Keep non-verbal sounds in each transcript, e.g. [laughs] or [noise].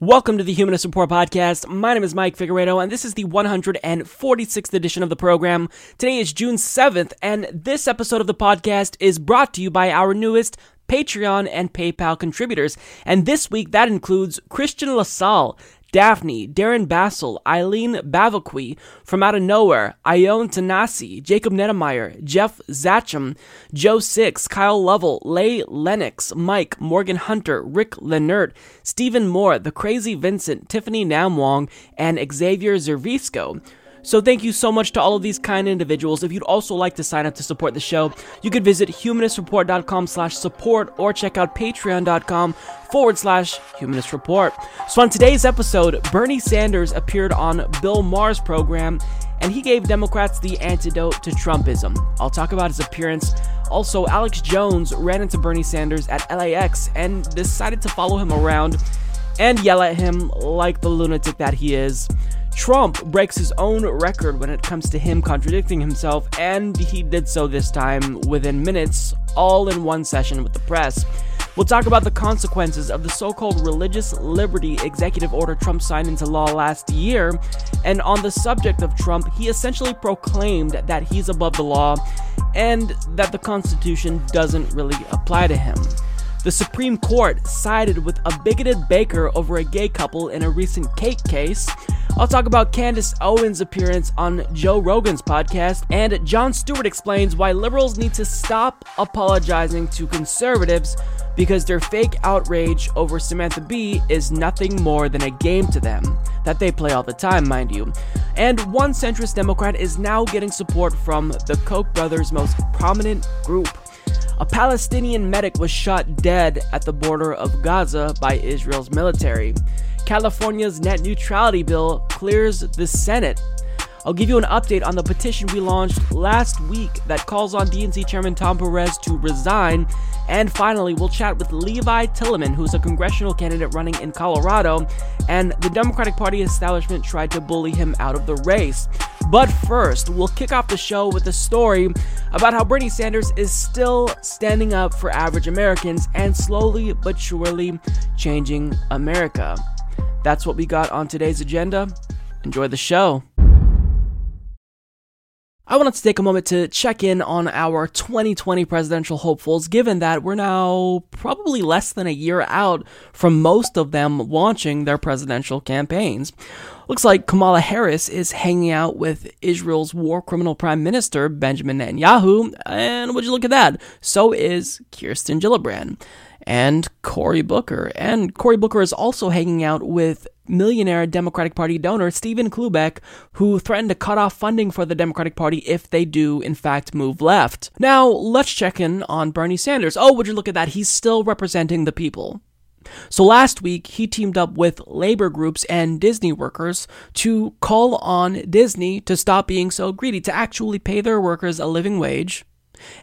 Welcome to the Humanist Report podcast. My name is Mike Figueredo, and this is the 146th edition of the program. Today is June 7th, and this episode of the podcast is brought to you by our newest Patreon and PayPal contributors. And this week, that includes Christian LaSalle, Daphne, Darren Bassel, Eileen Bavakwi, From Out of Nowhere, Ione Tanasi, Jacob Nedemeyer, Jeff Zacham, Joe Six, Kyle Lovell, Lay Lennox, Mike, Morgan Hunter, Rick Lenert, Stephen Moore, The Crazy Vincent, Tiffany Namwong, and Xavier Zervisco. So thank you so much to all of these kind individuals. If you'd also like to sign up to support the show, you could visit humanistreport.com slash support or check out patreon.com forward slash humanist report. So on today's episode, Bernie Sanders appeared on Bill Maher's program and he gave Democrats the antidote to Trumpism. I'll talk about his appearance. Also, Alex Jones ran into Bernie Sanders at LAX and decided to follow him around and yell at him like the lunatic that he is. Trump breaks his own record when it comes to him contradicting himself, and he did so this time within minutes, all in one session with the press. We'll talk about the consequences of the so called Religious Liberty Executive Order Trump signed into law last year. And on the subject of Trump, he essentially proclaimed that he's above the law and that the Constitution doesn't really apply to him. The Supreme Court sided with a bigoted baker over a gay couple in a recent cake case. I'll talk about Candace Owens' appearance on Joe Rogan's podcast, and Jon Stewart explains why liberals need to stop apologizing to conservatives because their fake outrage over Samantha Bee is nothing more than a game to them, that they play all the time, mind you. And one centrist Democrat is now getting support from the Koch brothers' most prominent group. A Palestinian medic was shot dead at the border of Gaza by Israel's military. California's net neutrality bill clears the Senate. I'll give you an update on the petition we launched last week that calls on DNC Chairman Tom Perez to resign. And finally, we'll chat with Levi Tillemann, who's a congressional candidate running in Colorado, and the Democratic Party establishment tried to bully him out of the race. But first, we'll kick off the show with a story about how Bernie Sanders is still standing up for average Americans and slowly but surely changing America. That's what we got on today's agenda. Enjoy the show. I wanted to take a moment to check in on our 2020 presidential hopefuls, given that we're now probably less than a year out from most of them launching their presidential campaigns. Looks like Kamala Harris is hanging out with Israel's war criminal prime minister, Benjamin Netanyahu, and would you look at that? So is Kirsten Gillibrand and Cory Booker. And Cory Booker is also hanging out with millionaire Democratic Party donor Stephen Cloobeck, who threatened to cut off funding for the Democratic Party if they do, in fact, move left. Now, let's check in on Bernie Sanders. Oh, would you look at that? He's still representing the people. So last week, he teamed up with labor groups and Disney workers to call on Disney to stop being so greedy, to actually pay their workers a living wage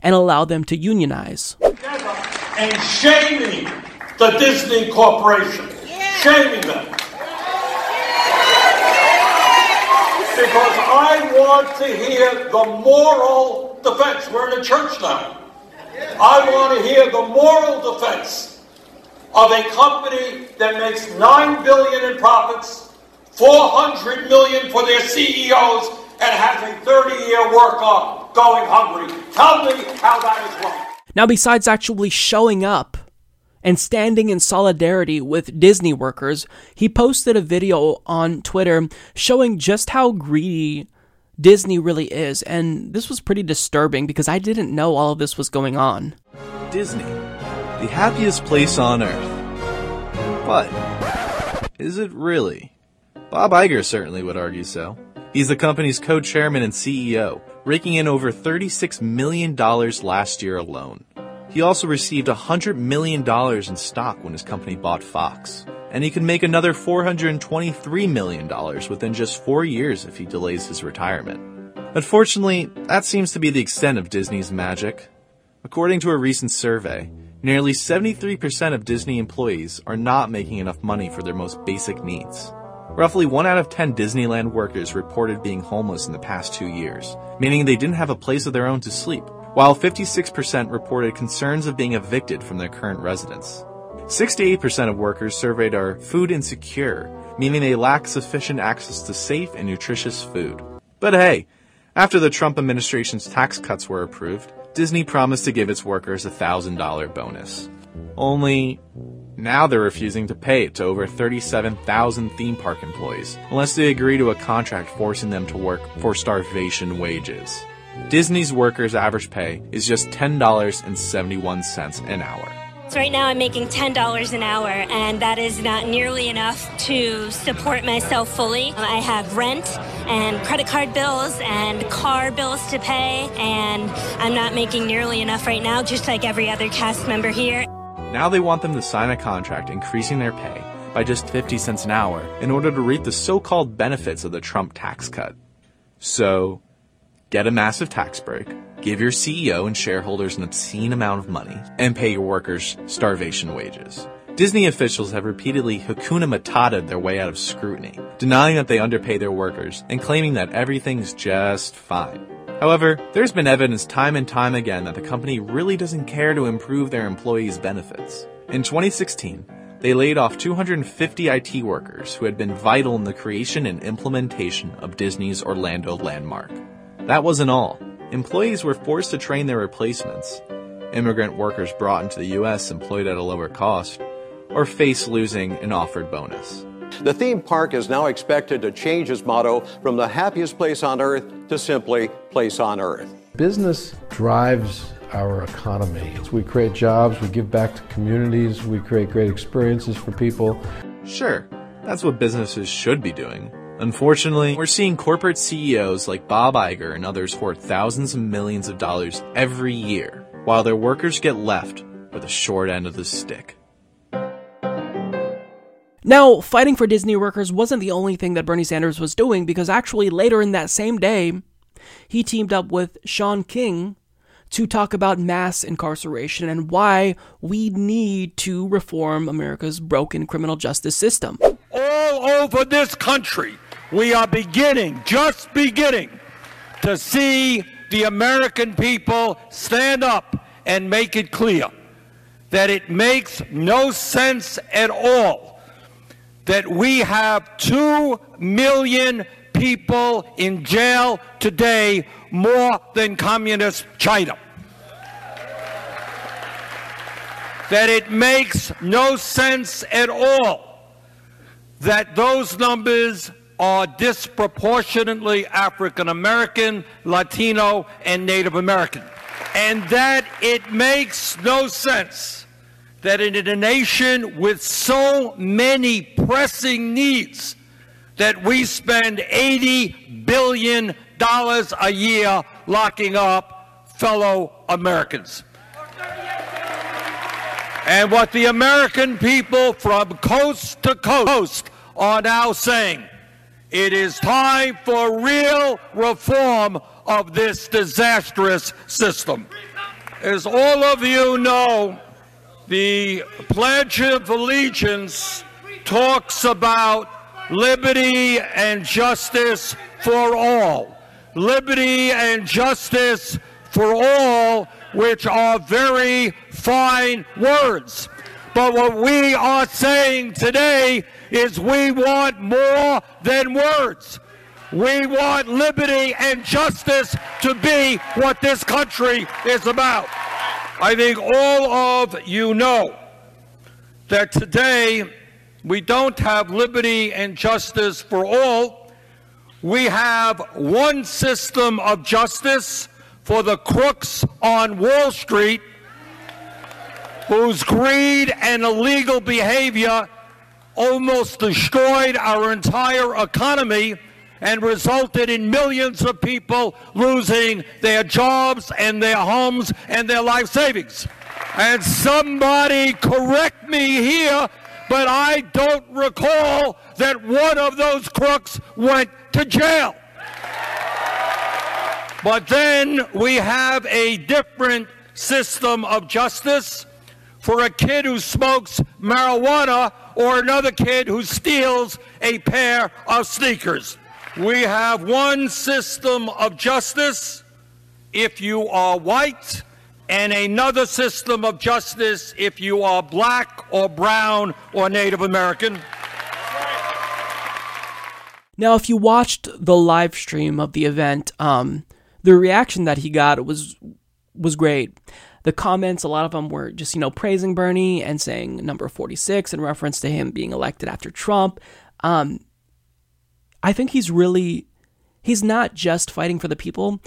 and allow them to unionize and shaming the Disney Corporation. Shaming them. Because I want to hear the moral defense. We're in a church now. I want to hear the moral defense of a company that makes nine billion in profits, four hundred million for their CEOs, and has a thirty-year worker going hungry. Tell me how that is wrong. Now, besides actually showing up and standing in solidarity with Disney workers, he posted a video on Twitter showing just how greedy Disney really is. And this was pretty disturbing because I didn't know all of this was going on. Disney, the happiest place on earth. But, is it really? Bob Iger certainly would argue so. He's the company's co-chairman and CEO, raking in over $36 million last year alone. He also received $100 million in stock when his company bought Fox. And he could make another $423 million within just four years if he delays his retirement. Unfortunately, that seems to be the extent of Disney's magic. According to a recent survey, nearly 73% of Disney employees are not making enough money for their most basic needs. Roughly 1 out of 10 Disneyland workers reported being homeless in the past two years, meaning they didn't have a place of their own to sleep, while 56% reported concerns of being evicted from their current residence. 68% of workers surveyed are food insecure, meaning they lack sufficient access to safe and nutritious food. But hey, after the Trump administration's tax cuts were approved, Disney promised to give its workers a $1,000 bonus. Only, now they're refusing to pay it to over 37,000 theme park employees, unless they agree to a contract forcing them to work for starvation wages. Disney's workers' average pay is just $10.71 an hour. So right now I'm making $10 an hour, and that is not nearly enough to support myself fully. I have rent and credit card bills and car bills to pay, and I'm not making nearly enough right now, just like every other cast member here. Now they want them to sign a contract increasing their pay by just 50 cents an hour in order to reap the so-called benefits of the Trump tax cut. So, get a massive tax break, give your CEO and shareholders an obscene amount of money, and pay your workers starvation wages. Disney officials have repeatedly Hakuna Matata their way out of scrutiny, denying that they underpay their workers and claiming that everything's just fine. However, there's been evidence time and time again that the company really doesn't care to improve their employees' benefits. In 2016, they laid off 250 IT workers who had been vital in the creation and implementation of Disney's Orlando landmark. That wasn't all. Employees were forced to train their replacements. Immigrant workers brought into the U.S. employed at a lower cost, or face losing an offered bonus. The theme park is now expected to change its motto from the happiest place on earth to simply place on earth. Business drives our economy. We create jobs, we give back to communities, we create great experiences for people. Sure, that's what businesses should be doing. Unfortunately, we're seeing corporate CEOs like Bob Iger and others hoard thousands of millions of dollars every year, while their workers get left with a short end of the stick. Now, fighting for Disney workers wasn't the only thing that Bernie Sanders was doing because actually later in that same day, he teamed up with Shaun King to talk about mass incarceration and why we need to reform America's broken criminal justice system. All over this country, we are beginning, just beginning, to see the American people stand up and make it clear that it makes no sense at all that we have two million people in jail today, more than communist China. That it makes no sense at all that those numbers are disproportionately African American, Latino, and Native American. And that it makes no sense that in a nation with so many pressing needs that we spend $80 billion a year locking up fellow Americans. And what the American people from coast to coast are now saying it is time for real reform of this disastrous system. As all of you know, the Pledge of Allegiance talks about liberty and justice for all. Liberty and justice for all, which are very fine words. But what we are saying today is we want more than words. We want liberty and justice to be what this country is about. I think all of you know that today we don't have liberty and justice for all. We have one system of justice for the crooks on Wall Street whose greed and illegal behavior almost destroyed our entire economy and resulted in millions of people losing their jobs and their homes and their life savings. And somebody correct me here, but I don't recall that one of those crooks went to jail. But then we have a different system of justice for a kid who smokes marijuana or another kid who steals a pair of sneakers. We have one system of justice if you are white, and another system of justice if you are black or brown or Native American. Now, if you watched the live stream of the event, um, the reaction that he got was was great. The comments, a lot of them were just you know praising Bernie and saying number forty six in reference to him being elected after Trump. Um, I think he's really he's not just fighting for the people.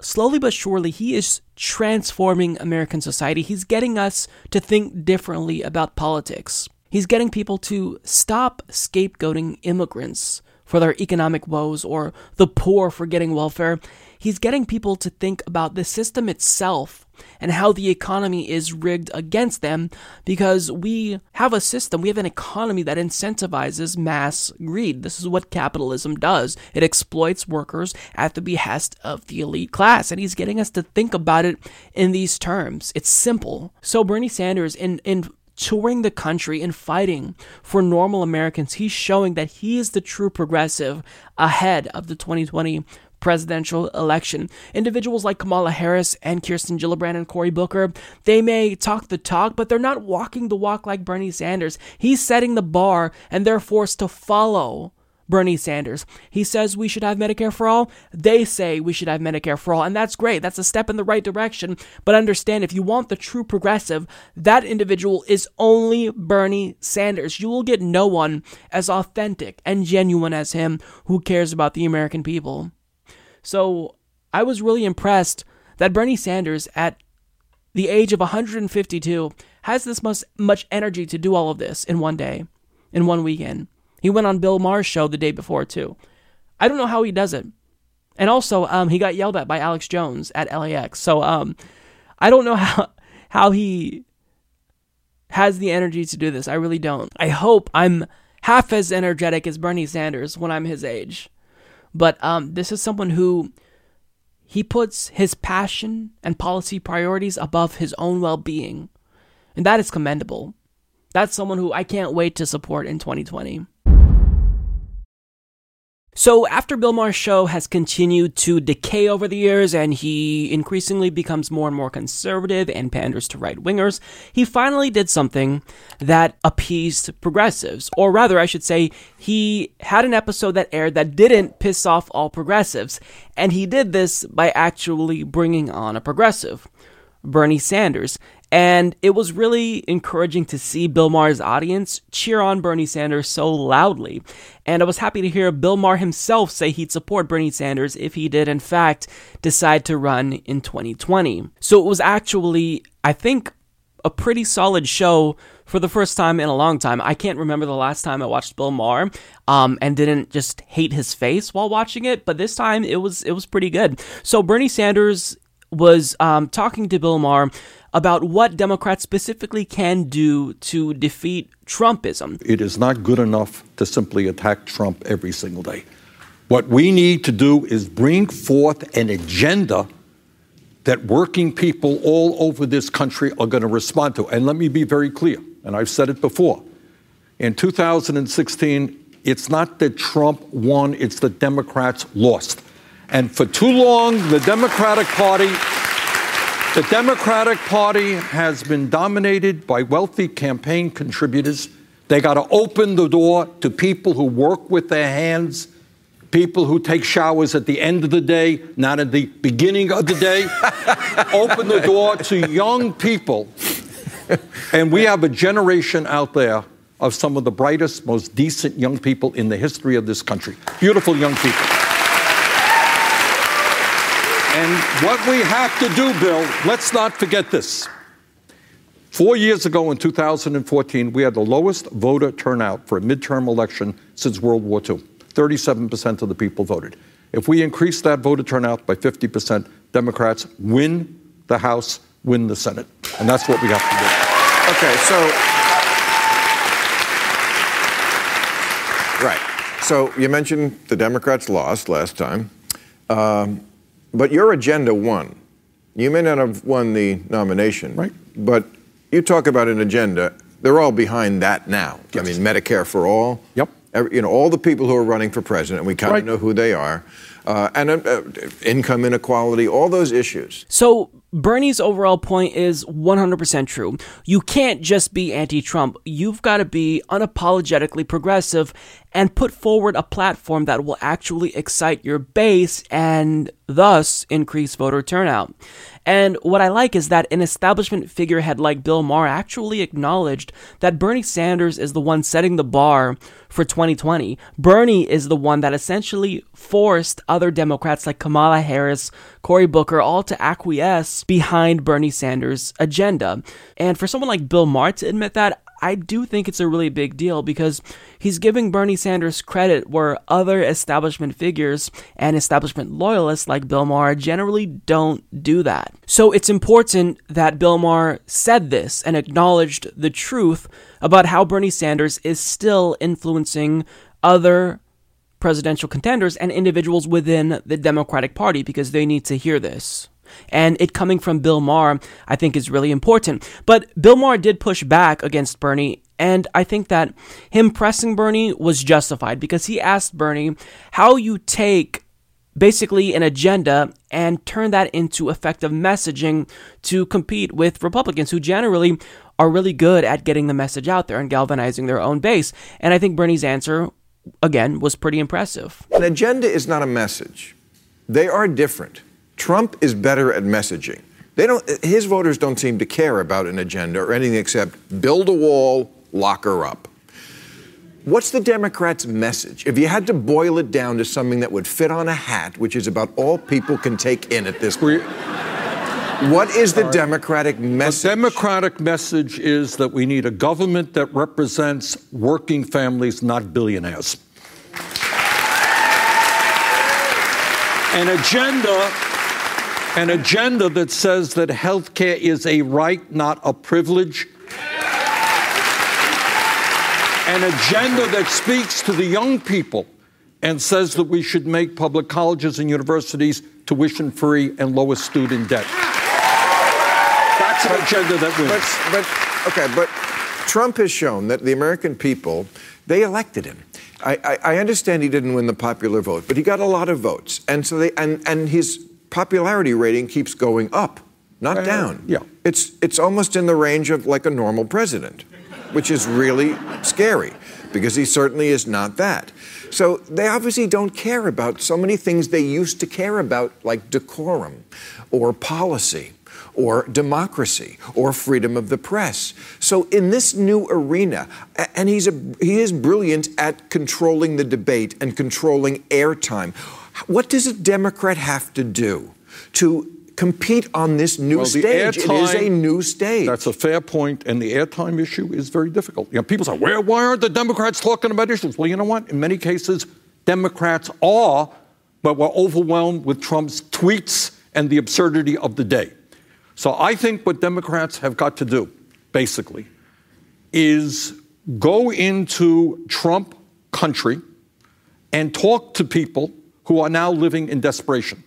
Slowly but surely, he is transforming American society. He's getting us to think differently about politics. He's getting people to stop scapegoating immigrants for their economic woes or the poor for getting welfare. He's getting people to think about the system itself and how the economy is rigged against them because we have a system, we have an economy that incentivizes mass greed. This is what capitalism does it exploits workers at the behest of the elite class. And he's getting us to think about it in these terms. It's simple. So, Bernie Sanders, in, in touring the country and fighting for normal Americans, he's showing that he is the true progressive ahead of the 2020 presidential election. Individuals like Kamala Harris and Kirsten Gillibrand and Cory Booker, they may talk the talk, but they're not walking the walk like Bernie Sanders. He's setting the bar and they're forced to follow Bernie Sanders. He says we should have Medicare for all. They say we should have Medicare for all. And that's great. That's a step in the right direction. But understand if you want the true progressive, that individual is only Bernie Sanders. You will get no one as authentic and genuine as him who cares about the American people. So I was really impressed that Bernie Sanders, at the age of 152, has this much, much energy to do all of this in one day, in one weekend. He went on Bill Maher's show the day before, too. I don't know how he does it. And also, um, he got yelled at by Alex Jones at LAX. So um, I don't know [laughs] how, how he has the energy to do this. I really don't. I hope I'm half as energetic as Bernie Sanders when I'm his age. But um, this is someone who he puts his passion and policy priorities above his own well being. And that is commendable. That's someone who I can't wait to support in 2020. So, after Bill Maher's show has continued to decay over the years and he increasingly becomes more and more conservative and panders to right wingers, he finally did something that appeased progressives. Or rather, I should say, he had an episode that aired that didn't piss off all progressives. And he did this by actually bringing on a progressive, Bernie Sanders. And it was really encouraging to see Bill Maher's audience cheer on Bernie Sanders so loudly. And I was happy to hear Bill Maher himself say he'd support Bernie Sanders if he did, in fact, decide to run in 2020. So it was actually, I think, a pretty solid show for the first time in a long time. I can't remember the last time I watched Bill Maher um, and didn't just hate his face while watching it, but this time it was it was pretty good. So Bernie Sanders was um, talking to Bill Maher about what Democrats specifically can do to defeat Trumpism. It is not good enough to simply attack Trump every single day. What we need to do is bring forth an agenda that working people all over this country are going to respond to. And let me be very clear, and I've said it before. In 2016, it's not that Trump won, it's the Democrats lost. And for too long, the Democratic Party the Democratic Party has been dominated by wealthy campaign contributors. They got to open the door to people who work with their hands, people who take showers at the end of the day, not at the beginning of the day. [laughs] open the door to young people. And we have a generation out there of some of the brightest, most decent young people in the history of this country. Beautiful young people. And what we have to do, Bill, let's not forget this. Four years ago in 2014, we had the lowest voter turnout for a midterm election since World War II. 37% of the people voted. If we increase that voter turnout by 50%, Democrats win the House, win the Senate. And that's what we have to do. Okay, so. Right. So you mentioned the Democrats lost last time. Um, but your agenda won. You may not have won the nomination, Right. But you talk about an agenda; they're all behind that now. I mean, Medicare for all. Yep. Every- you know, all the people who are running for president, we kind Right. of know who they are, uh, and uh, uh, income inequality, all those issues. So Bernie's overall point is 100% true. You can't just be anti Trump. You've got to be unapologetically progressive and put forward a platform that will actually excite your base and thus increase voter turnout. And what I like is that an establishment figurehead like Bill Maher actually acknowledged that Bernie Sanders is the one setting the bar for 2020. Bernie is the one that essentially forced other Democrats like Kamala Harris, Cory Booker, all to acquiesce behind Bernie Sanders' agenda. And for someone like Bill Maher to admit that, I do think it's a really big deal because he's giving Bernie Sanders credit where other establishment figures and establishment loyalists like Bill Maher generally don't do that. So it's important that Bill Maher said this and acknowledged the truth about how Bernie Sanders is still influencing other presidential contenders and individuals within the Democratic Party because they need to hear this. And it coming from Bill Maher, I think, is really important. But Bill Maher did push back against Bernie, and I think that him pressing Bernie was justified because he asked Bernie how you take basically an agenda and turn that into effective messaging to compete with Republicans who generally are really good at getting the message out there and galvanizing their own base. And I think Bernie's answer, again, was pretty impressive. An agenda is not a message. They are different. Trump is better at messaging. They don't his voters don't seem to care about an agenda or anything except build a wall, lock her up. What's the Democrats' message? If you had to boil it down to something that would fit on a hat, which is about all people can take in at this point, what is the Democratic message? The? Democratic message is that we need a government that represents working families, not billionaires. An agenda, an agenda that says that health care is a right, not a privilege. An agenda that speaks to the young people and says that we should make public colleges and universities tuition free and lower student debt. That's an agenda that wins. But, but okay, but Trump has shown that the American people they elected him. I, I, I understand he didn't win the popular vote, but he got a lot of votes, and so they and and his popularity rating keeps going up, not down. yeah. it's it's almost in the range of like a normal president, which is really scary because he certainly is not that. So they obviously don't care about so many things they used to care about, like decorum or policy or democracy or freedom of the press. So in this new arena, and he's a, he is brilliant at controlling the debate and controlling airtime. What does a Democrat have to do to compete on this new Well, stage? It is a new stage. That's a fair point, and the airtime issue is very difficult. You know, people say, "Where? Why aren't the Democrats talking about issues?" Well, you know what? In many cases, Democrats are, but we're overwhelmed with Trump's tweets and the absurdity of the day. So I think what Democrats have got to do, basically, is go into Trump country and talk to people who are now living in desperation.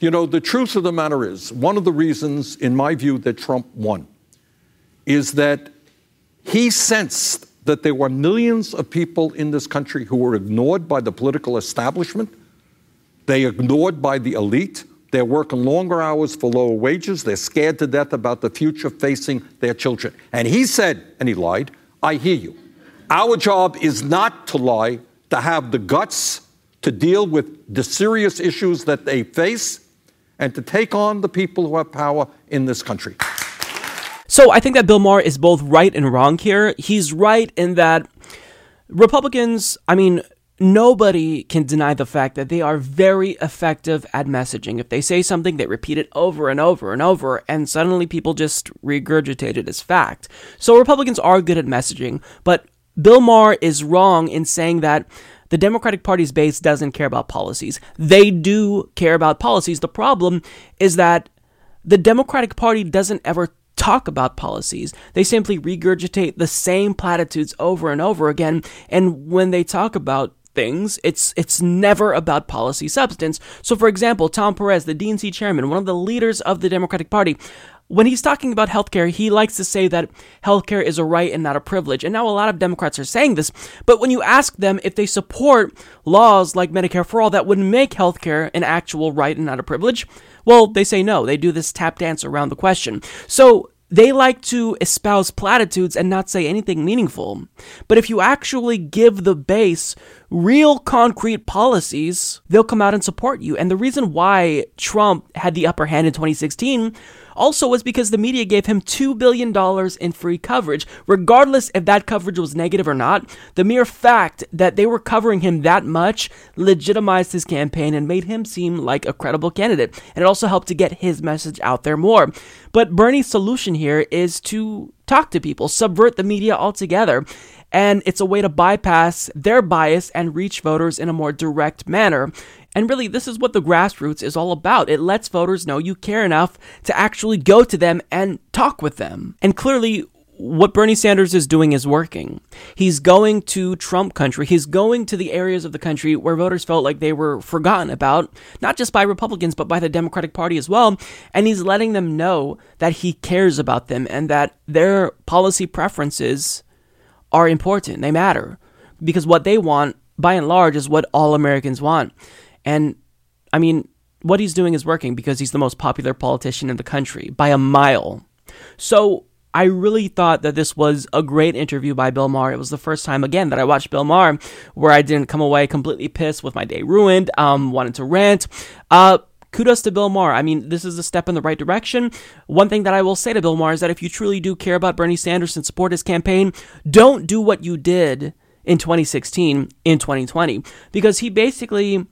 You know, the truth of the matter is, one of the reasons, in my view, that Trump won is that he sensed that there were millions of people in this country who were ignored by the political establishment, they ignored by the elite. They're working longer hours for lower wages. They're scared to death about the future facing their children. And he said, and he lied, I hear you. Our job is not to lie, to have the guts to deal with the serious issues that they face and to take on the people who have power in this country. So I think that Bill Maher is both right and wrong here. He's right in that Republicans, I mean, nobody can deny the fact that they are very effective at messaging. If they say something, they repeat it over and over and over, and suddenly people just regurgitate it as fact. So Republicans are good at messaging, but Bill Maher is wrong in saying that the Democratic Party's base doesn't care about policies. They do care about policies. The problem is that the Democratic Party doesn't ever talk about policies. They simply regurgitate the same platitudes over and over again. And when they talk about things, it's it's never about policy substance. So for example, Tom Perez, the DNC chairman, one of the leaders of the Democratic Party, when he's talking about healthcare, he likes to say that healthcare is a right and not a privilege. And now a lot of Democrats are saying this, but when you ask them if they support laws like Medicare for all that would make healthcare an actual right and not a privilege, well, they say no. They do this tap dance around the question. So they like to espouse platitudes and not say anything meaningful. But if you actually give the base real concrete policies, they'll come out and support you. And the reason why Trump had the upper hand in 2016 also was because the media gave him $2 billion in free coverage. Regardless if that coverage was negative or not, the mere fact that they were covering him that much legitimized his campaign and made him seem like a credible candidate. And it also helped to get his message out there more. But Bernie's solution here is to talk to people, subvert the media altogether. And it's a way to bypass their bias and reach voters in a more direct manner. And really, this is what the grassroots is all about. It lets voters know you care enough to actually go to them and talk with them. And clearly, what Bernie Sanders is doing is working. He's going to Trump country. He's going to the areas of the country where voters felt like they were forgotten about, not just by Republicans, but by the Democratic Party as well. And he's letting them know that he cares about them and that their policy preferences are important. They matter. Because what they want, by and large, is what all Americans want. And I mean, what he's doing is working because he's the most popular politician in the country by a mile. So I really thought that this was a great interview by Bill Maher. It was the first time, again, that I watched Bill Maher where I didn't come away completely pissed with my day ruined, um, wanted to rant. Uh, kudos to Bill Maher. I mean, this is a step in the right direction. One thing that I will say to Bill Maher is that if you truly do care about Bernie Sanders and support his campaign, don't do what you did in 2016 in 2020 because he basically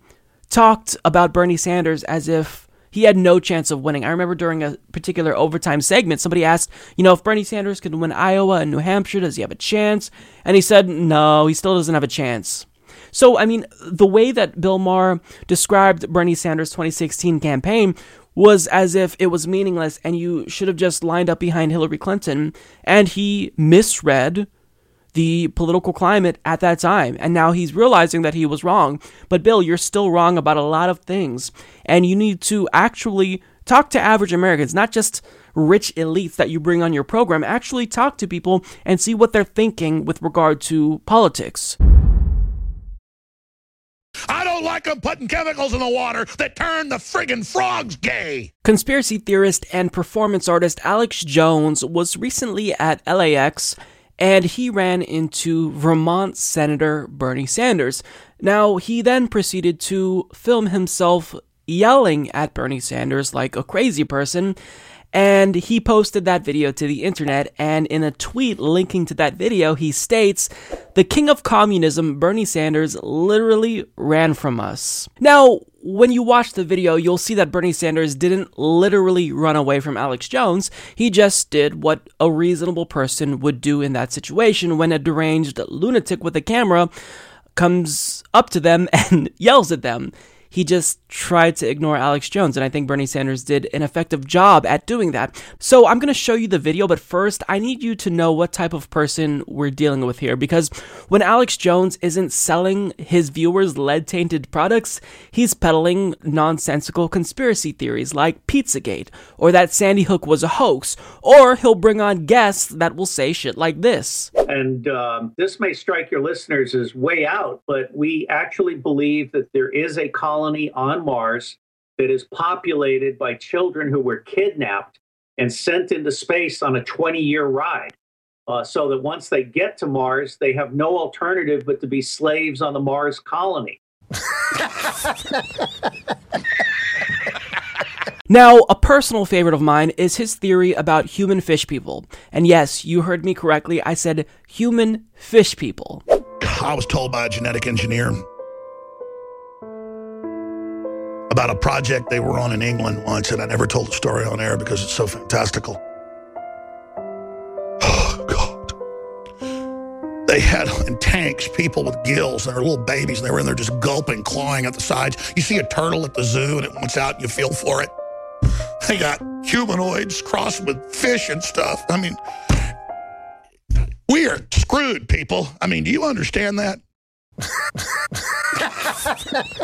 talked about Bernie Sanders as if he had no chance of winning. I remember during a particular overtime segment, somebody asked, you know, if Bernie Sanders could win Iowa and New Hampshire, does he have a chance? And he said, no, he still doesn't have a chance. So, I mean, the way that Bill Maher described Bernie Sanders' 2016 campaign was as if it was meaningless and you should have just lined up behind Hillary Clinton. And he misread the political climate at that time. And now he's realizing that he was wrong. But Bill, you're still wrong about a lot of things. And you need to actually talk to average Americans, not just rich elites that you bring on your program. Actually talk to people and see what they're thinking with regard to politics. Don't like them putting chemicals in the water that turn the friggin' frogs gay. Conspiracy theorist and performance artist Alex Jones was recently at LAX and he ran into Vermont Senator Bernie Sanders. Now, he then proceeded to film himself yelling at Bernie Sanders like a crazy person. And he posted that video to the internet, and in a tweet linking to that video, he states, The king of communism, Bernie Sanders, literally ran from us. Now, when you watch the video, you'll see that Bernie Sanders didn't literally run away from Alex Jones. He just did what a reasonable person would do in that situation when a deranged lunatic with a camera comes up to them [laughs] and yells at them he just tried to ignore Alex Jones. And I think Bernie Sanders did an effective job at doing that. So I'm going to show you the video, but first, I need you to know what type of person we're dealing with here. Because when Alex Jones isn't selling his viewers lead tainted products, he's peddling nonsensical conspiracy theories like Pizzagate, or that Sandy Hook was a hoax, or he'll bring on guests that will say shit like this. And um, this may strike your listeners as way out, but we actually believe that there is a colony colony on Mars that is populated by children who were kidnapped and sent into space on a 20 year ride. Uh, so that once they get to Mars, they have no alternative but to be slaves on the Mars colony. [laughs] Now, a personal favorite of mine is his theory about human fish people. And yes, you heard me correctly. I said human fish people. I was told by a genetic engineer about a project they were on in England once, and I never told the story on air because it's so fantastical. [sighs] Oh, God. They had [laughs] in tanks people with gills, and they're little babies, and they were in there just gulping, clawing at the sides. You see a turtle at the zoo, and it wants out, and you feel for it. [laughs] They got humanoids crossed with fish and stuff. I mean, we are screwed, people. I mean, do you understand that?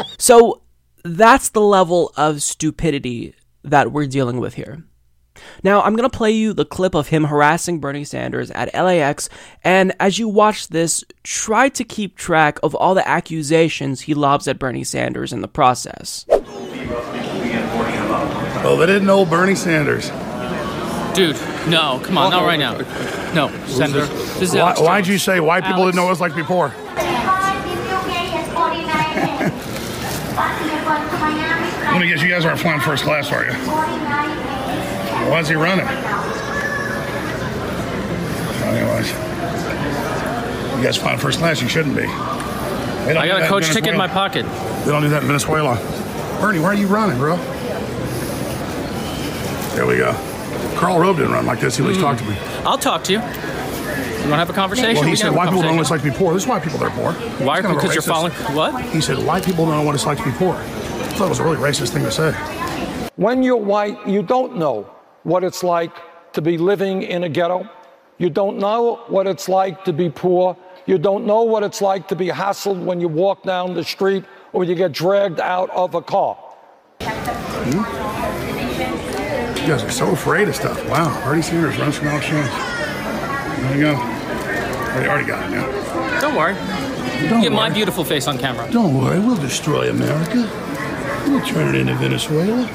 [laughs] so that's the level of stupidity that we're dealing with here. Now, I'm going to play you the clip of him harassing Bernie Sanders at LAX, and as you watch this, try to keep track of all the accusations he lobs at Bernie Sanders in the process. Well, they didn't know Bernie Sanders. Dude, no, come on, not right now. No, Senator. This is Why, Alex why'd you say white people Alex. didn't know what it's like to be poor? Let me guess, you guys aren't flying first class, are you? Why is he running? Anyways, you guys flying first class, you shouldn't be. I got a coach ticket in my pocket. They don't do that in Venezuela. Bernie, why are you running, bro? There we go. Karl Rove didn't run like this. He at least hmm. talked to me. I'll talk to you. You want to have a conversation? Well, We he can said have a white people don't know what it's like to be poor. This is why people that are poor. Why? It's kind of a Because you're racist- following what? He said white people don't know what it's like to be poor. I thought it was a really racist thing to say. When you're white, you don't know what it's like to be living in a ghetto. You don't know what it's like to be poor. You don't know what it's like to be hassled when you walk down the street or you get dragged out of a car. Hmm? You guys are so afraid of stuff. Wow. Bernie Sanders runs from Alex Jones. There you go. They already got it now. Don't worry. Don't Get my beautiful face on camera. Don't worry, we'll destroy America. We'll turn it into Venezuela.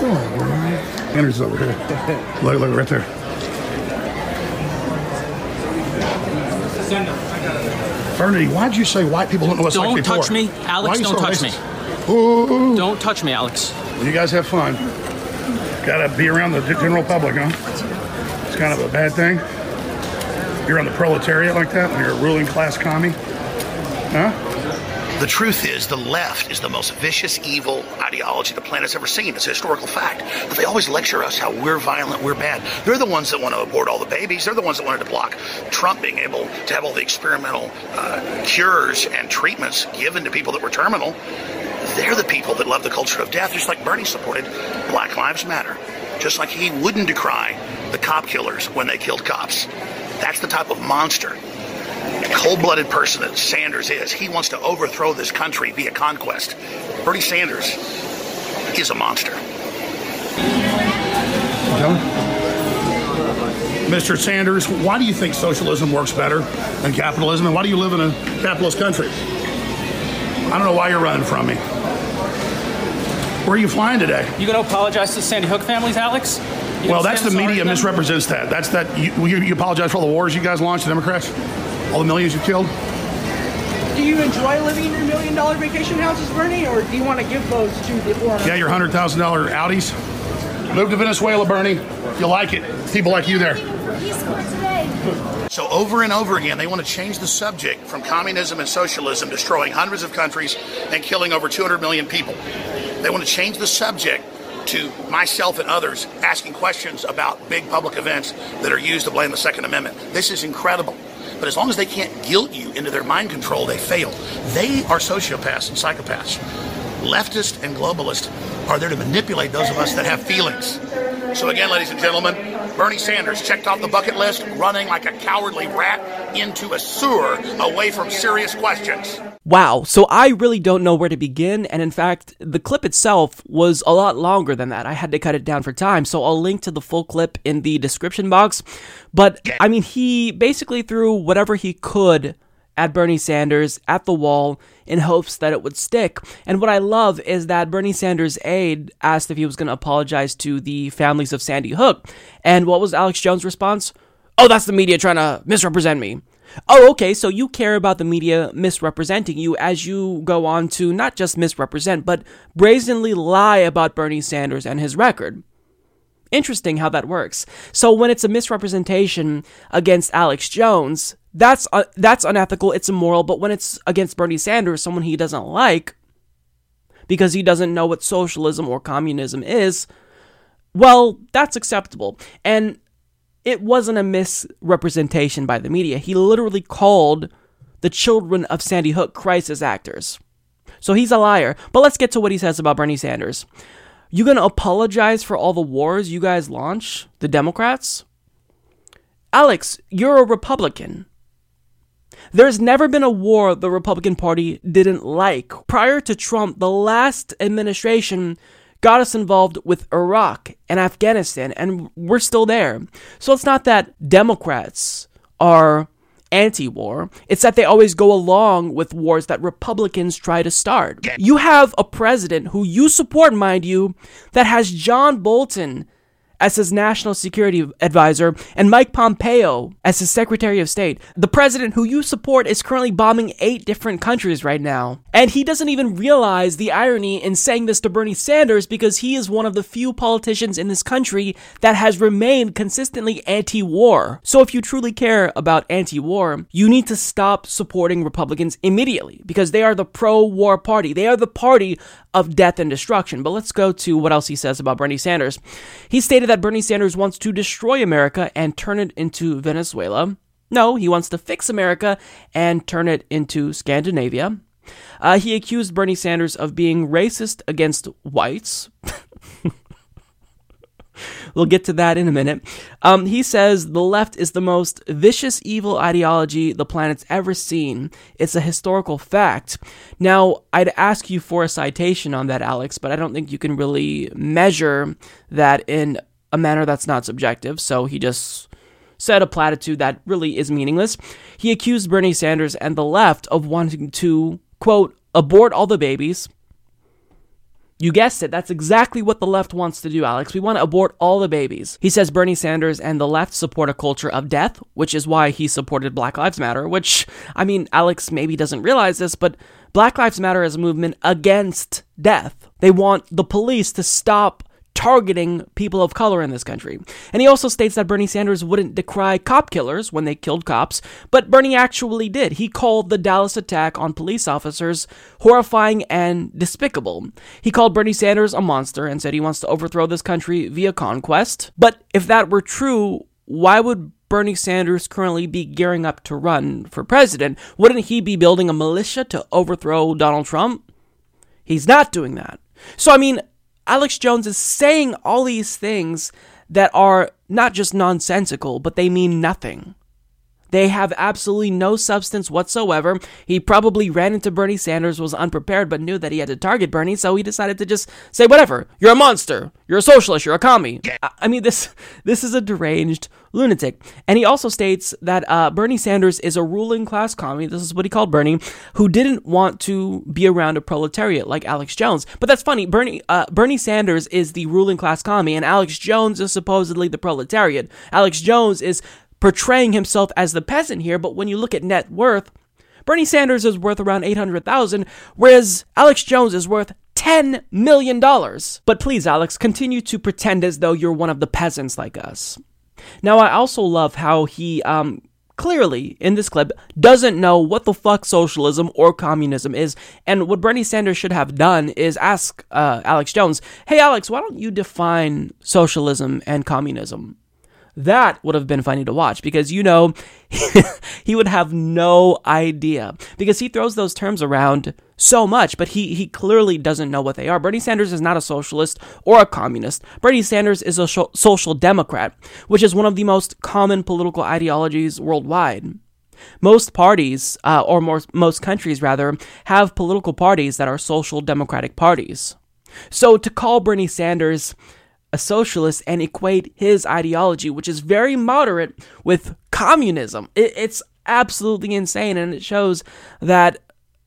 Don't worry. Sanders over here. [laughs] Look, look, right there. Bernie, why'd you say white people don't know what's like Don't touch me. Alex, don't so touch racist? me. Ooh. Don't touch me, Alex. You guys have fun. Gotta be around the general public, huh? It's kind of a bad thing. You're on the proletariat like that when you're a ruling class commie? Huh? The truth is, the left is the most vicious, evil ideology the planet's ever seen. It's a historical fact. But they always lecture us how we're violent, we're bad. They're the ones that want to abort all the babies. They're the ones that wanted to block Trump being able to have all the experimental uh, cures and treatments given to people that were terminal. They're the people that love the culture of death, just like Bernie supported Black Lives Matter. Just like he wouldn't decry the cop killers when they killed cops. That's the type of monster cold-blooded person that Sanders is. He wants to overthrow this country via conquest. Bernie Sanders is a monster. Mr. Sanders, why do you think socialism works better than capitalism? And why do you live in a capitalist country? I don't know why you're running from me. Where are you flying today? You gonna apologize to the Sandy Hook families, Alex? You Well, that's the media misrepresents that. That's that. You, you, you apologize for all the wars you guys launched, the Democrats? All the millions you killed? Do you enjoy living in your million dollar vacation houses, Bernie, or do you want to give those to the poor? Yeah, your $100,000 Audis? Move to Venezuela, Bernie. You like it. People like you there. So over and over again, they want to change the subject from communism and socialism, destroying hundreds of countries and killing over 200 million people. They want to change the subject to myself and others asking questions about big public events that are used to blame the Second Amendment. This is incredible. But as long as they can't guilt you into their mind control, they fail. They are sociopaths and psychopaths. Leftists and globalists are there to manipulate those of us that have feelings. So again, ladies and gentlemen, Bernie Sanders checked off the bucket list, running like a cowardly rat into a sewer away from serious questions. Wow, so I really don't know where to begin, and in fact, the clip itself was a lot longer than that. I had to cut it down for time, so I'll link to the full clip in the description box. But, I mean, he basically threw whatever he could at Bernie Sanders at the wall in hopes that it would stick. And what I love is that Bernie Sanders' aide asked if he was going to apologize to the families of Sandy Hook. And what was Alex Jones' response? Oh, that's the media trying to misrepresent me. Oh, okay, so you care about the media misrepresenting you as you go on to not just misrepresent, but brazenly lie about Bernie Sanders and his record. Interesting how that works. So when it's a misrepresentation against Alex Jones, that's uh, that's unethical, it's immoral, but when it's against Bernie Sanders, someone he doesn't like because he doesn't know what socialism or communism is, well, that's acceptable. And it wasn't a misrepresentation by the media. He literally called the children of Sandy Hook crisis actors. So he's a liar. But let's get to what he says about Bernie Sanders. You gonna apologize for all the wars you guys launch, the Democrats? Alex, you're a Republican. There's never been a war the Republican Party didn't like. Prior to Trump, the last administration got us involved with Iraq and Afghanistan, and we're still there. So it's not that Democrats are anti war, it's that they always go along with wars that Republicans try to start. You have a president who you support, mind you, that has John Bolton as his national security advisor and Mike Pompeo as his secretary of state. The president who you support is currently bombing eight different countries right now. And he doesn't even realize the irony in saying this to Bernie Sanders because he is one of the few politicians in this country that has remained consistently anti war. So if you truly care about anti war, you need to stop supporting Republicans immediately because they are the pro war party. They are the party of death and destruction. But let's go to what else he says about Bernie Sanders. He stated that Bernie Sanders wants to destroy America and turn it into Venezuela. No, he wants to fix America and turn it into Scandinavia. Uh, he accused Bernie Sanders of being racist against whites. [laughs] We'll get to that in a minute. Um, he says the left is the most vicious, evil ideology the planet's ever seen. It's a historical fact. Now, I'd ask you for a citation on that, Alex, but I don't think you can really measure that in a manner that's not subjective. So he just said a platitude that really is meaningless. He accused Bernie Sanders and the left of wanting to, quote, abort all the babies, you guessed it, that's exactly what the left wants to do, Alex. We want to abort all the babies. He says Bernie Sanders and the left support a culture of death, which is why he supported Black Lives Matter, which, I mean, Alex maybe doesn't realize this, but Black Lives Matter is a movement against death. They want the police to stop targeting people of color in this country. And he also states that Bernie Sanders wouldn't decry cop killers when they killed cops, but Bernie actually did. He called the Dallas attack on police officers horrifying and despicable. He called Bernie Sanders a monster and said he wants to overthrow this country via conquest. But if that were true, why would Bernie Sanders currently be gearing up to run for president? Wouldn't he be building a militia to overthrow Donald Trump? He's not doing that. So, I mean, Alex Jones is saying all these things that are not just nonsensical, but they mean nothing. They have absolutely no substance whatsoever. He probably ran into Bernie Sanders, was unprepared, but knew that he had to target Bernie, so he decided to just say, whatever, you're a monster, you're a socialist, you're a commie. I mean, this, this is a deranged lunatic. And he also states that uh, Bernie Sanders is a ruling class commie, this is what he called Bernie, who didn't want to be around a proletariat like Alex Jones. But that's funny, Bernie, uh, Bernie Sanders is the ruling class commie, and Alex Jones is supposedly the proletariat. Alex Jones is portraying himself as the peasant here, but when you look at net worth, Bernie Sanders is worth around 800,000, whereas Alex Jones is worth $10 million. But please, Alex, continue to pretend as though you're one of the peasants like us. Now, I also love how he, um, clearly in this clip doesn't know what the fuck socialism or communism is. And what Bernie Sanders should have done is ask uh, Alex Jones, hey, Alex, why don't you define socialism and communism? That would have been funny to watch because you know [laughs] he would have no idea because he throws those terms around so much, but he he clearly doesn't know what they are. Bernie Sanders is not a socialist or a communist. Bernie Sanders is a social democrat, which is one of the most common political ideologies worldwide. Most parties, uh, or more, most countries rather, have political parties that are social democratic parties. So to call Bernie Sanders a socialist and equate his ideology, which is very moderate, with communism. It, it's absolutely insane, and it shows that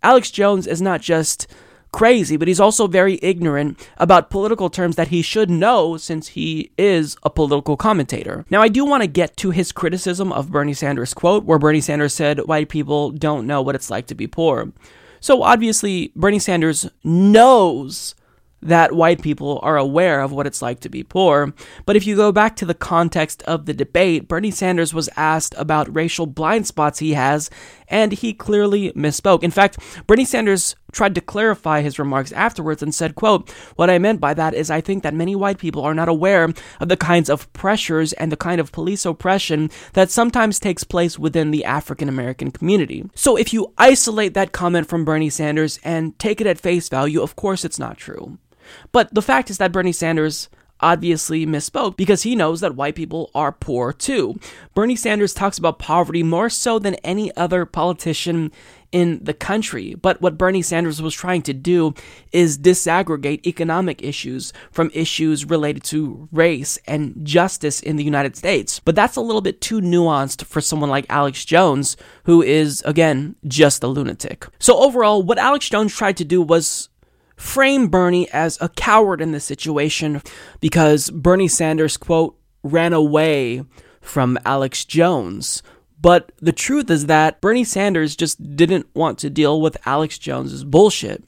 Alex Jones is not just crazy, but he's also very ignorant about political terms that he should know since he is a political commentator. Now, I do want to get to his criticism of Bernie Sanders' quote, where Bernie Sanders said, White people don't know what it's like to be poor. So obviously, Bernie Sanders knows that white people are aware of what it's like to be poor. But if you go back to the context of the debate, Bernie Sanders was asked about racial blind spots he has, and he clearly misspoke. In fact, Bernie Sanders tried to clarify his remarks afterwards and said, quote, What I meant by that is I think that many white people are not aware of the kinds of pressures and the kind of police oppression that sometimes takes place within the African American community. So if you isolate that comment from Bernie Sanders and take it at face value, of course it's not true. But the fact is that Bernie Sanders obviously misspoke because he knows that white people are poor too. Bernie Sanders talks about poverty more so than any other politician in the country. But what Bernie Sanders was trying to do is disaggregate economic issues from issues related to race and justice in the United States. But that's a little bit too nuanced for someone like Alex Jones, who is, again, just a lunatic. So overall, what Alex Jones tried to do was frame Bernie as a coward in this situation because Bernie Sanders, quote, ran away from Alex Jones. But the truth is that Bernie Sanders just didn't want to deal with Alex Jones's bullshit.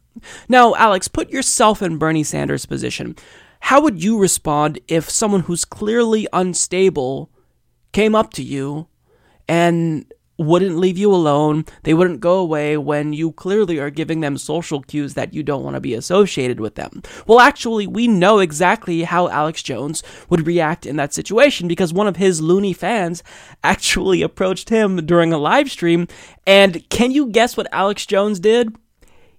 Now, Alex, put yourself in Bernie Sanders' position. How would you respond if someone who's clearly unstable came up to you and wouldn't leave you alone. They wouldn't go away when you clearly are giving them social cues that you don't want to be associated with them. Well, actually, we know exactly how Alex Jones would react in that situation because one of his loony fans [laughs] actually approached him during a live stream. And can you guess what Alex Jones did?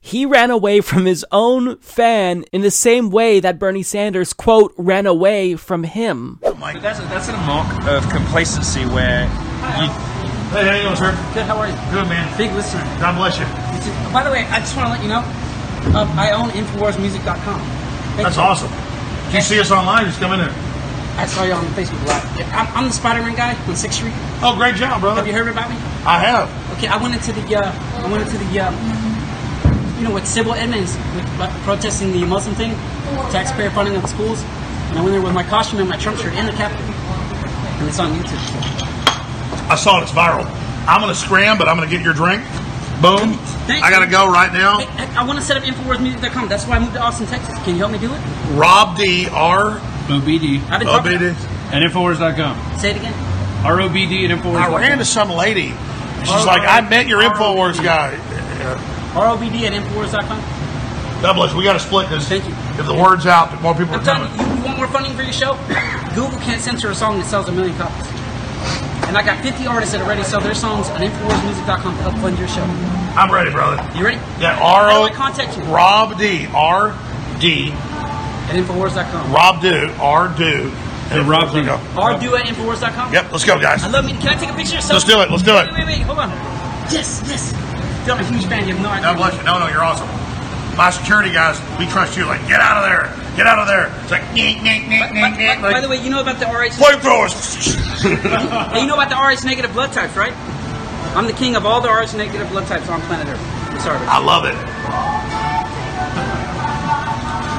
He ran away from his own fan in the same way that Bernie Sanders, quote, ran away from him. That's a, that's a mark of complacency where you. Hey, how you doing, sir? Good, how are you? Good, man. Big listener. God bless you. By the way, I just want to let you know, uh, I own InfoWarsMusic.com. Thank That's you. awesome. Did you see us online? Just come in there. I saw you on Facebook Live. I'm, I'm the Spider-Man guy on Sixth Street. Oh, great job, brother. Have you heard about me? I have. Okay, I went into the, uh, I went into the, uh, you know, with Sybil Edmonds with, protesting the Muslim thing, taxpayer funding of the schools, and I went there with my costume and my Trump shirt in the Capitol, and it's on YouTube. I saw it. It's viral. I'm going to scram, but I'm going to get your drink. Boom. I got to go right now. Hey, I want to set up InfoWarsMusic.com. That's why I moved to Austin, Texas. Can you help me do it? Rob D. R. OBD. I've been talking- OBD. And Infowars.com. Say it again. ROBD and Infowars.com. I ran into some lady. She's like, I met your Infowars guy. ROBD at Infowars.com. God bless. We got to split this. Thank you. If the word's out, more people I'm telling coming. you, you want more funding for your show? Google can't censor a song that sells a million copies. And I got 50 artists that already sell their songs on InfoWarsMusic.com to help fund your show. I'm ready, brother. You ready? Yeah, R How O. contact you? Rob D. R D. At Infowars.com. Rob Do. R Do. Hey, Rob D. Or do at Infowars.com. Yep, let's go, guys. I love me. Can I take a picture of something? Let's do it, let's do it. Wait, wait, wait. Hold on. Yes, yes. Phil, I'm a huge fan. You have no idea. God bless you. No, no, you're awesome. My security guys, we trust you. Like, get out of there. Get out of there. It's like, neek, neek, neek, By, neek, neek. by- by Like, the way, you know about the RH. flamethrowers. [laughs] you know about the RH negative blood types, right? I'm the king of all the RH negative blood types on planet Earth. I'm sorry. I love it.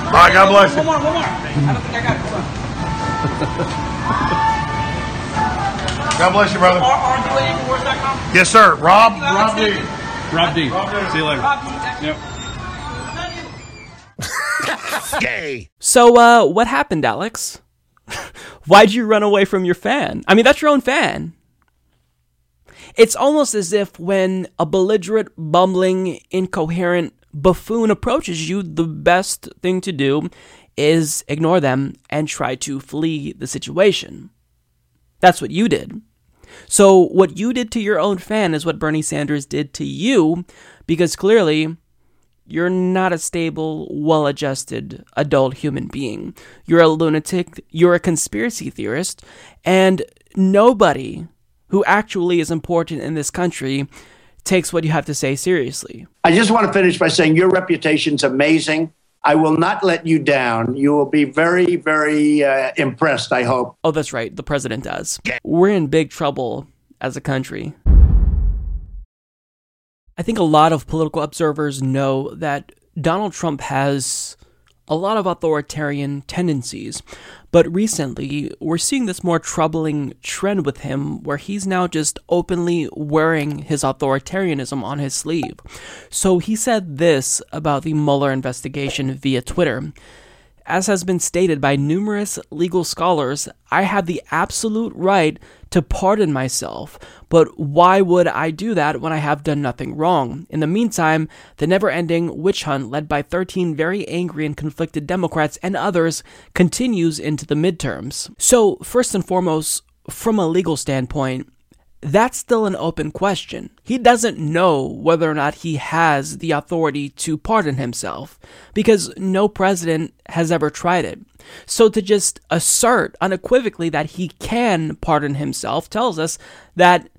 All right, God bless you. One more, one more. I don't think I got it. Hold on. God bless you, brother. Or, or do at Infowars.com. Yes, sir. Rob, Thank you, Alex. Rob D. Rob D. Rob D. See you later. Rob D. Yep. Gay. So, uh, what happened, Alex? [laughs] Why'd you run away from your fan? I mean, that's your own fan. It's almost as if when a belligerent, bumbling, incoherent buffoon approaches you, the best thing to do is ignore them and try to flee the situation. That's what you did. So, what you did to your own fan is what Bernie Sanders did to you, because clearly you're not a stable, well adjusted adult human being. You're a lunatic, you're a conspiracy theorist, and nobody who actually is important in this country takes what you have to say seriously. I just want to finish by saying your reputation's amazing. I will not let you down. You will be very, very uh, impressed, I hope. Oh, that's right, the president does. We're in big trouble as a country. I think a lot of political observers know that Donald Trump has a lot of authoritarian tendencies, but recently we're seeing this more troubling trend with him where he's now just openly wearing his authoritarianism on his sleeve. So he said this about the Mueller investigation via Twitter. As has been stated by numerous legal scholars, I have the absolute right to pardon myself, but why would I do that when I have done nothing wrong? In the meantime, the never ending witch hunt led by 13 very angry and conflicted Democrats and others continues into the midterms. So, first and foremost, from a legal standpoint, that's still an open question. He doesn't know whether or not he has the authority to pardon himself because no president has ever tried it. So to just assert unequivocally that he can pardon himself tells us that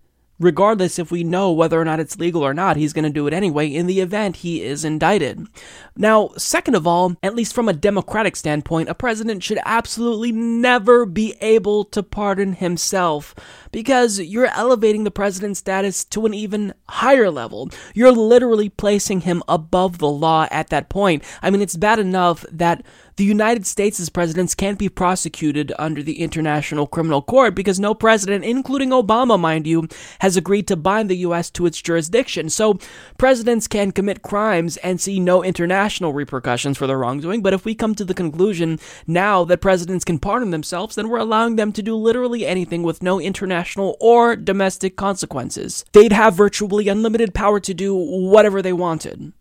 regardless if we know whether or not it's legal or not, he's going to do it anyway in the event he is indicted. Now, second of all, at least from a democratic standpoint, a president should absolutely never be able to pardon himself because you're elevating the president's status to an even higher level. You're literally placing him above the law at that point. I mean, it's bad enough that the United States' presidents can't be prosecuted under the International Criminal Court because no president, including Obama, mind you, has agreed to bind the U.S. to its jurisdiction. So presidents can commit crimes and see no international repercussions for their wrongdoing. But if we come to the conclusion now that presidents can pardon themselves, then we're allowing them to do literally anything with no international or domestic consequences. They'd have virtually unlimited power to do whatever they wanted.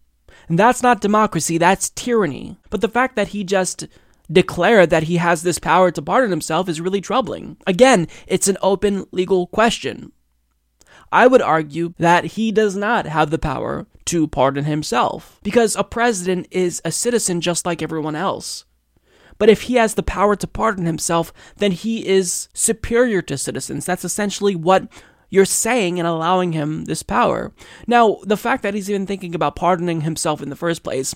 And that's not democracy, that's tyranny. But the fact that he just declared that he has this power to pardon himself is really troubling. Again, it's an open legal question. I would argue that he does not have the power to pardon himself because a president is a citizen just like everyone else. But if he has the power to pardon himself, then he is superior to citizens. That's essentially what you're saying and allowing him this power. Now, the fact that he's even thinking about pardoning himself in the first place,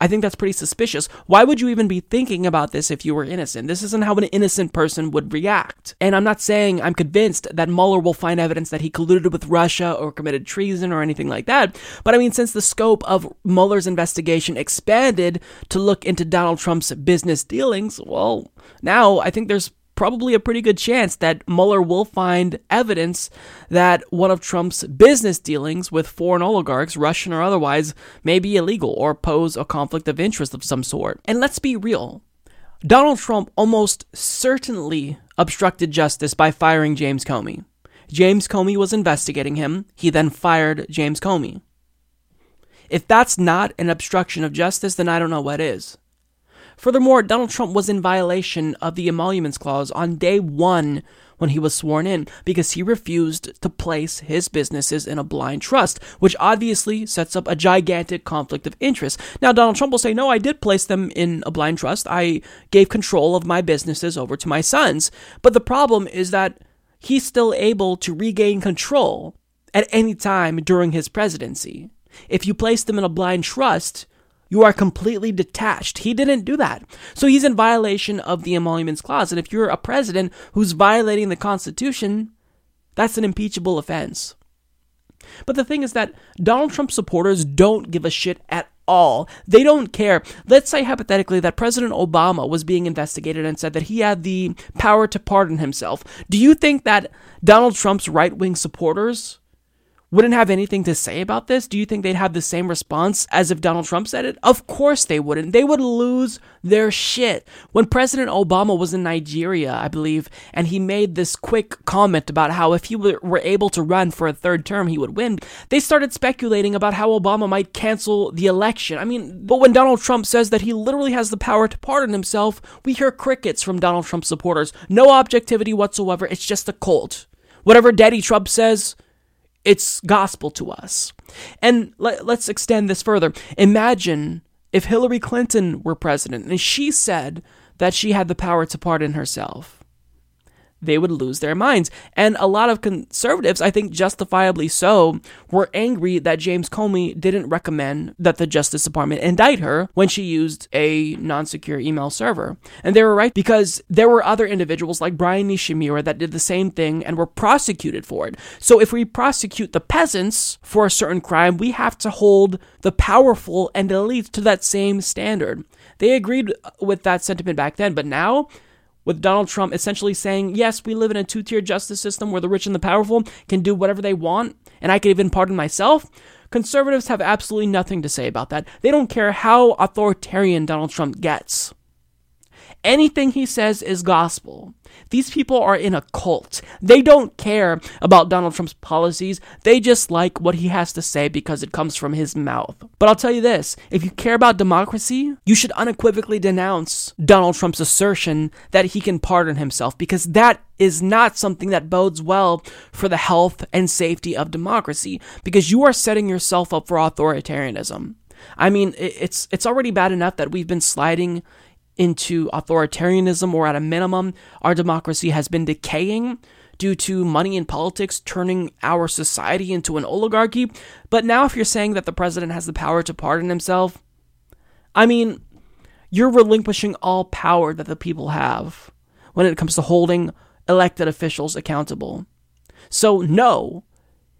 I think that's pretty suspicious. Why would you even be thinking about this if you were innocent? This isn't how an innocent person would react. And I'm not saying I'm convinced that Mueller will find evidence that he colluded with Russia or committed treason or anything like that. But I mean, since the scope of Mueller's investigation expanded to look into Donald Trump's business dealings, well, now I think there's probably a pretty good chance that Mueller will find evidence that one of Trump's business dealings with foreign oligarchs, Russian or otherwise, may be illegal or pose a conflict of interest of some sort. And let's be real. Donald Trump almost certainly obstructed justice by firing James Comey. James Comey was investigating him. He then fired James Comey. If that's not an obstruction of justice, then I don't know what is. Furthermore, Donald Trump was in violation of the emoluments clause on day one when he was sworn in because he refused to place his businesses in a blind trust, which obviously sets up a gigantic conflict of interest. Now, Donald Trump will say, No, I did place them in a blind trust. I gave control of my businesses over to my sons. But the problem is that he's still able to regain control at any time during his presidency. If you place them in a blind trust, you are completely detached. He didn't do that. So he's in violation of the emoluments clause. And if you're a president who's violating the Constitution, that's an impeachable offense. But the thing is that Donald Trump supporters don't give a shit at all. They don't care. Let's say hypothetically that President Obama was being investigated and said that he had the power to pardon himself. Do you think that Donald Trump's right wing supporters wouldn't have anything to say about this? Do you think they'd have the same response as if Donald Trump said it? Of course they wouldn't. They would lose their shit. When President Obama was in Nigeria, I believe, and he made this quick comment about how if he were able to run for a third term, he would win, they started speculating about how Obama might cancel the election. I mean, but when Donald Trump says that he literally has the power to pardon himself, we hear crickets from Donald Trump supporters. No objectivity whatsoever. It's just a cult. Whatever Daddy Trump says, it's gospel to us. And let, us extend this further. Imagine if Hillary Clinton were president and she said that she had the power to pardon herself they would lose their minds. And a lot of conservatives, I think justifiably so, were angry that James Comey didn't recommend that the Justice Department indict her when she used a non secure email server. And they were right because there were other individuals like Bryan Nishimura that did the same thing and were prosecuted for it. So if we prosecute the peasants for a certain crime, we have to hold the powerful and elite to that same standard. They agreed with that sentiment back then, but now with Donald Trump essentially saying, yes, we live in a two tier justice system where the rich and the powerful can do whatever they want, and I can even pardon myself. Conservatives have absolutely nothing to say about that. They don't care how authoritarian Donald Trump gets. anything he says is gospel. These people are in a cult. They don't care about Donald Trump's policies. They just like what he has to say because it comes from his mouth. But I'll tell you this if you care about democracy, you should unequivocally denounce Donald Trump's assertion that he can pardon himself because that is not something that bodes well for the health and safety of democracy because you are setting yourself up for authoritarianism. I mean, it's it's already bad enough that we've been sliding into authoritarianism, or at a minimum, our democracy has been decaying due to money in politics turning our society into an oligarchy. But now, if you're saying that the president has the power to pardon himself, I mean, you're relinquishing all power that the people have when it comes to holding elected officials accountable. So, no,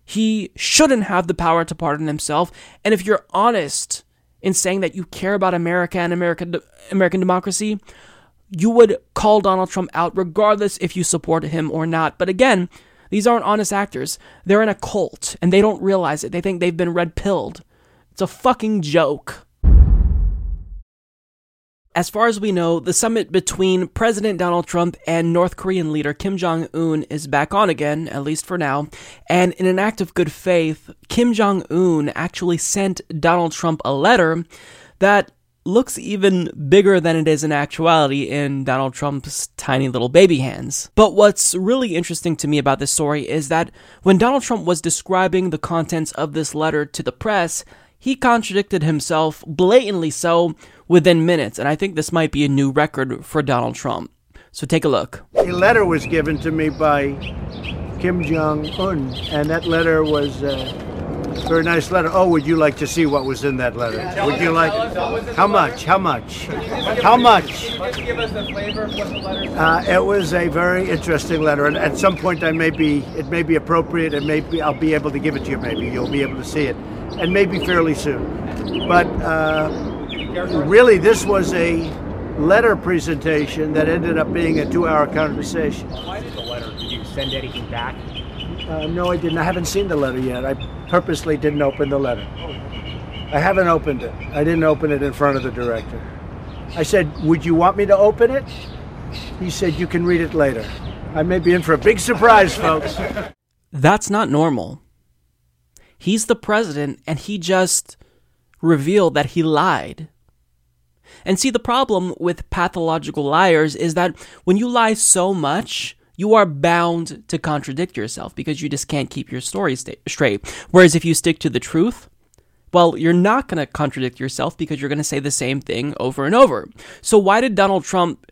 he shouldn't have the power to pardon himself. And if you're honest in saying that you care about America and American American democracy, you would call Donald Trump out regardless if you support him or not. But again, these aren't honest actors. They're in a cult and they don't realize it. They think they've been red pilled. It's a fucking joke. As far as we know, the summit between President Donald Trump and North Korean leader Kim Jong un is back on again, at least for now. And in an act of good faith, Kim Jong un actually sent Donald Trump a letter that looks even bigger than it is in actuality in Donald Trump's tiny little baby hands. But what's really interesting to me about this story is that when Donald Trump was describing the contents of this letter to the press, he contradicted himself, blatantly so, within minutes. And I think this might be a new record for Donald Trump. So take a look. A letter was given to me by Kim Jong un, and that letter was a very nice letter. Oh, would you like to see what was in that letter? Would you like? How much? How much? How much? give us the flavor of what the letter Uh, it was a very interesting letter, and at some point I may be, it may be appropriate, and maybe I'll be able to give it to you. Maybe you'll be able to see it, and maybe fairly soon. But uh, really, this was a letter presentation that ended up being a two-hour conversation. Why did the letter? Did you send anything back? Uh, no, I didn't. I haven't seen the letter yet. I purposely didn't open the letter. I haven't opened it. I didn't open it in front of the director. I said, Would you want me to open it? He said, You can read it later. I may be in for a big surprise, folks. That's not normal. He's the president, and he just revealed that he lied. And see, the problem with pathological liars is that when you lie so much, you are bound to contradict yourself because you just can't keep your story straight. Whereas if you stick to the truth, well, you're not going to contradict yourself because you're going to say the same thing over and over. So, why did Donald Trump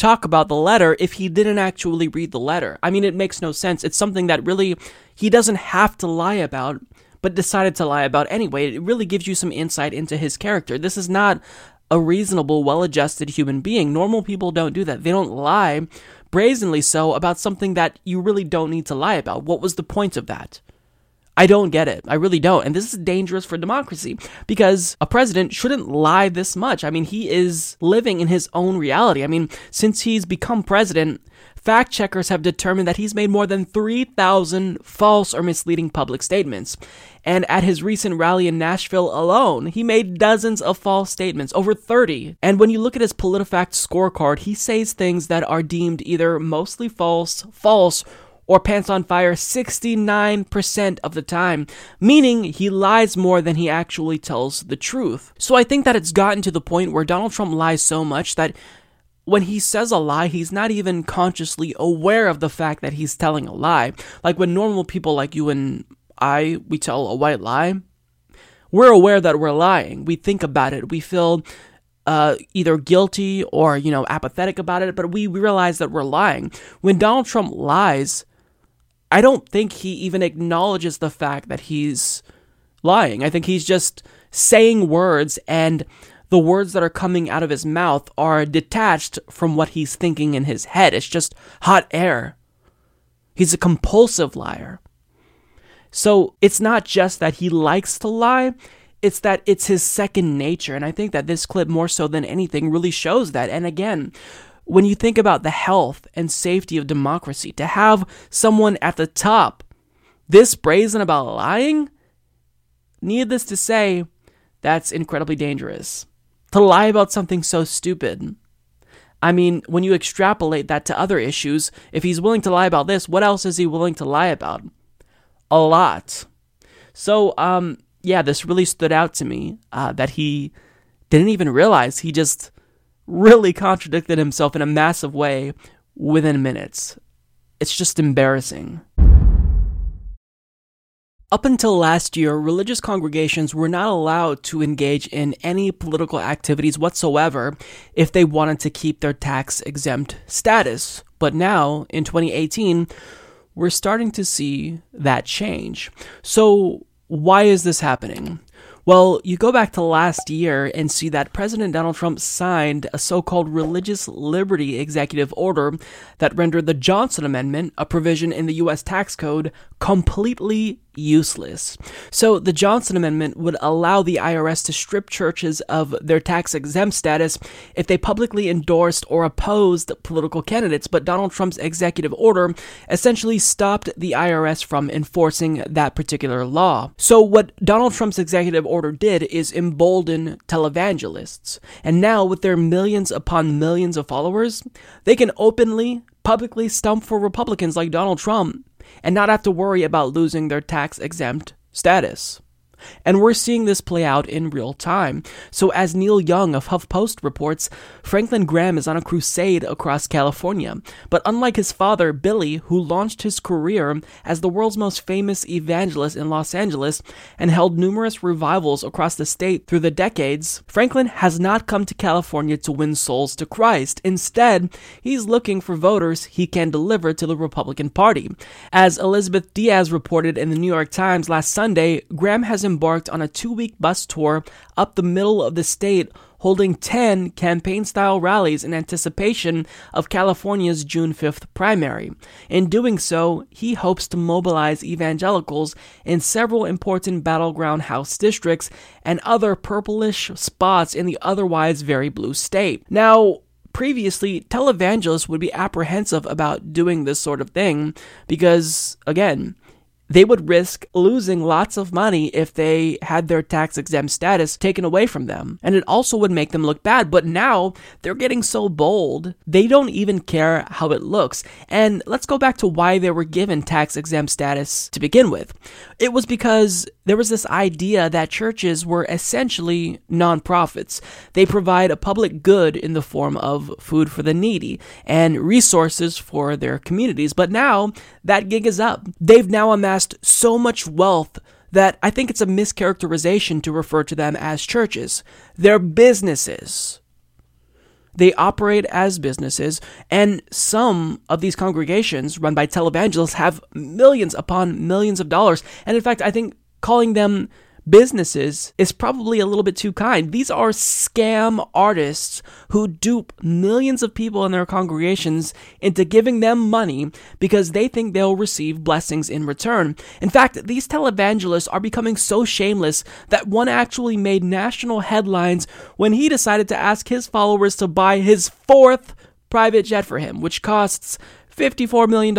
talk about the letter if he didn't actually read the letter? I mean, it makes no sense. It's something that really he doesn't have to lie about, but decided to lie about anyway. It really gives you some insight into his character. This is not a reasonable, well adjusted human being. Normal people don't do that. They don't lie brazenly so about something that you really don't need to lie about. What was the point of that? I don't get it. I really don't. And this is dangerous for democracy because a president shouldn't lie this much. I mean, he is living in his own reality. I mean, since he's become president, fact checkers have determined that he's made more than 3,000 false or misleading public statements. And at his recent rally in Nashville alone, he made dozens of false statements, over 30. And when you look at his PolitiFact scorecard, he says things that are deemed either mostly false, false, or pants on fire 69% of the time, meaning he lies more than he actually tells the truth. So I think that it's gotten to the point where Donald Trump lies so much that when he says a lie, he's not even consciously aware of the fact that he's telling a lie. Like when normal people like you and I, we tell a white lie, we're aware that we're lying. We think about it. We feel uh, either guilty or, you know, apathetic about it, but we realize that we're lying. When Donald Trump lies, I don't think he even acknowledges the fact that he's lying. I think he's just saying words and the words that are coming out of his mouth are detached from what he's thinking in his head. It's just hot air. He's a compulsive liar. So it's not just that he likes to lie, it's that it's his second nature. And I think that this clip, more so than anything, really shows that. And again, when you think about the health and safety of democracy, to have someone at the top this brazen about lying, needless to say, that's incredibly dangerous. To lie about something so stupid. I mean, when you extrapolate that to other issues, if he's willing to lie about this, what else is he willing to lie about? A lot. So, um, yeah, this really stood out to me uh, that he didn't even realize he just really contradicted himself in a massive way within minutes. It's just embarrassing. Up until last year, religious congregations were not allowed to engage in any political activities whatsoever if they wanted to keep their tax exempt status. But now, in 2018, we're starting to see that change. So, why is this happening? Well, you go back to last year and see that President Donald Trump signed a so called religious liberty executive order that rendered the Johnson Amendment, a provision in the U.S. tax code, completely useless. So, the Johnson Amendment would allow the IRS to strip churches of their tax exempt status if they publicly endorsed or opposed political candidates. But Donald Trump's executive order essentially stopped the IRS from enforcing that particular law. So, what Donald Trump's executive order did is embolden televangelists. And now, with their millions upon millions of followers, they can openly, publicly stump for Republicans like Donald Trump and not have to worry about losing their tax exempt status. And we're seeing this play out in real time. So, as Neil Young of HuffPost reports, Franklin Graham is on a crusade across California. But unlike his father, Billy, who launched his career as the world's most famous evangelist in Los Angeles and held numerous revivals across the state through the decades, Franklin has not come to California to win souls to Christ. Instead, he's looking for voters he can deliver to the Republican Party. As Elizabeth Dias reported in the New York Times last Sunday, Graham has embarked on a two week bus tour up the middle of the state, holding 10 campaign style rallies in anticipation of California's June 5th primary. In doing so, he hopes to mobilize evangelicals in several important battleground House districts and other purplish spots in the otherwise very blue state. Now, previously, televangelists would be apprehensive about doing this sort of thing because, again, they would risk losing lots of money if they had their tax exempt status taken away from them. And it also would make them look bad. But now they're getting so bold, they don't even care how it looks. And let's go back to why they were given tax exempt status to begin with. It was because there was this idea that churches were essentially nonprofits. They provide a public good in the form of food for the needy and resources for their communities. But now that gig is up. They've now amassed amassed so much wealth that I think it's a mischaracterization to refer to them as churches. They're businesses. They operate as businesses, and some of these congregations run by televangelists have millions upon millions of dollars. And in fact, I think calling them businesses is probably a little bit too kind. These are scam artists who dupe millions of people in their congregations into giving them money because they think they'll receive blessings in return. In fact, these televangelists are becoming so shameless that one actually made national headlines when he decided to ask his followers to buy his fourth private jet for him, which costs $54 million.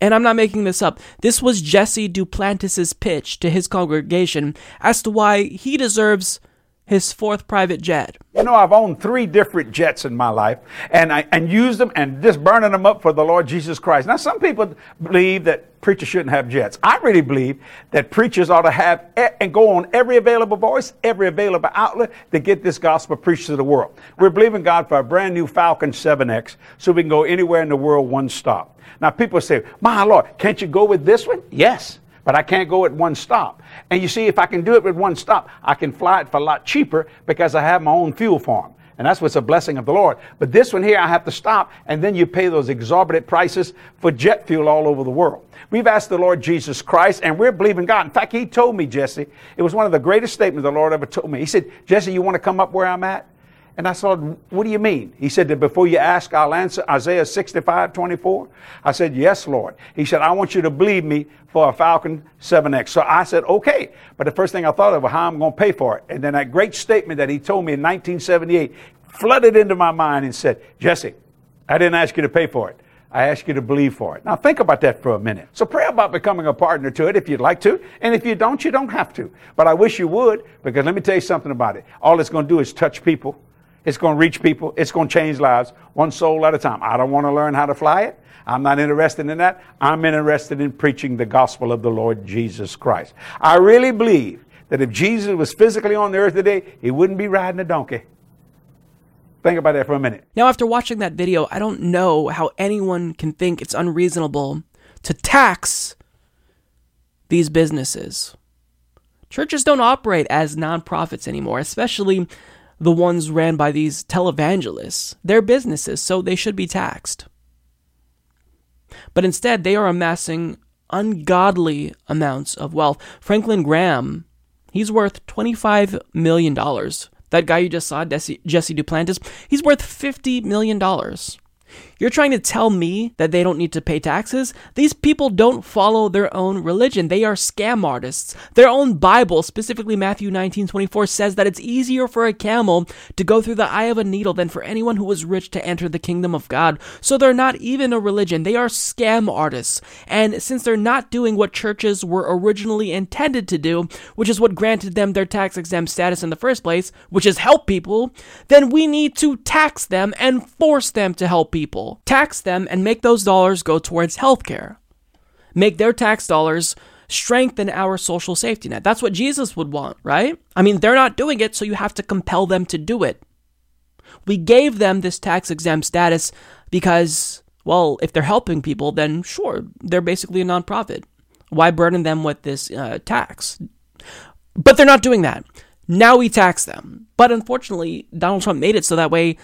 And I'm not making this up. This was Jesse Duplantis' pitch to his congregation as to why he deserves his fourth private jet. You know, I've owned three different jets in my life and I and used them and just burning them up for the Lord Jesus Christ. Now, some people believe that preachers shouldn't have jets. I really believe that preachers ought to have and go on every available voice, every available outlet to get this gospel preached to the world. We're believing God for a brand new Falcon 7X so we can go anywhere in the world one stop. Now, people say, My Lord, can't you go with this one? Yes but I can't go at one stop. And you see, if I can do it with one stop, I can fly it for a lot cheaper because I have my own fuel farm. And that's what's a blessing of the Lord. But this one here, I have to stop, and then you pay those exorbitant prices for jet fuel all over the world. We've asked the Lord Jesus Christ, and we're believing God. In fact, He told me, Jesse, it was one of the greatest statements the Lord ever told me. He said, Jesse, you want to come up where I'm at? And I said, What do you mean? He said that before you ask, I'll answer Isaiah 65, 24. I said, Yes, Lord. He said, I want you to believe me for a Falcon 7X. So I said, Okay. But the first thing I thought of was how I'm going to pay for it. And then that great statement that he told me in 1978 flooded into my mind and said, Jesse, I didn't ask you to pay for it. I ask you to believe for it. Now think about that for a minute. So pray about becoming a partner to it if you'd like to. And if you don't, you don't have to. But I wish you would, because let me tell you something about it. All it's going to do is touch people It's going to reach people. It's going to change lives one soul at a time. I don't want to learn how to fly it. I'm not interested in that. I'm interested in preaching the gospel of the Lord Jesus Christ. I really believe that if Jesus was physically on the earth today, he wouldn't be riding a donkey. Think about that for a minute. Now, after watching that video, I don't know how anyone can think it's unreasonable to tax these businesses. Churches don't operate as nonprofits anymore, especially the ones ran by these televangelists. They're businesses, so they should be taxed. But instead, they are amassing ungodly amounts of wealth. Franklin Graham, he's worth $25 million. That guy you just saw, Jesse, Duplantis, he's worth $50 million. You're trying to tell me that they don't need to pay taxes? These people don't follow their own religion. They are scam artists. Their own Bible, specifically Matthew 19:24 says that it's easier for a camel to go through the eye of a needle than for anyone who is rich to enter the kingdom of God. So they're not even a religion. They are scam artists. And since they're not doing what churches were originally intended to do, which is what granted them their tax exempt status in the first place, which is help people, then we need to tax them and force them to help people tax them, and make those dollars go towards healthcare. Make their tax dollars strengthen our social safety net. That's what Jesus would want, right? I mean, they're not doing it, so you have to compel them to do it. We gave them this tax exempt status because, well, if they're helping people, then sure, they're basically a nonprofit. Why burden them with this uh, tax? But they're not doing that. Now we tax them. But unfortunately, Donald Trump made it so that way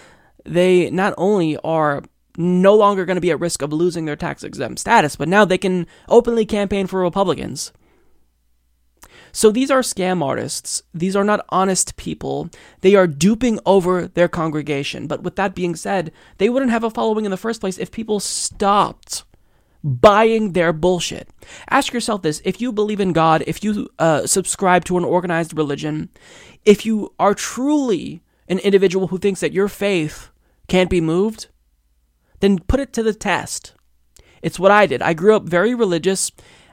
they not only are no longer going to be at risk of losing their tax exempt status, but now they can openly campaign for Republicans. So these are scam artists. These are not honest people. They are duping over their congregation. But with that being said, they wouldn't have a following in the first place if people stopped buying their bullshit. Ask yourself this if you believe in God, if you uh, subscribe to an organized religion, if you are truly an individual who thinks that your faith can't be moved, then put it to the test. It's what I did. I grew up very religious,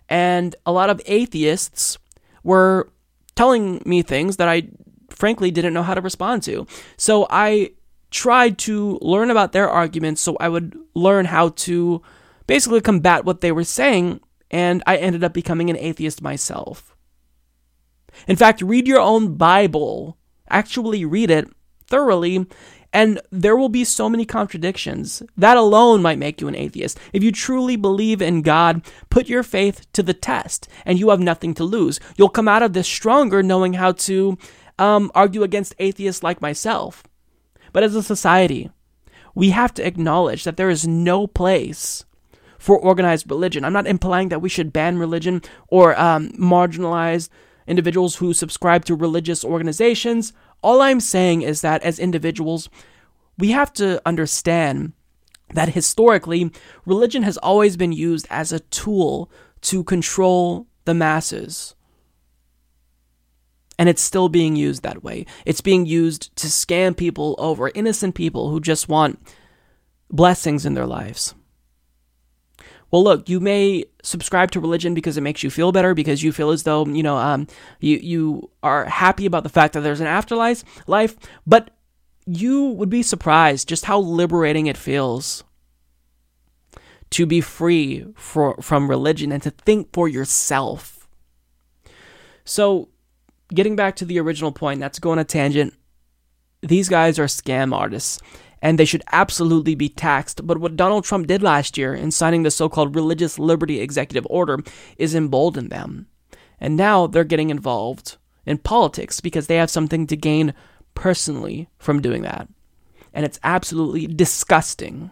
and a lot of atheists were telling me things that I frankly didn't know how to respond to. So I tried to learn about their arguments so I would learn how to basically combat what they were saying, and I ended up becoming an atheist myself. In fact, read your own Bible, actually read it thoroughly, and there will be so many contradictions. That alone might make you an atheist. If you truly believe in God, put your faith to the test, and you have nothing to lose. You'll come out of this stronger knowing how to um, argue against atheists like myself. But as a society, we have to acknowledge that there is no place for organized religion. I'm not implying that we should ban religion or um, marginalize individuals who subscribe to religious organizations. All I'm saying is that as individuals, we have to understand that historically, religion has always been used as a tool to control the masses. And it's still being used that way. It's being used to scam people over, innocent people who just want blessings in their lives well, look, you may subscribe to religion because it makes you feel better, because you feel as though you know um, you you are happy about the fact that there's an afterlife, life, but you would be surprised just how liberating it feels to be free for, from religion and to think for yourself. So, getting back to the original point, that's going a tangent, these guys are scam artists and they should absolutely be taxed. But what Donald Trump did last year in signing the so called Religious Liberty Executive Order is embolden them. And now they're getting involved in politics because they have something to gain personally from doing that. And it's absolutely disgusting.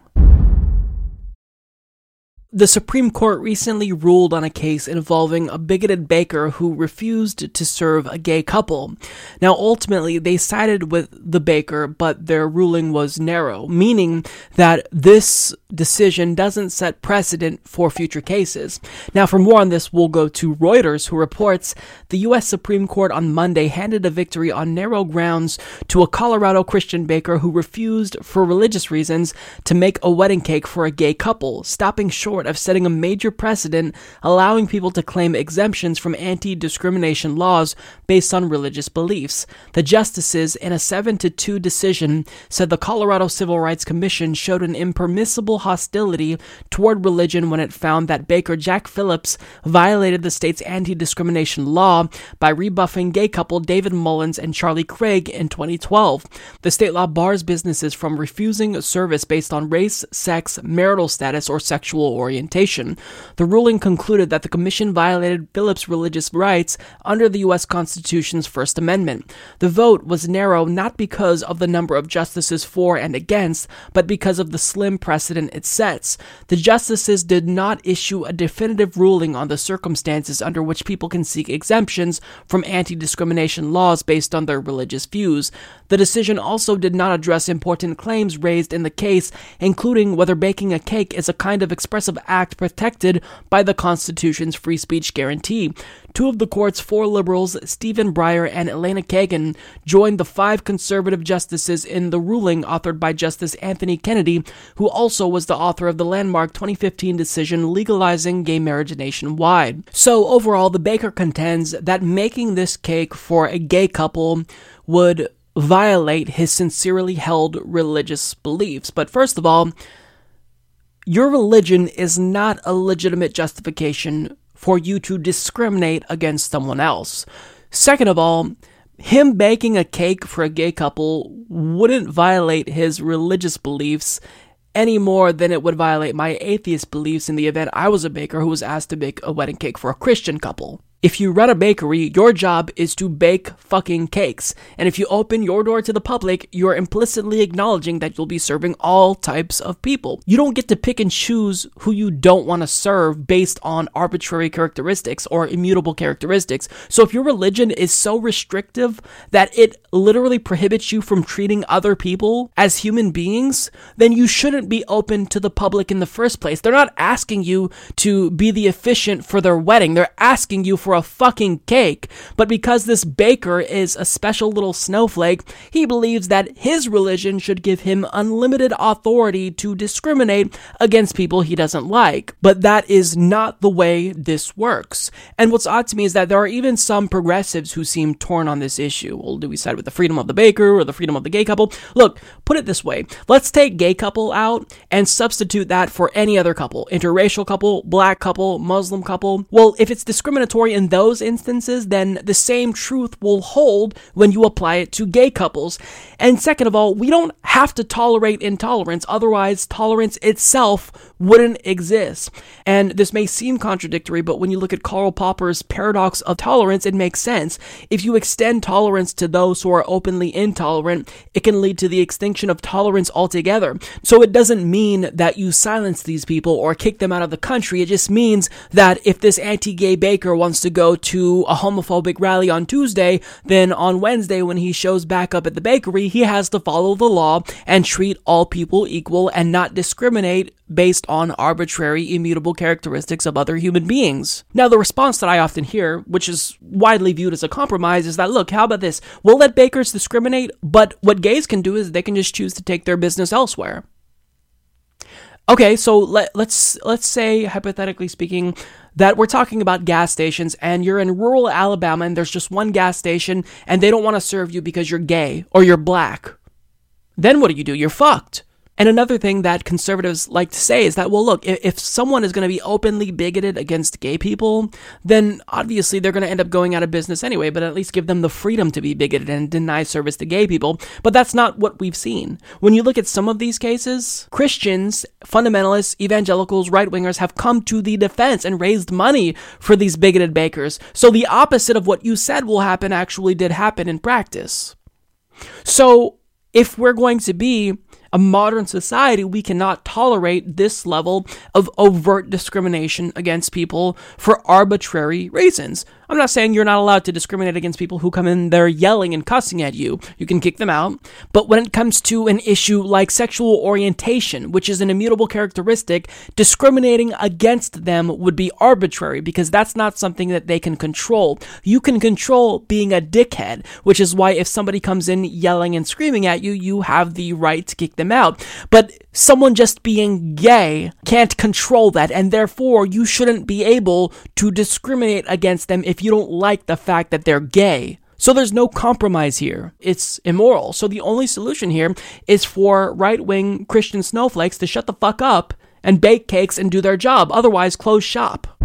The Supreme Court recently ruled on a case involving a bigoted baker who refused to serve a gay couple. Now, ultimately, they sided with the baker, but their ruling was narrow, meaning that this decision doesn't set precedent for future cases. Now, for more on this, we'll go to Reuters, who reports the U.S. Supreme Court on Monday handed a victory on narrow grounds to a Colorado Christian baker who refused, for religious reasons, to make a wedding cake for a gay couple, stopping short short of setting a major precedent allowing people to claim exemptions from anti discrimination laws based on religious beliefs. The justices, in a 7 to 2 decision, said the Colorado Civil Rights Commission showed an impermissible hostility toward religion when it found that Baker Jack Phillips violated the state's anti discrimination law by rebuffing gay couple David Mullins and Charlie Craig in 2012. The state law bars businesses from refusing service based on race, sex, marital status, or sexual orientation. The ruling concluded that the commission violated Phillips' religious rights under the U.S. Constitution's First Amendment. The vote was narrow not because of the number of justices for and against, but because of the slim precedent it sets. The justices did not issue a definitive ruling on the circumstances under which people can seek exemptions from anti discrimination laws based on their religious views. The decision also did not address important claims raised in the case, including whether baking a cake is a kind of expressive act protected by the Constitution's free speech guarantee. Two of the court's four liberals, Stephen Breyer and Elena Kagan, joined the five conservative justices in the ruling authored by Justice Anthony Kennedy, who also was the author of the landmark 2015 decision legalizing gay marriage nationwide. So, overall, the baker contends that making this cake for a gay couple would violate his sincerely held religious beliefs. But first of all, your religion is not a legitimate justification for you to discriminate against someone else. Second of all, him baking a cake for a gay couple wouldn't violate his religious beliefs any more than it would violate my atheist beliefs in the event I was a baker who was asked to bake a wedding cake for a Christian couple. If you run a bakery, your job is to bake fucking cakes. And if you open your door to the public, you're implicitly acknowledging that you'll be serving all types of people. You don't get to pick and choose who you don't want to serve based on arbitrary characteristics or immutable characteristics. So if your religion is so restrictive that it literally prohibits you from treating other people as human beings, then you shouldn't be open to the public in the first place. They're not asking you to be the officiant for their wedding. They're asking you for a fucking cake. But because this baker is a special little snowflake, he believes that his religion should give him unlimited authority to discriminate against people he doesn't like. But that is not the way this works. And what's odd to me is that there are even some progressives who seem torn on this issue. Well, do we side with the freedom of the baker or the freedom of the gay couple? Look, put it this way. Let's take gay couple out and substitute that for any other couple. Interracial couple, black couple, Muslim couple. Well, if it's discriminatory in those instances, then the same truth will hold when you apply it to gay couples. And second of all, we don't have to tolerate intolerance, otherwise, tolerance itself wouldn't exist. And this may seem contradictory, but when you look at Karl Popper's paradox of tolerance, it makes sense. If you extend tolerance to those who are openly intolerant, it can lead to the extinction of tolerance altogether. So it doesn't mean that you silence these people or kick them out of the country. It just means that if this anti gay baker wants to go to a homophobic rally on Tuesday, then on Wednesday, when he shows back up at the bakery, he has to follow the law and treat all people equal and not discriminate based on arbitrary, immutable characteristics of other human beings. Now, the response that I often hear, which is widely viewed as a compromise, is that look, how about this? We'll let bakers discriminate, but what gays can do is they can just choose to take their business elsewhere. Okay, so let, let's let's say hypothetically speaking that we're talking about gas stations and you're in rural Alabama and there's just one gas station and they don't want to serve you because you're gay or you're black. Then what do you do? You're fucked. And another thing that conservatives like to say is that, well, look, if, someone is going to be openly bigoted against gay people, then obviously they're going to end up going out of business anyway, but at least give them the freedom to be bigoted and deny service to gay people. But that's not what we've seen. When you look at some of these cases, Christians, fundamentalists, evangelicals, right wingers have come to the defense and raised money for these bigoted bakers. So the opposite of what you said will happen actually did happen in practice. So if we're going to be a modern society, we cannot tolerate this level of overt discrimination against people for arbitrary reasons. I'm not saying you're not allowed to discriminate against people who come in there yelling and cussing at you. You can kick them out. But when it comes to an issue like sexual orientation, which is an immutable characteristic, discriminating against them would be arbitrary because that's not something that they can control. You can control being a dickhead, which is why if somebody comes in yelling and screaming at you, you have the right to kick them out. But someone just being gay can't control that, and therefore you shouldn't be able to discriminate against them if you don't like the fact that they're gay. So there's no compromise here. It's immoral. So the only solution here is for right wing Christian snowflakes to shut the fuck up and bake cakes and do their job. Otherwise, close shop.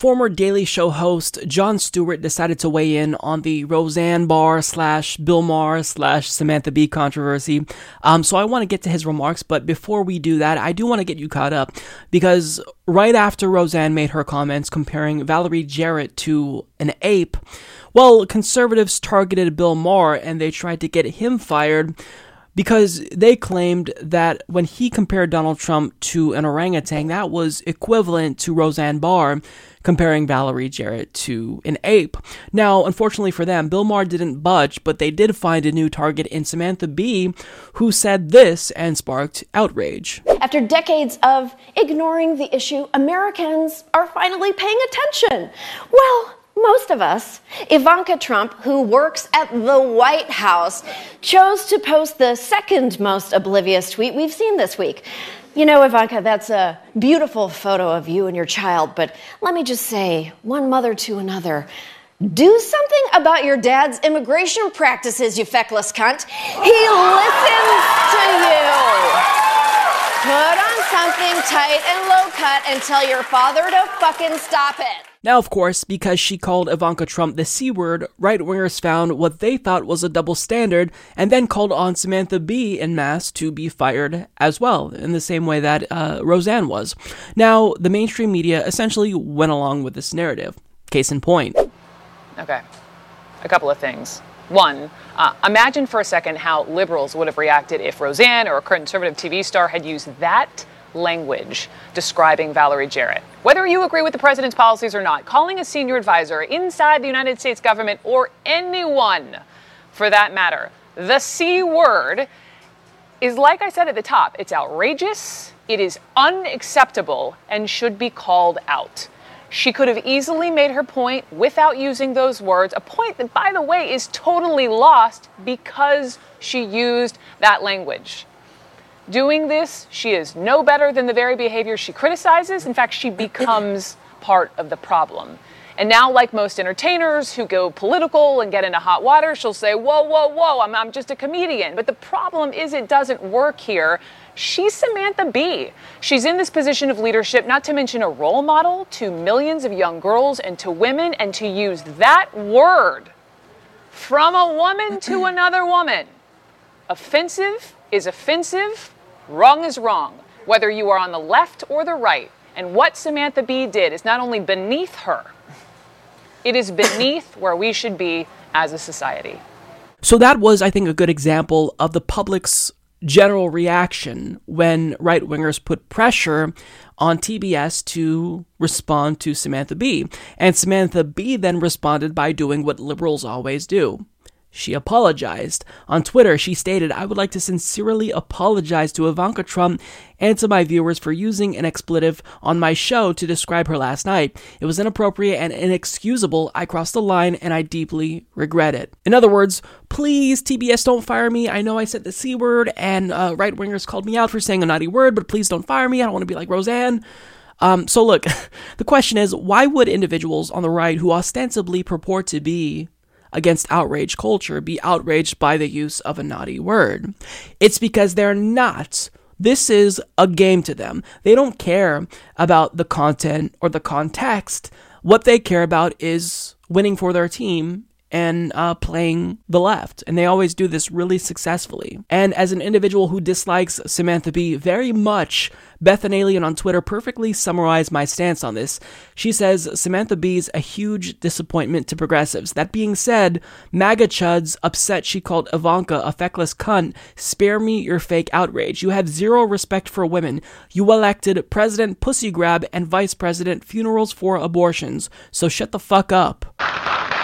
Former Daily Show host Jon Stewart decided to weigh in on the Roseanne Barr slash Bill Maher slash Samantha Bee controversy. Um, so I want to get to his remarks, but before we do that, I do want to get you caught up because right after Roseanne made her comments comparing Valerie Jarrett to an ape, well, conservatives targeted Bill Maher and they tried to get him fired because they claimed that when he compared Donald Trump to an orangutan, that was equivalent to Roseanne Barr comparing Valerie Jarrett to an ape. Now, unfortunately for them, Bill Maher didn't budge, but they did find a new target in Samantha Bee, who said this and sparked outrage. After decades of ignoring the issue, Americans are finally paying attention. Well, most of us, Ivanka Trump, who works at the White House, chose to post the second most oblivious tweet we've seen this week. You know, Ivanka, that's a beautiful photo of you and your child, but let me just say, one mother to another, do something about your dad's immigration practices, you feckless cunt. He listens to you. Put on something tight and low cut and tell your father to fucking stop it. Now, of course, because she called Ivanka Trump the C word, right wingers found what they thought was a double standard and then called on Samantha Bee in mass to be fired as well, in the same way that uh, Roseanne was. Now, the mainstream media essentially went along with this narrative. Case in point. Okay, a couple of things. One, uh, imagine for a second how liberals would have reacted if Roseanne or a conservative TV star had used that language describing Valerie Jarrett. Whether you agree with the president's policies or not, calling a senior advisor inside the United States government or anyone for that matter, the C word is like I said at the top, it's outrageous, it is unacceptable, and should be called out. She could have easily made her point without using those words, a point that, by the way, is totally lost because she used that language. Doing this, she is no better than the very behavior she criticizes. In fact, she becomes [laughs] part of the problem. And now, like most entertainers who go political and get into hot water, she'll say, Whoa, whoa, whoa, I'm, I'm just a comedian. But the problem is, it doesn't work here. She's Samantha Bee. She's in this position of leadership, not to mention a role model to millions of young girls and to women, and to use that word from a woman to [clears throat] another woman. Offensive is offensive, wrong is wrong, whether you are on the left or the right. And what Samantha Bee did is not only beneath her, it is beneath where we should be as a society. So that was, I think, a good example of the public's general reaction when right wingers put pressure on TBS to respond to Samantha Bee. And Samantha Bee then responded by doing what liberals always do she apologized. On Twitter, she stated, I would like to sincerely apologize to Ivanka Trump and to my viewers for using an expletive on my show to describe her last night. It was inappropriate and inexcusable. I crossed the line and I deeply regret it. In other words, please, TBS, don't fire me. I know I said the C word and uh, right wingers called me out for saying a naughty word, but please don't fire me. I don't want to be like Roseanne. Um, so, look, [laughs] the question is why would individuals on the right who ostensibly purport to be against outrage culture be outraged by the use of a naughty word. It's because they're not. This is a game to them. They don't care about the content or the context. What they care about is winning for their team and uh, playing the left. And they always do this really successfully. And as an individual who dislikes Samantha Bee very much, Beth Alien on Twitter perfectly summarized my stance on this. She says Samantha Bee's a huge disappointment to progressives. That being said, MAGA chuds upset she called Ivanka a feckless cunt. Spare me your fake outrage. You have zero respect for women. You elected President Pussy Grab and Vice President Funerals for Abortions. So shut the fuck up.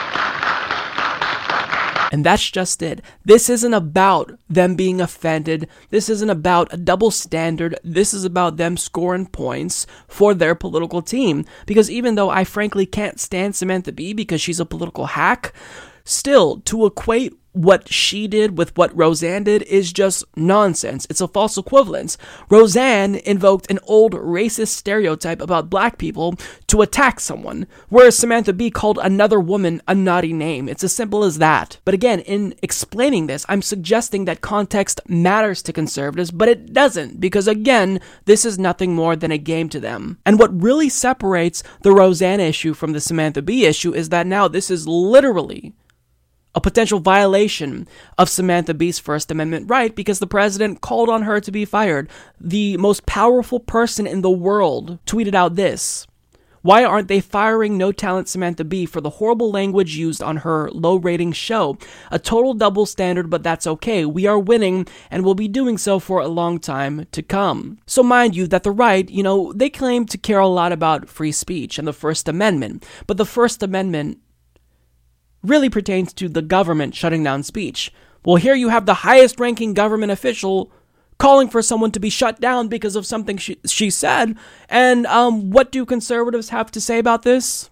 And that's just it. This isn't about them being offended. This isn't about a double standard. This is about them scoring points for their political team. Because even though I frankly can't stand Samantha Bee because she's a political hack, still, to equate what she did with what Roseanne did is just nonsense. It's a false equivalence. Roseanne invoked an old racist stereotype about black people to attack someone, whereas Samantha Bee called another woman a naughty name. It's as simple as that. But again, in explaining this, I'm suggesting that context matters to conservatives, but it doesn't, because again, this is nothing more than a game to them. And what really separates the Roseanne issue from the Samantha Bee issue is that now this is literally a potential violation of Samantha Bee's First Amendment right because the president called on her to be fired. The most powerful person in the world tweeted out this. Why aren't they firing no talent Samantha Bee for the horrible language used on her low rating show? A total double standard, but that's okay. We are winning and will be doing so for a long time to come. So, mind you, that the right, you know, they claim to care a lot about free speech and the First Amendment, but the First Amendment really pertains to the government shutting down speech. Well, here you have the highest ranking government official calling for someone to be shut down because of something she, she said. And um, what do conservatives have to say about this?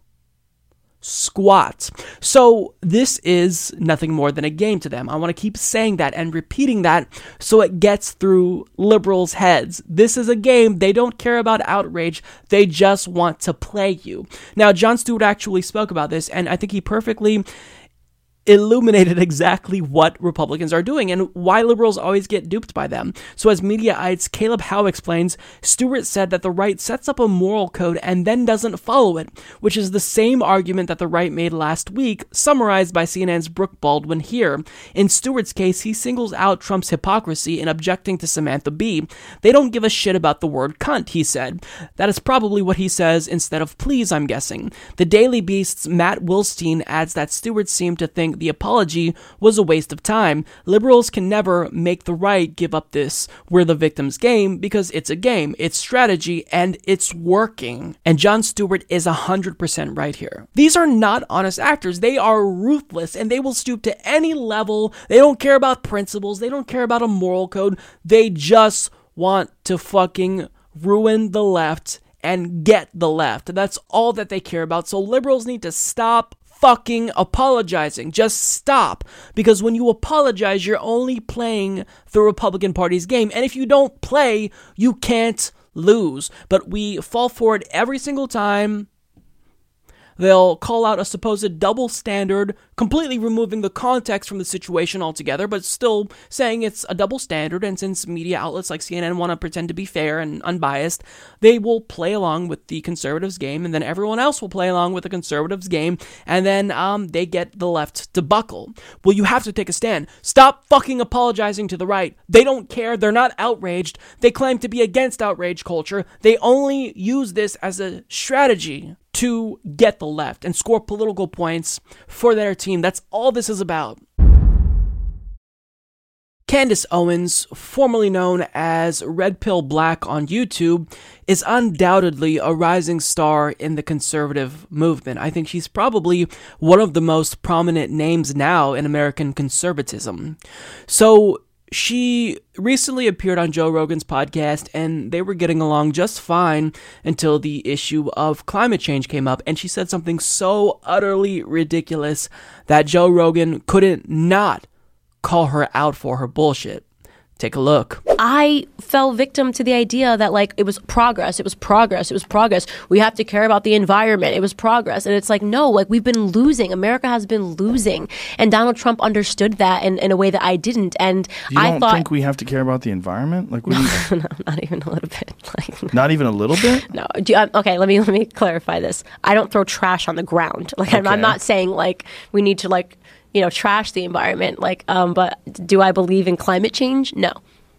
Squat. So this is nothing more than a game to them. I want to keep saying that and repeating that so it gets through liberals' heads. This is a game. They don't care about outrage. They just want to play you. Now, Jon Stewart actually spoke about this, and I think he perfectly illuminated exactly what Republicans are doing and why liberals always get duped by them. So, as Mediaite's Caleb Howe explains, Stewart said that the right sets up a moral code and then doesn't follow it, which is the same argument that the right made last week, summarized by CNN's Brooke Baldwin here. In Stewart's case, he singles out Trump's hypocrisy in objecting to Samantha Bee. They don't give a shit about the word cunt, he said. That is probably what he says instead of please, I'm guessing. The Daily Beast's Matt Wilstein adds that Stewart seemed to think the apology was a waste of time. Liberals can never make the right give up this we're the victim's game because it's a game, it's strategy, and it's working. And Jon Stewart is 100% right here. These are not honest actors. They are ruthless and they will stoop to any level. They don't care about principles, they don't care about a moral code. They just want to fucking ruin the left and get the left. That's all that they care about. So liberals need to stop fucking apologizing. Just stop. Because when you apologize, you're only playing the Republican Party's game. And if you don't play, you can't lose. But we fall for it every single time. They'll call out a supposed double standard, completely removing the context from the situation altogether, but still saying it's a double standard. And since media outlets like CNN want to pretend to be fair and unbiased, they will play along with the conservatives' game, and then everyone else will play along with the conservatives' game, and then um, they get the left to buckle. Well, you have to take a stand. Stop fucking apologizing to the right. They don't care. They're not outraged. They claim to be against outrage culture. They only use this as a strategy to get the left and score political points for their team. That's all this is about. Candace Owens, formerly known as Red Pill Black on YouTube, is undoubtedly a rising star in the conservative movement. I think she's probably one of the most prominent names now in American conservatism. So, she recently appeared on Joe Rogan's podcast and they were getting along just fine until the issue of climate change came up and she said something so utterly ridiculous that Joe Rogan couldn't not call her out for her bullshit. Take a look. I fell victim to the idea that like it was progress, it was progress, it was progress. We have to care about the environment. It was progress. And it's like, no, like we've been losing. America has been losing. And Donald Trump understood that in, in a way that I didn't. And You I don't thought think we have to care about the environment? Like, what do you, [laughs] no, not even a little bit. [laughs] Like not even a little bit? [laughs] No. Do you, um, okay, let me let me clarify this. I don't throw trash on the ground. Like I'm, I'm not saying like we need to like you know trash the environment. Like um, but do I believe in climate change? No.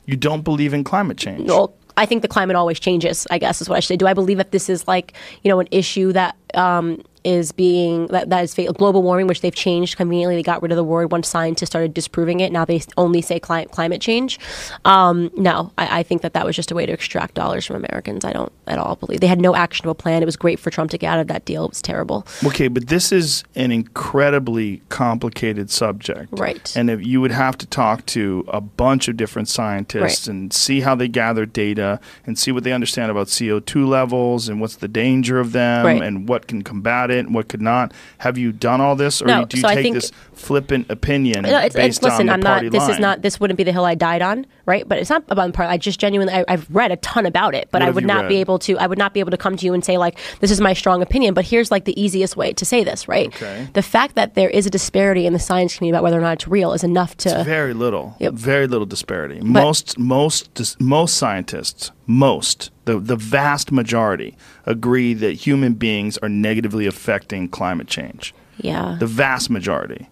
You don't believe in climate change? Well, I think the climate always changes. I guess is what I should say. Do I believe that this is like you know an issue that um, is being that, that is global warming, which they've changed conveniently. They got rid of the word once scientists started disproving it. Now they only say cli- climate change. Um, no, I, I think that that was just a way to extract dollars from Americans. I don't at all believe they had no actionable plan. It was great for Trump to get out of that deal. It was terrible. Okay, but this is an incredibly complicated subject. Right. And if you would have to talk to a bunch of different scientists Right. and see how they gather data and see what they understand about CO2 levels and what's the danger of them Right. and what can combat it and what could not? Have you done all this, or No, do you so take think- this flippant opinion No, it's, it's, listen, on the I'm not. This line? is not. This wouldn't be the hill I died on, right? But it's not about the party. I just genuinely, I, I've read a ton about it, but What I would not be able to. I would not be able to come to you and say like, this is my strong opinion. But here's like the easiest way to say this, right? Okay. The fact that there is a disparity in the science community about whether or not it's real is enough to. It's very little. Yep. Very little disparity. most most most scientists, most the the vast majority agree that human beings are negatively affecting climate change. yeah. The vast majority.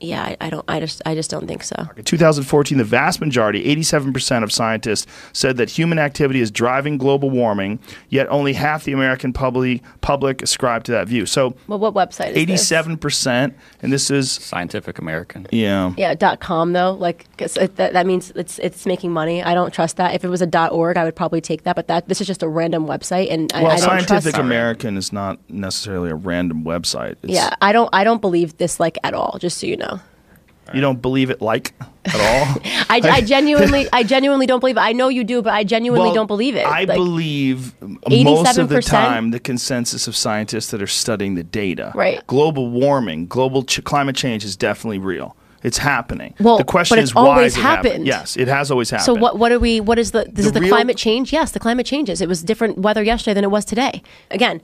Yeah. I, I don't. I just. I just don't think so. In 2014, the vast majority, 87% of scientists, said that human activity is driving global warming, yet only half the American public, public ascribe to that view. So Well, what website is 87%, and this is Scientific American. Yeah. Yeah, dot com though, like 'cause it, that, that means it's it's making money. I don't trust that. If it was a dot org, I would probably take that. But that this is just a random website, and I, well, I don't Scientific trust. American is not necessarily a random website. It's, Yeah, I don't. I don't believe this like at all. Just so you know, You don't believe it like at all? [laughs] I, I genuinely, I genuinely don't believe it. I know you do, but I genuinely Well, don't believe it. I Like, believe most of the 87%? time the consensus of scientists that are studying the data. Right. Global warming, global ch- climate change is definitely real. It's happening. Well, the question but it's is why always it happened? happened. Yes, it has always happened. So what? What are we? What is the? This is the real- climate change. Yes, the climate changes. It was different weather yesterday than it was today. Again.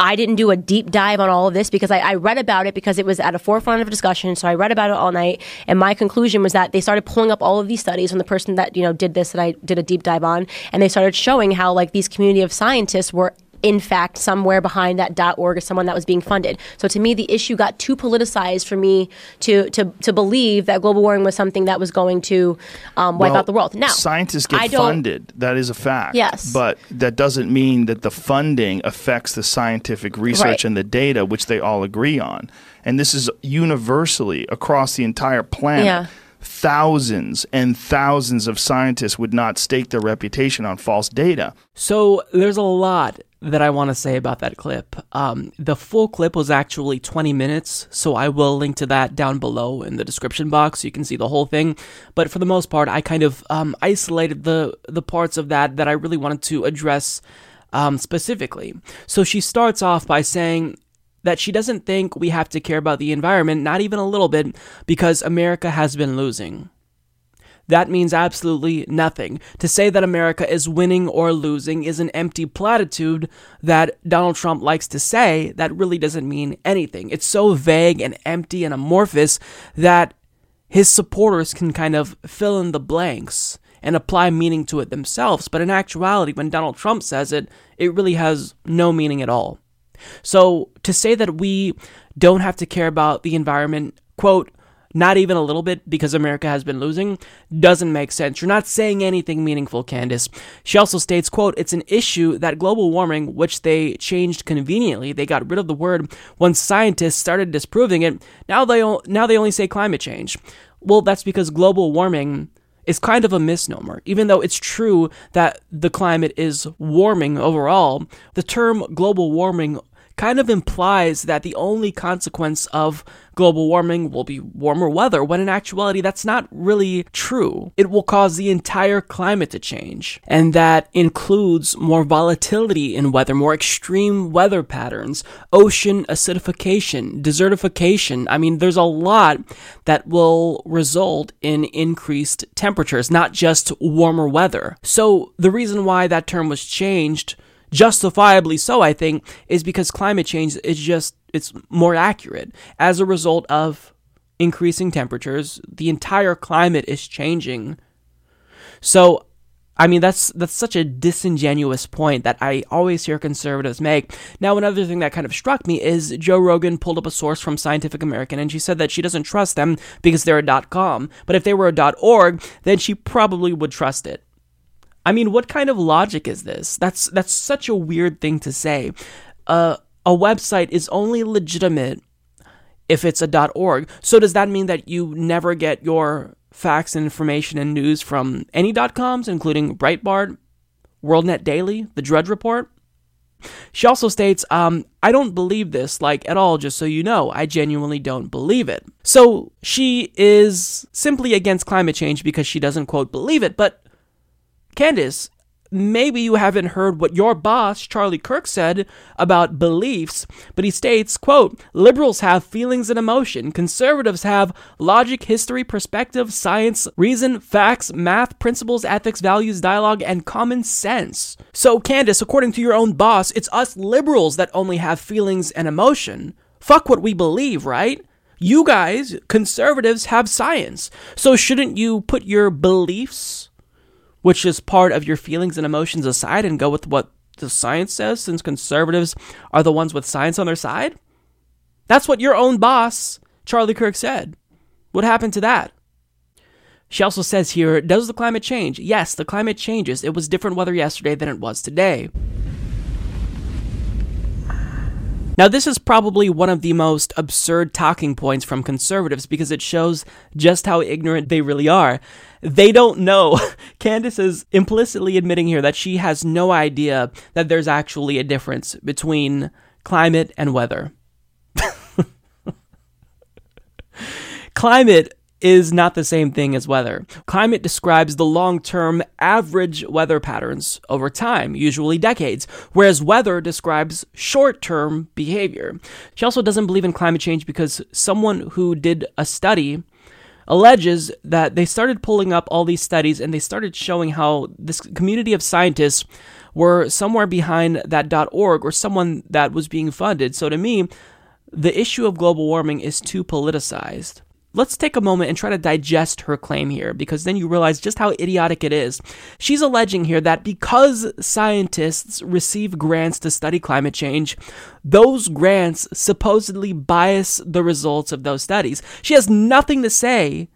I didn't do a deep dive on all of this because I, I read about it because it was at a forefront of discussion. So I read about it all night, and my conclusion was that they started pulling up all of these studies from the person that you know did this that I did a deep dive on, and they started showing how like these community of scientists were in fact somewhere behind that org is someone that was being funded. So to me, the issue got too politicized for me to to to believe that global warming was something that was going to um, wipe Well, out the world. Now, scientists get I funded. That is a fact. Yes. But that doesn't mean that the funding affects the scientific research Right. and the data, which they all agree on. And this is universally across the entire planet. Yeah. Thousands and thousands of scientists would not stake their reputation on false data. So there's a lot that I want to say about that clip. Um, the full clip was actually 20 minutes, so I will link to that down below in the description box so you can see the whole thing. But for the most part, I kind of um, isolated the the parts of that that I really wanted to address um, specifically. So she starts off by saying that she doesn't think we have to care about the environment, not even a little bit, because America has been losing. That means absolutely nothing. To say that America is winning or losing is an empty platitude that Donald Trump likes to say that really doesn't mean anything. It's so vague and empty and amorphous that his supporters can kind of fill in the blanks and apply meaning to it themselves. But in actuality, when Donald Trump says it, it really has no meaning at all. So to say that we don't have to care about the environment, quote, not even a little bit because America has been losing, doesn't make sense. You're not saying anything meaningful, Candace. She also states, quote, it's an issue that global warming, which they changed conveniently, they got rid of the word once scientists started disproving it. Now they o- now they only say climate change. Well, that's because global warming is kind of a misnomer. Even though it's true that the climate is warming overall, the term global warming kind of implies that the only consequence of global warming will be warmer weather, when in actuality, that's not really true. It will cause the entire climate to change, and that includes more volatility in weather, more extreme weather patterns, ocean acidification, desertification. I mean, there's a lot that will result in increased temperatures, not just warmer weather. So, the reason why that term was changed justifiably so i think is because climate change is just it's more accurate as a result of increasing temperatures the entire climate is changing so I mean that's that's such a disingenuous point that I always hear conservatives make. Now another thing that kind of struck me is Joe Rogan pulled up a source from Scientific American and she said that she doesn't trust them because they're a .dot .com, but if they were a .dot .org, then she probably would trust it. I mean, what kind of logic is this? That's that's such a weird thing to say. Uh, a website is only legitimate if it's a .org. So does that mean that you never get your facts and information and news from any .coms, including Breitbart, WorldNet Daily, The Drudge Report? She also states, um, I don't believe this, like, at all, just so you know. I genuinely don't believe it. So she is simply against climate change because she doesn't, quote, believe it, but Candace, maybe you haven't heard what your boss, Charlie Kirk, said about beliefs, but he states, quote, liberals have feelings and emotion. Conservatives have logic, history, perspective, science, reason, facts, math, principles, ethics, values, dialogue, and common sense. So, Candace, according to your own boss, it's us liberals that only have feelings and emotion. Fuck what we believe, right? You guys, conservatives, have science. So shouldn't you put your beliefs, which is part of your feelings and emotions, aside and go with what the science says, since conservatives are the ones with science on their side? That's what your own boss, Charlie Kirk, said. What happened to that? She also says here, does the climate change? Yes, the climate changes. It was different weather yesterday than it was today. Now, this is probably one of the most absurd talking points from conservatives because it shows just how ignorant they really are. They don't know. [laughs] Candace is implicitly admitting here that she has no idea that there's actually a difference between climate and weather. [laughs] climate is not the same thing as weather. Climate describes the long term average weather patterns over time, usually decades, whereas weather describes short term behavior. She also doesn't believe in climate change because someone who did a study alleges that they started pulling up all these studies and they started showing how this community of scientists were somewhere behind that .org or someone that was being funded. So to me, the issue of global warming is too politicized let's take a moment and try to digest her claim here because then you realize just how idiotic it is. She's alleging here that because scientists receive grants to study climate change, those grants supposedly bias the results of those studies. She has nothing to say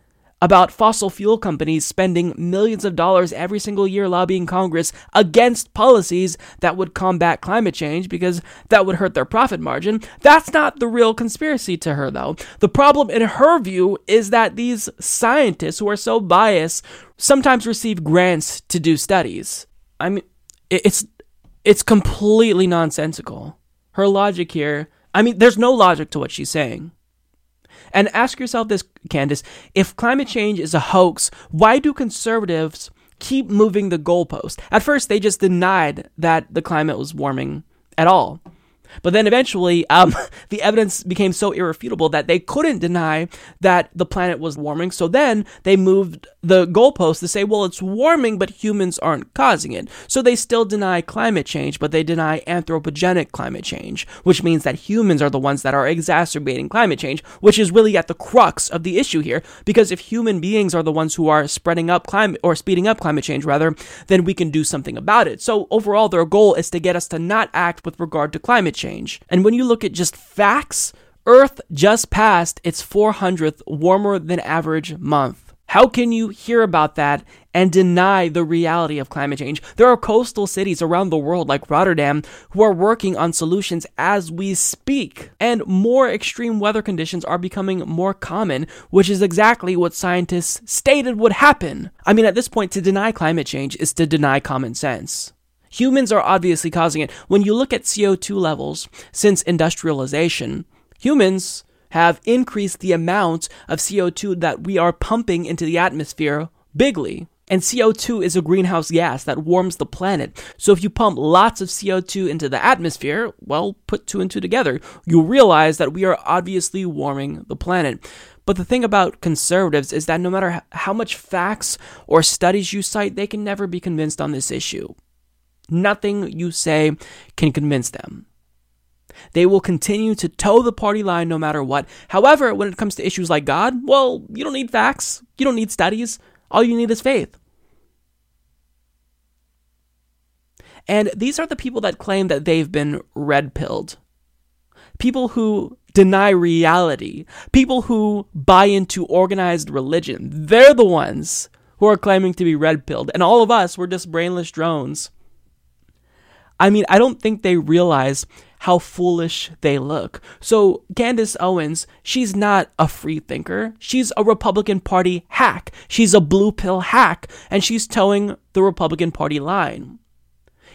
about fossil fuel companies spending millions of dollars every single year lobbying Congress against policies that would combat climate change because that would hurt their profit margin. That's not the real conspiracy to her, though. The problem, in her view, is that these scientists who are so biased sometimes receive grants to do studies. I mean, it's it's completely nonsensical. Her logic here, I mean, there's no logic to what she's saying. And ask yourself this, Candace if climate change is a hoax, why do conservatives keep moving the goalpost? At first, they just denied that the climate was warming at all. But then eventually, um, [laughs] the evidence became so irrefutable that they couldn't deny that the planet was warming. So then they moved the goalpost to say, well, it's warming, but humans aren't causing it. So they still deny climate change, but they deny anthropogenic climate change, which means that humans are the ones that are exacerbating climate change, which is really at the crux of the issue here. Because if human beings are the ones who are spreading up climate or speeding up climate change, rather, then we can do something about it. So overall, their goal is to get us to not act with regard to climate change. And when you look at just facts, Earth just passed its 400th warmer than average month. How can you hear about that and deny the reality of climate change? There are coastal cities around the world, like Rotterdam, who are working on solutions as we speak. And more extreme weather conditions are becoming more common, which is exactly what scientists stated would happen. I mean, at this point, to deny climate change is to deny common sense. Humans are obviously causing it. When you look at CO2 levels since industrialization, humans have increased the amount of CO2 that we are pumping into the atmosphere bigly. And CO2 is a greenhouse gas that warms the planet. So if you pump lots of CO2 into the atmosphere, well, put two and two together, you realize that we are obviously warming the planet. But the thing about conservatives is that no matter how much facts or studies you cite, they can never be convinced on this issue. Nothing you say can convince them. They will continue to toe the party line no matter what. However, when it comes to issues like God, well, you don't need facts, you don't need studies, all you need is faith. And these are the people that claim that they've been red pilled. People who deny reality, people who buy into organized religion. They're the ones who are claiming to be red pilled. And all of us, we're just brainless drones. I mean, I don't think they realize how foolish they look. So, Candace Owens, she's not a free thinker. She's a Republican Party hack. She's a blue pill hack, and she's toeing the Republican Party line.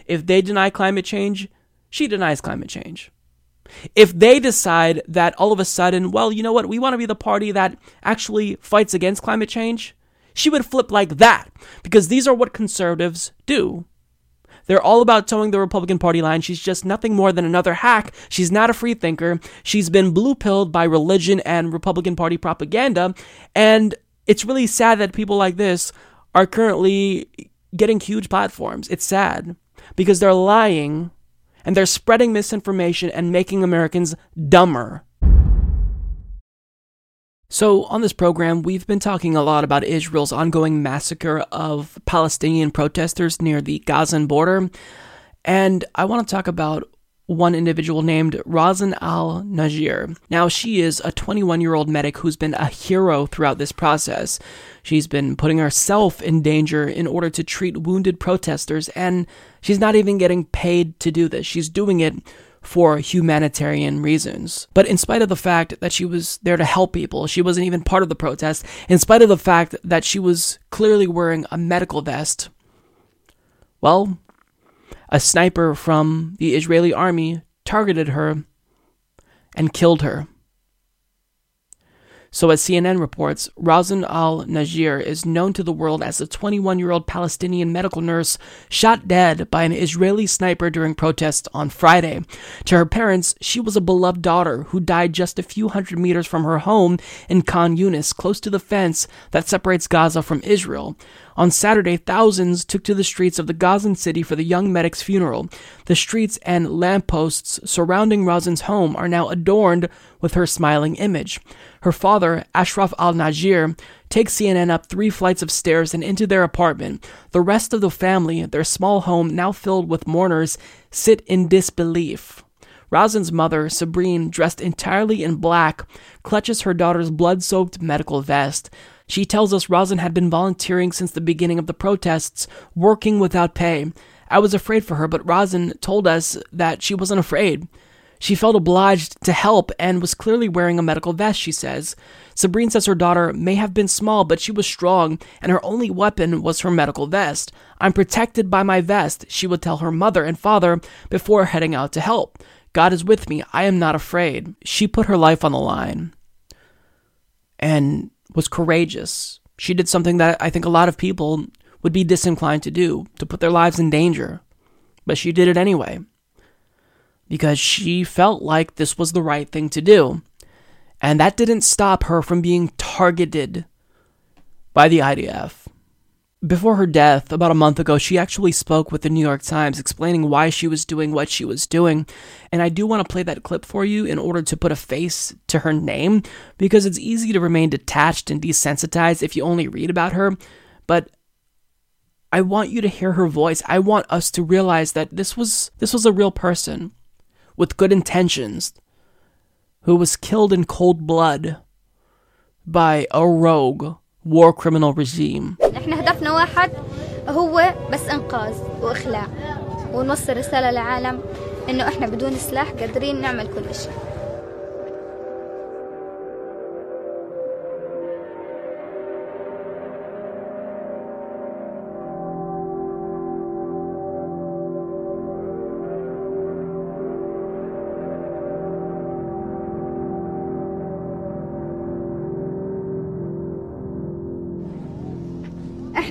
If they deny climate change, she denies climate change. If they decide that all of a sudden, well, you know what, we want to be the party that actually fights against climate change, she would flip like that because these are what conservatives do. They're all about toeing the Republican Party line. She's just nothing more than another hack. She's not a free thinker. She's been blue pilled by religion and Republican Party propaganda. And it's really sad that people like this are currently getting huge platforms. It's sad because they're lying and they're spreading misinformation and making Americans dumber. So, on this program, we've been talking a lot about Israel's ongoing massacre of Palestinian protesters near the Gazan border. And I want to talk about one individual named Razan al Najjar. Now, she is a 21 year old medic who's been a hero throughout this process. She's been putting herself in danger in order to treat wounded protesters, and she's not even getting paid to do this. She's doing it for humanitarian reasons. But in spite of the fact that she was there to help people, she wasn't even part of the protest, in spite of the fact that she was clearly wearing a medical vest, well, a sniper from the Israeli army targeted her and killed her. So, as CNN reports, Razan al Najjar is known to the world as a 21 year old Palestinian medical nurse shot dead by an Israeli sniper during protests on Friday. To her parents, she was a beloved daughter who died just a few hundred meters from her home in Khan Yunis, close to the fence that separates Gaza from Israel. On Saturday, thousands took to the streets of the Gazan city for the young medic's funeral. The streets and lampposts surrounding Razan's home are now adorned with her smiling image. Her father, Ashraf al Najjar, takes CNN up three flights of stairs and into their apartment. The rest of the family, their small home now filled with mourners, sit in disbelief. Razan's mother, Sabrine, dressed entirely in black, clutches her daughter's blood soaked medical vest. She tells us Razan had been volunteering since the beginning of the protests, working without pay. I was afraid for her, but Razan told us that she wasn't afraid. She felt obliged to help and was clearly wearing a medical vest, she says. Sabrine says her daughter may have been small, but she was strong, and her only weapon was her medical vest. I'm protected by my vest, she would tell her mother and father before heading out to help. God is with me. I am not afraid. She put her life on the line and was courageous. She did something that I think a lot of people would be disinclined to do, to put their lives in danger. But she did it anyway because she felt like this was the right thing to do. And that didn't stop her from being targeted by the IDF. Before her death, about a month ago, she actually spoke with the New York Times explaining why she was doing what she was doing. And I do want to play that clip for you in order to put a face to her name, because it's easy to remain detached and desensitized if you only read about her. But I want you to hear her voice. I want us to realize that this was this was a real person with good intentions who was killed in cold blood by a rogue war criminal regime. إحنا هدفنا واحد هو بس إنقاذ واخلاع ونوصل رسالة للعالم إنه إحنا بدون سلاح قادرين نعمل كل شيء.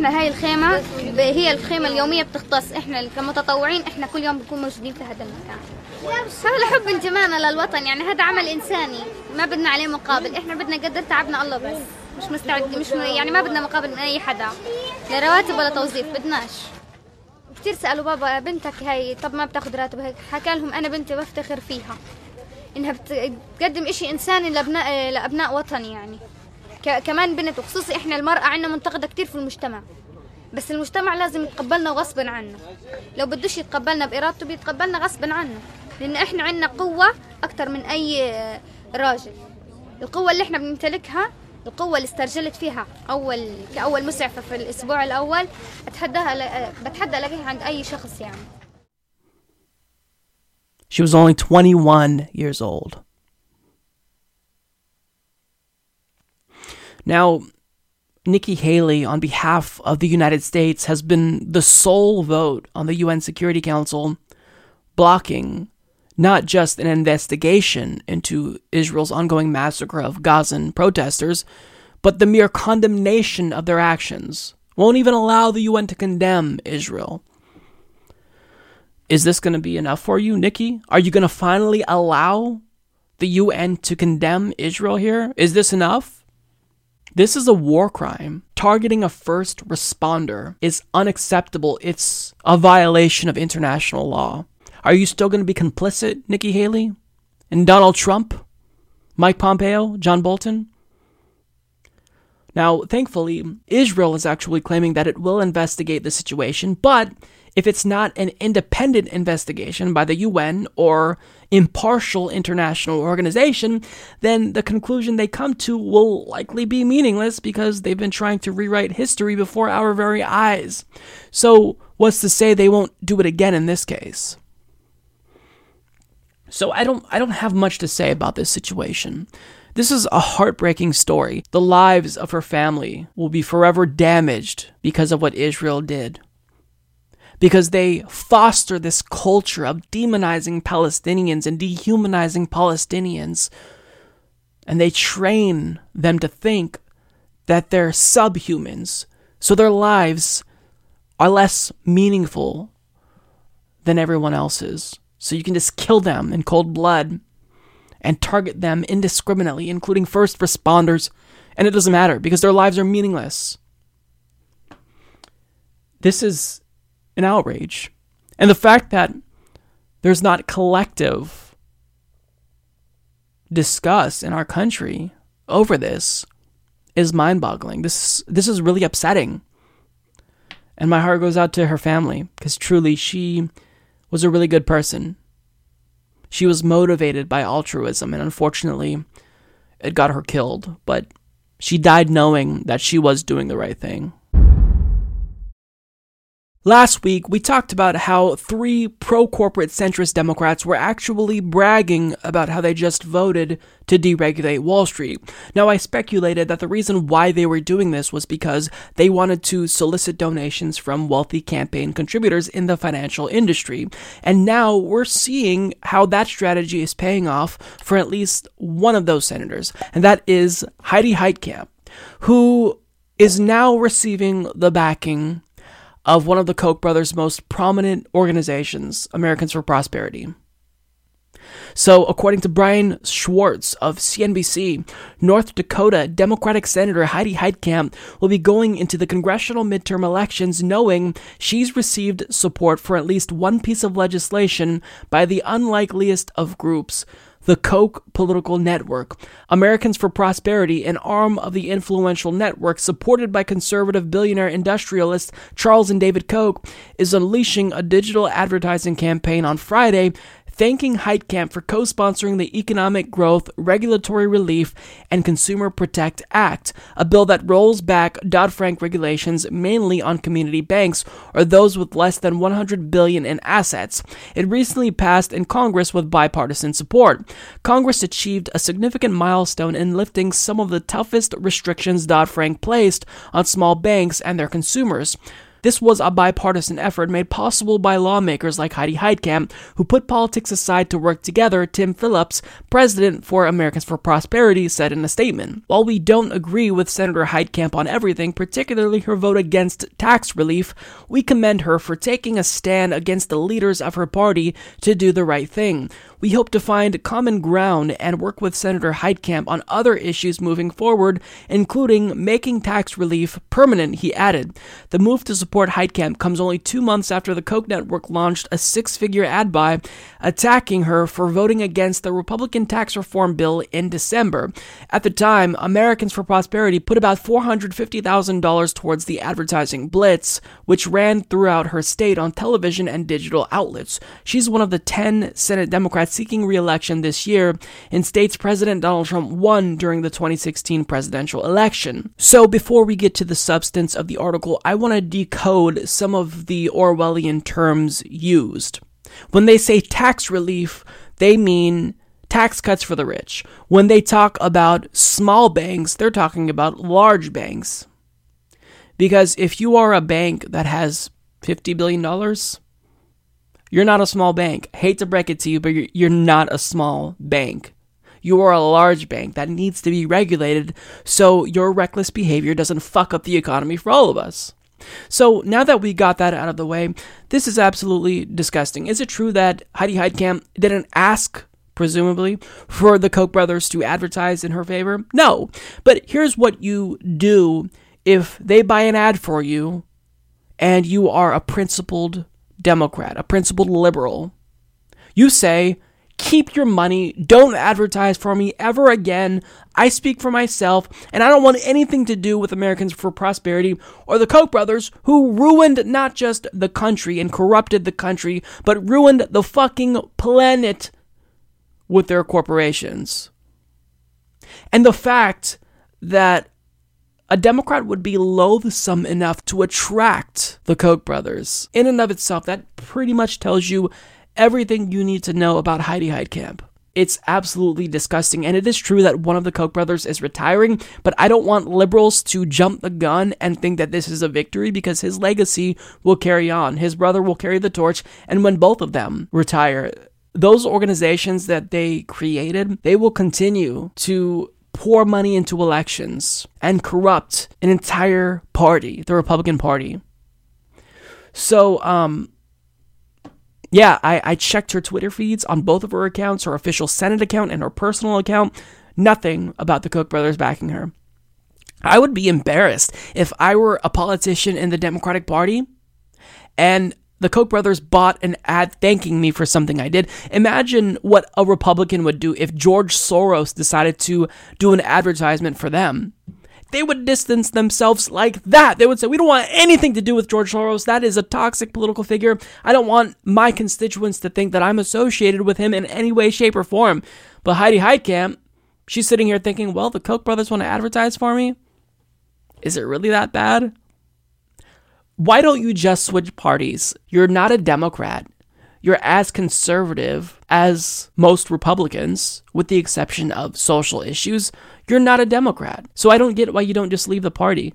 هاي الخيمة ب- هي الخيمة اليومية بتختص. إحنا كمتطوعين إحنا كل يوم بنكون موجودين في هذا المكان. هذا حب انتمائنا للوطن يعني هذا عمل إنساني. ما بدنا عليه مقابل. إحنا بدنا نقدر تعبنا الله بس. مش مستعد مش يعني ما بدنا مقابل من أي حدا. لا رواتب ولا توظيف بدناش. كثير سألوا بابا بنتك هاي طب ما بتاخذ راتب هيك؟ حكى لهم أنا بنتي بفتخر فيها. إنها بت- بتقدم إشي إنساني لابناء لأبناء وطني يعني. كمان بنت وخصوصي إحنا المرأة عندنا منتقدة كتير في المجتمع. بس المجتمع لازم يتقبلنا غصبا عنه لو بدوش يتقبلنا بإرادته بيتقبلنا غصبا عنه لأن إحنا عندنا قوة أكتر من أي راجل. القوة اللي إحنا بنمتلكها القوة اللي استرجلت فيها أول كأول مسعفة في الأسبوع الأول أتحداها ل- بتحدى ألاقيها عند أي شخص يعني. She was only 21 years old. Now, Nikki Haley, on behalf of the United States, has been the sole vote on the UN Security Council blocking not just an investigation into Israel's ongoing massacre of Gazan protesters, but the mere condemnation of their actions. Won't even allow the UN to condemn Israel. Is this going to be enough for you, Nikki? Are you going to finally allow the UN to condemn Israel here? Is this enough? This is a war crime. Targeting a first responder is unacceptable. It's a violation of international law. Are you still going to be complicit, Nikki Haley? And Donald Trump? Mike Pompeo? John Bolton? Now, thankfully, Israel is actually claiming that it will investigate the situation, but if it's not an independent investigation by the UN or impartial international organization, then the conclusion they come to will likely be meaningless because they've been trying to rewrite history before our very eyes. So, what's to say they won't do it again in this case? So I don't I don't have much to say about this situation. This is a heartbreaking story. The lives of her family will be forever damaged because of what Israel did. Because they foster this culture of demonizing Palestinians and dehumanizing Palestinians. And they train them to think that they're subhumans. So their lives are less meaningful than everyone else's. So you can just kill them in cold blood and target them indiscriminately, including first responders, and it doesn't matter because their lives are meaningless. This is an outrage. And the fact that there's not collective discuss in our country over this is mind-boggling. This this is really upsetting. And my heart goes out to her family because truly she was a really good person. She was motivated by altruism, and unfortunately, it got her killed, but she died knowing that she was doing the right thing. Last week, we talked about how three pro corporate centrist Democrats were actually bragging about how they just voted to deregulate Wall Street. Now, I speculated that the reason why they were doing this was because they wanted to solicit donations from wealthy campaign contributors in the financial industry. And now we're seeing how that strategy is paying off for at least one of those senators, and that is Heidi Heitkamp, who is now receiving the backing of one of the Koch brothers' most prominent organizations, Americans for Prosperity. So, according to Brian Schwartz of CNBC, North Dakota Democratic Senator Heidi Heitkamp will be going into the congressional midterm elections knowing she's received support for at least one piece of legislation by the unlikeliest of groups the Koch Political Network, Americans for Prosperity, an arm of the influential network supported by conservative billionaire industrialists Charles and David Koch, is unleashing a digital advertising campaign on Friday thanking Heitkamp for co sponsoring the Economic Growth, Regulatory Relief, and Consumer Protect Act, a bill that rolls back Dodd Frank regulations mainly on community banks or those with less than 100 billion in assets. It recently passed in Congress with bipartisan support. Congress achieved a significant milestone in lifting some of the toughest restrictions Dodd Frank placed on small banks and their consumers. This was a bipartisan effort made possible by lawmakers like Heidi Heitkamp, who put politics aside to work together, Tim Phillips, president for Americans for Prosperity, said in a statement. While we don't agree with Senator Heitkamp on everything, particularly her vote against tax relief, we commend her for taking a stand against the leaders of her party to do the right thing. We hope to find common ground and work with Senator Heitkamp on other issues moving forward, including making tax relief permanent, he added. The move to support Heitkamp comes only two months after the Koch network launched a six figure ad buy attacking her for voting against the Republican tax reform bill in December. At the time, Americans for Prosperity put about $450,000 towards the advertising blitz, which ran throughout her state on television and digital outlets. She's one of the 10 Senate Democrats seeking re election this year, and states President Donald Trump won during the 2016 presidential election. So, before we get to the substance of the article, I want to decode some of the Orwellian terms used. When they say tax relief, they mean tax cuts for the rich. When they talk about small banks, they're talking about large banks. Because if you are a bank that has $50 billion, you're not a small bank. hate to break it to you, but you're, you're not a small bank. You are a large bank that needs to be regulated so your reckless behavior doesn't fuck up the economy for all of us. So now that we got that out of the way, this is absolutely disgusting. Is it true that Heidi Heitkamp didn't ask, presumably, for the Koch brothers to advertise in her favor? No. But here's what you do if they buy an ad for you and you are a principled Democrat, a principled liberal. You say, Keep your money. Don't advertise for me ever again. I speak for myself, and I don't want anything to do with Americans for Prosperity or the Koch brothers who ruined not just the country and corrupted the country, but ruined the fucking planet with their corporations. And the fact that a Democrat would be loathsome enough to attract the Koch brothers, in and of itself, that pretty much tells you everything you need to know about Heidi Heitkamp. It's absolutely disgusting. And it is true that one of the Koch brothers is retiring, but I don't want liberals to jump the gun and think that this is a victory because his legacy will carry on. His brother will carry the torch. And when both of them retire, those organizations that they created, they will continue to pour money into elections and corrupt an entire party, the Republican Party. So, um, yeah, I, I checked her Twitter feeds on both of her accounts, her official Senate account and her personal account. Nothing about the Koch brothers backing her. I would be embarrassed if I were a politician in the Democratic Party and the Koch brothers bought an ad thanking me for something I did. Imagine what a Republican would do if George Soros decided to do an advertisement for them they would distance themselves like that. They would say, We don't want anything to do with George Soros. That is a toxic political figure. I don't want my constituents to think that I'm associated with him in any way, shape, or form. But Heidi Heitkamp, she's sitting here thinking, Well, the Koch brothers want to advertise for me. Is it really that bad? Why don't you just switch parties? You're not a Democrat. You're as conservative as most Republicans, with the exception of social issues. You're not a Democrat. So I don't get why you don't just leave the party.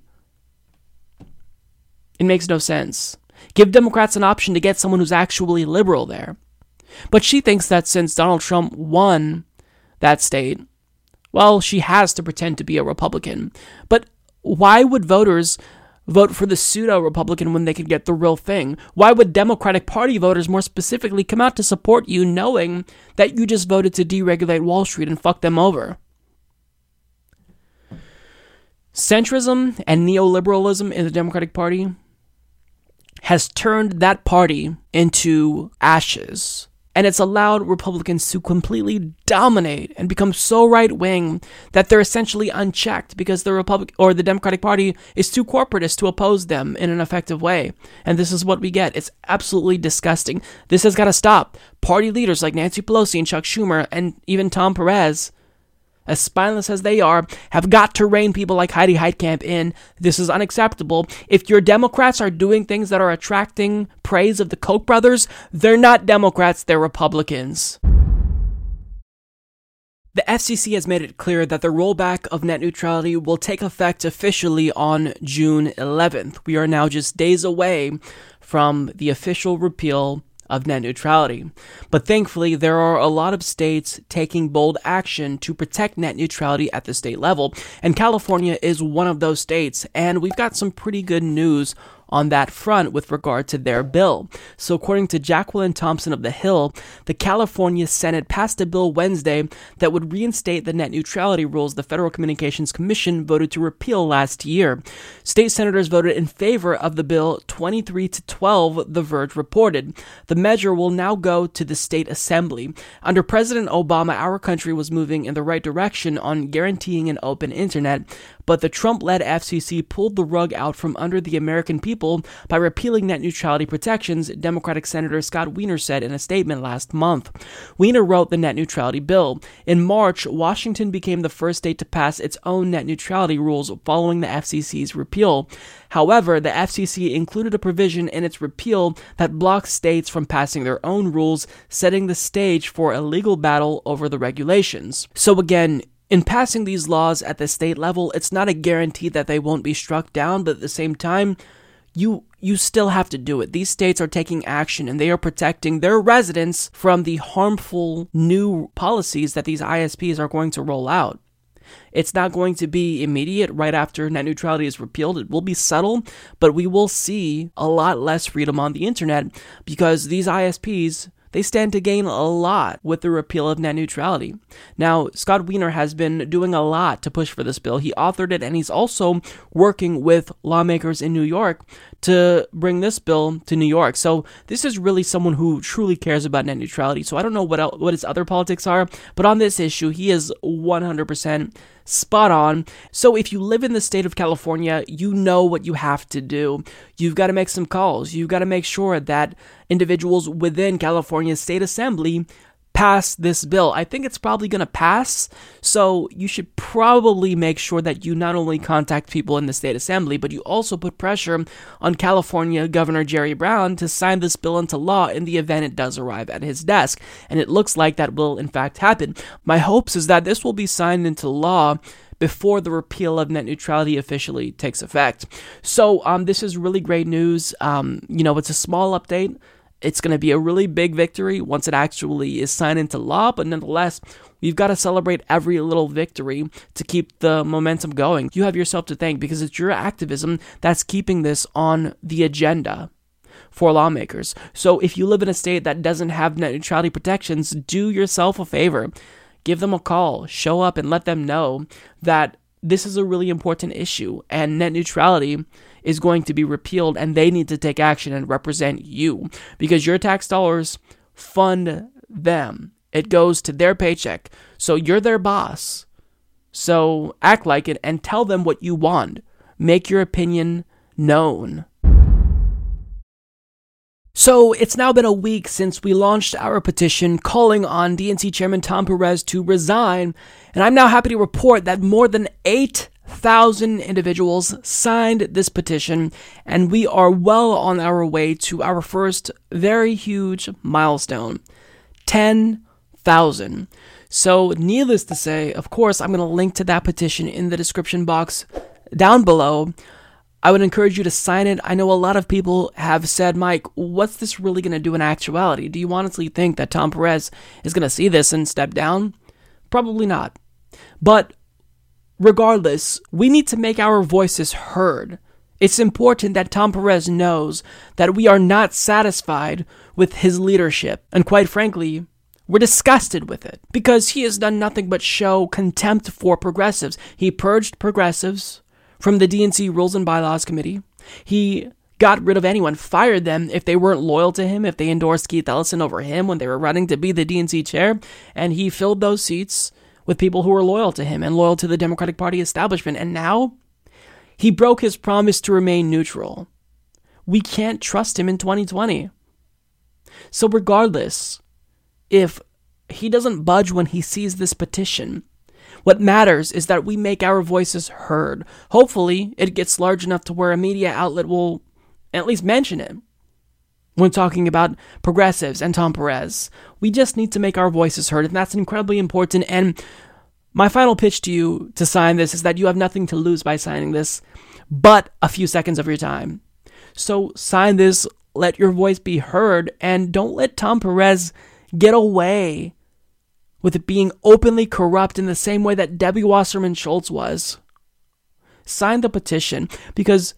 It makes no sense. Give Democrats an option to get someone who's actually liberal there. But she thinks that since Donald Trump won that state, well, she has to pretend to be a Republican. But why would voters vote for the pseudo Republican when they could get the real thing? Why would Democratic Party voters more specifically come out to support you knowing that you just voted to deregulate Wall Street and fuck them over? Centrism and neoliberalism in the Democratic Party has turned that party into ashes. And it's allowed Republicans to completely dominate and become so right wing that they're essentially unchecked because the Republic or the Democratic Party is too corporatist to oppose them in an effective way. And this is what we get. It's absolutely disgusting. This has got to stop. Party leaders like Nancy Pelosi and Chuck Schumer and even Tom Perez as spineless as they are, have got to rein people like Heidi Heitkamp in. This is unacceptable. If your Democrats are doing things that are attracting praise of the Koch brothers, they're not Democrats, they're Republicans. The FCC has made it clear that the rollback of net neutrality will take effect officially on June 11th. We are now just days away from the official repeal of net neutrality. But thankfully, there are a lot of states taking bold action to protect net neutrality at the state level, and California is one of those states, and we've got some pretty good news on that front with regard to their bill. So, according to Jacqueline Thomsen of The Hill, the California Senate passed a bill Wednesday that would reinstate the net neutrality rules the Federal Communications Commission voted to repeal last year. State senators voted in favor of the bill 23 to 12, The Verge reported. The measure will now go to the state assembly. Under President Obama, our country was moving in the right direction on guaranteeing an open internet, but the Trump led FCC pulled the rug out from under the American people by repealing net neutrality protections, Democratic Senator Scott Wiener said in a statement last month. Wiener wrote the net neutrality bill. In March, Washington became the first state to pass its own net neutrality rules following the FCC's repeal. However, the FCC included a provision in its repeal that blocks states from passing their own rules, setting the stage for a legal battle over the regulations. So again, in passing these laws at the state level, it's not a guarantee that they won't be struck down, but at the same time, you you still have to do it. These states are taking action and they are protecting their residents from the harmful new policies that these ISPs are going to roll out. It's not going to be immediate right after net neutrality is repealed. It will be subtle, but we will see a lot less freedom on the internet because these ISPs they stand to gain a lot with the repeal of net neutrality. Now, Scott Wiener has been doing a lot to push for this bill. He authored it and he's also working with lawmakers in New York to bring this bill to New York. So this is really someone who truly cares about net neutrality. So I don't know what else, what his other politics are, but on this issue, he is 100% spot on. So if you live in the state of California, you know what you have to do. You've got to make some calls. You've got to make sure that individuals within California's state assembly pass this bill. I think it's probably going to pass. So you should probably make sure that you not only contact people in the state assembly, but you also put pressure on California Governor Jerry Brown to sign this bill into law in the event it does arrive at his desk. And it looks like that will in fact happen. My hopes is that this will be signed into law before the repeal of net neutrality officially takes effect. So um, this is really great news. Um, you know, it's a small update it's going to be a really big victory once it actually is signed into law, but nonetheless, we've got to celebrate every little victory to keep the momentum going. You have yourself to thank because it's your activism that's keeping this on the agenda for lawmakers. So if you live in a state that doesn't have net neutrality protections, do yourself a favor. Give them a call, show up, and let them know that this is a really important issue and net neutrality is going to be repealed and they need to take action and represent you because your tax dollars fund them. It goes to their paycheck. So you're their boss. So act like it and tell them what you want. Make your opinion known. So it's now been a week since we launched our petition calling on DNC Chairman Tom Perez to resign, and I'm now happy to report that more than 8,000 individuals signed this petition, and we are well on our way to our first very huge milestone 10,000. So, needless to say, of course, I'm going to link to that petition in the description box down below. I would encourage you to sign it. I know a lot of people have said, Mike, what's this really going to do in actuality? Do you honestly think that Tom Perez is going to see this and step down? Probably not. But regardless, we need to make our voices heard. It's important that Tom Perez knows that we are not satisfied with his leadership. And quite frankly, we're disgusted with it because he has done nothing but show contempt for progressives. He purged progressives from the DNC Rules and Bylaws Committee. He got rid of anyone, fired them if they weren't loyal to him, if they endorsed Keith Ellison over him when they were running to be the DNC chair, and he filled those seats with people who were loyal to him and loyal to the Democratic Party establishment. And now he broke his promise to remain neutral. We can't trust him in 2020. So, regardless, if he doesn't budge when he sees this petition, what matters is that we make our voices heard. Hopefully, it gets large enough to where a media outlet will at least mention it when talking about progressives and Tom Perez. We just need to make our voices heard, and that's incredibly important. And my final pitch to you to sign this is that you have nothing to lose by signing this but a few seconds of your time. So sign this, let your voice be heard, and don't let Tom Perez get away with it being openly corrupt in the same way that Debbie Wasserman Schultz was. Sign the petition because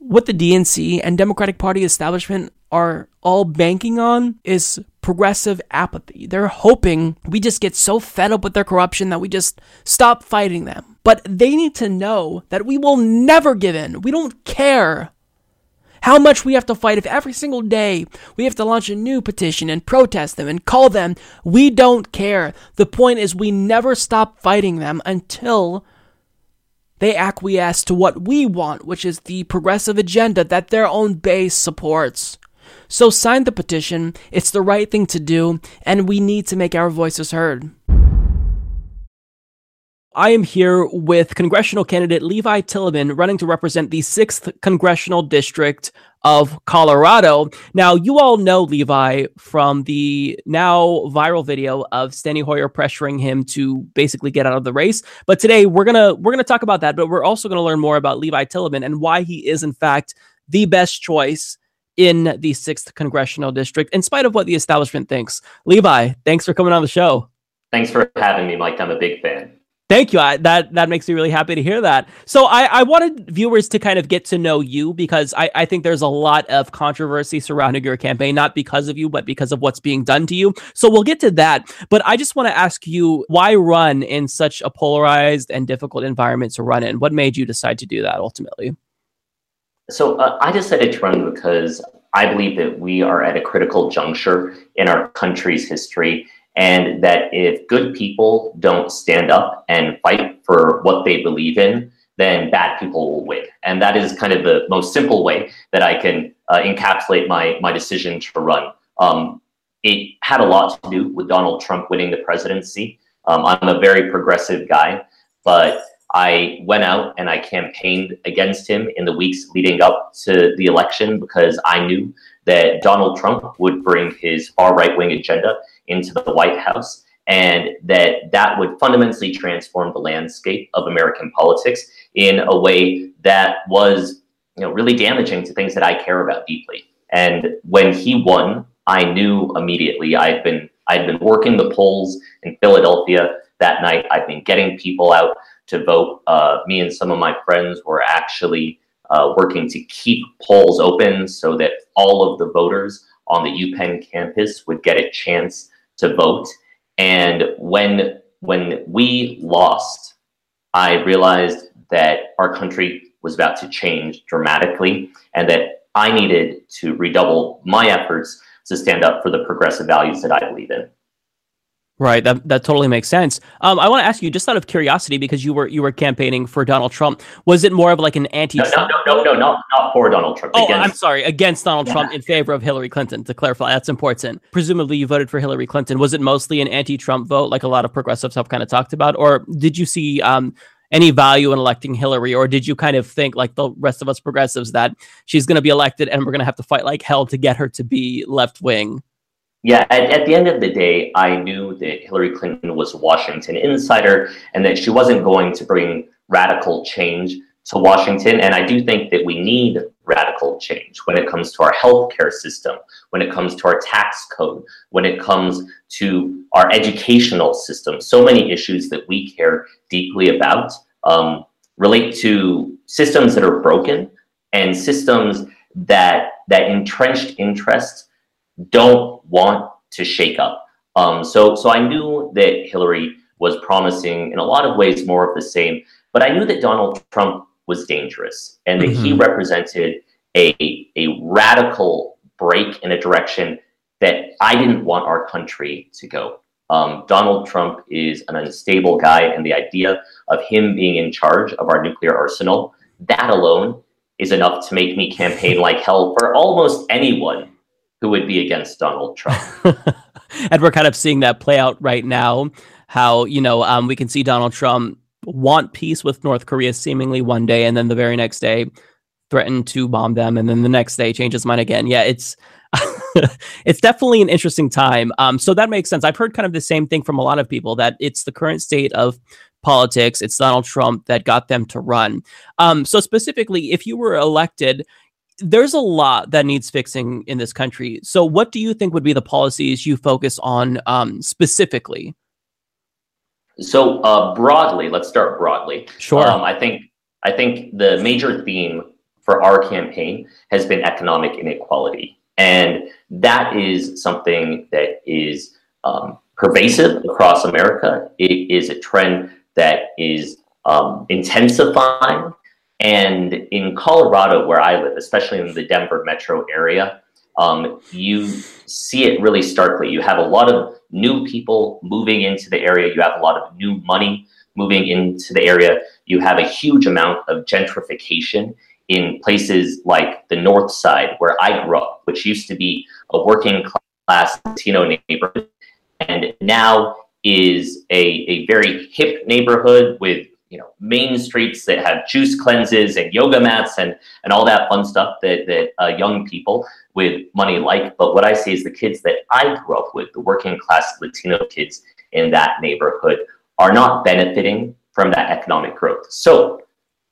what the DNC and Democratic Party establishment are all banking on is progressive apathy. They're hoping we just get so fed up with their corruption that we just stop fighting them. But they need to know that we will never give in. We don't care how much we have to fight if every single day we have to launch a new petition and protest them and call them. We don't care. The point is, we never stop fighting them until they acquiesce to what we want, which is the progressive agenda that their own base supports. So sign the petition. It's the right thing to do, and we need to make our voices heard. I am here with congressional candidate Levi Tillemann running to represent the 6th congressional district of Colorado. Now, you all know Levi from the now viral video of Steny Hoyer pressuring him to basically get out of the race. But today we're to we're to talk about that, but we're also to learn more about Levi Tillemann and why he is in fact the best choice in the 6th congressional district in spite of what the establishment thinks. Levi, thanks for coming on the show. Thanks for having me, Mike. I'm a big fan. Thank you. I, that that makes me really happy to hear that. So I, I wanted viewers to kind of get to know you because I, I think there's a lot of controversy surrounding your campaign, not because of you, but because of what's being done to you. So we'll get to that. But I just want to ask you why run in such a polarized and difficult environment to run in? What made you decide to do that ultimately? So uh, I decided to run because I believe that we are at a critical juncture in our country's history and that if good people don't stand up and fight for what they believe in, then bad people will win. And that is kind of the most simple way that I can uh, encapsulate my, my decision to run. Um, it had a lot to do with Donald Trump winning the presidency. Um, I'm a very progressive guy, but I went out and I campaigned against him in the weeks leading up to the election because I knew that Donald Trump would bring his far right wing agenda into the White House and that that would fundamentally transform the landscape of American politics in a way that was you know really damaging to things that I care about deeply. And when he won, I knew immediately I'd been I'd been working the polls in Philadelphia that night. I'd been getting people out to vote. Uh, me and some of my friends were actually uh, working to keep polls open so that all of the voters on the UPenn campus would get a chance to vote. And when when we lost, I realized that our country was about to change dramatically and that I needed to redouble my efforts to stand up for the progressive values that I believe in. Right, that that totally makes sense. Um, I want to ask you, just out of curiosity, because you were you were campaigning for Donald Trump, was it more of like an anti-Trump? No, no, no, no, not not for Donald Trump. Oh, against. I'm sorry, against Donald yeah. Trump in favor of Hillary Clinton. To clarify, that's important. Presumably, you voted for Hillary Clinton. Was it mostly an anti-Trump vote, like a lot of progressives have kind of talked about, or did you see um, any value in electing Hillary, or did you kind of think, like the rest of us progressives, that she's going to be elected and we're going to have to fight like hell to get her to be left wing? Yeah, at, at, the end of the day, I knew that Hillary Clinton was a Washington insider and that she wasn't going to bring radical change to Washington. And I do think that we need radical change when it comes to our healthcare system, when it comes to our tax code, when it comes to our educational system. So many issues that we care deeply about um, relate to systems that are broken and systems that that entrenched interests don't want to shake up. Um, so, so I knew that Hillary was promising in a lot of ways more of the same, but I knew that Donald Trump was dangerous and that mm-hmm. he represented a, a radical break in a direction that I didn't want our country to go. Um, Donald Trump is an unstable guy, and the idea of him being in charge of our nuclear arsenal, that alone is enough to make me campaign like hell for almost anyone who would be against Donald Trump. [laughs] and we're kind of seeing that play out right now. How you know um, we can see Donald Trump want peace with North Korea seemingly one day, and then the very next day threaten to bomb them, and then the next day change his mind again. Yeah, it's [laughs] it's definitely an interesting time. Um, so that makes sense. I've heard kind of the same thing from a lot of people that it's the current state of politics. It's Donald Trump that got them to run. Um, so specifically, if you were elected, there's a lot that needs fixing in this country. So, what do you think would be the policies you focus on um, specifically? So, uh, broadly, let's start broadly. Sure. Um, I think I think the major theme for our campaign has been economic inequality, and that is something that is um, pervasive across America. It is a trend that is um, intensifying and in Colorado, where I live, especially in the Denver metro area, um, you see it really starkly. You have a lot of new people moving into the area. You have a lot of new money moving into the area. You have a huge amount of gentrification in places like the North Side, where I grew up, which used to be a working class Latino neighborhood, and now is a, a very hip neighborhood with you know main streets that have juice cleanses and yoga mats and and all that fun stuff that that uh, young people with money like. But what I see is the kids that I grew up with, the working class Latino kids in that neighborhood, are not benefiting from that economic growth. So,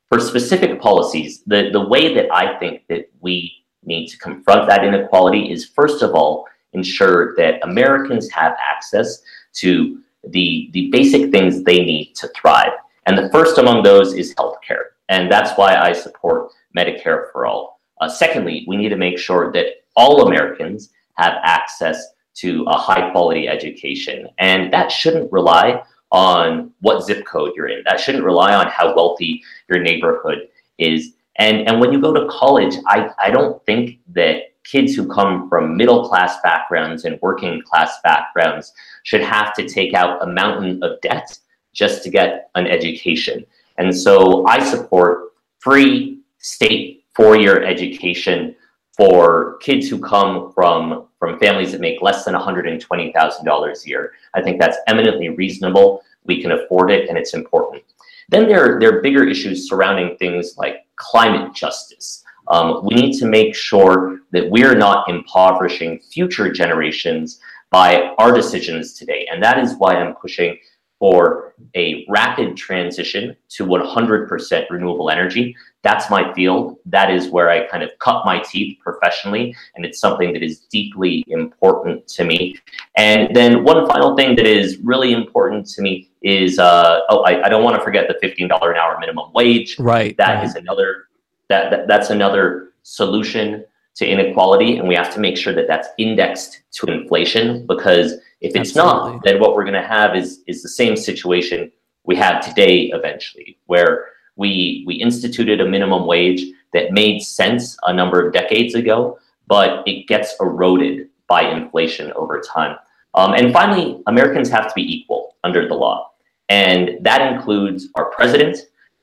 for specific policies, the the way that I think that we need to confront that inequality is first of all ensure that Americans have access to the, the basic things they need to thrive. And the first among those is healthcare. And that's why I support Medicare for all. Uh, secondly, we need to make sure that all Americans have access to a high quality education. And that shouldn't rely on what zip code you're in. That shouldn't rely on how wealthy your neighborhood is. And, and when you go to college, I, I don't think that kids who come from middle class backgrounds and working class backgrounds should have to take out a mountain of debt just to get an education. And so I support free state four year education for kids who come from from families that make less than $120,000 a year. I think that's eminently reasonable. We can afford it and it's important. Then there, there are bigger issues surrounding things like climate justice. Um, we need to make sure that we're not impoverishing future generations by our decisions today. And that is why I'm pushing for a rapid transition to 100% renewable energy. That's my field. That is where I kind of cut my teeth professionally, and it's something that is deeply important to me. And then one final thing that is really important to me is uh, oh, I, I don't want to forget the $15 an hour minimum wage. Right. That right. is another that, that that's another solution to inequality, and we have to make sure that that's indexed to inflation because if it's Absolutely. not, then what we're going to have is is the same situation we have today eventually, where we we instituted a minimum wage that made sense a number of decades ago, but it gets eroded by inflation over time. Um, and finally, Americans have to be equal under the law, and that includes our president.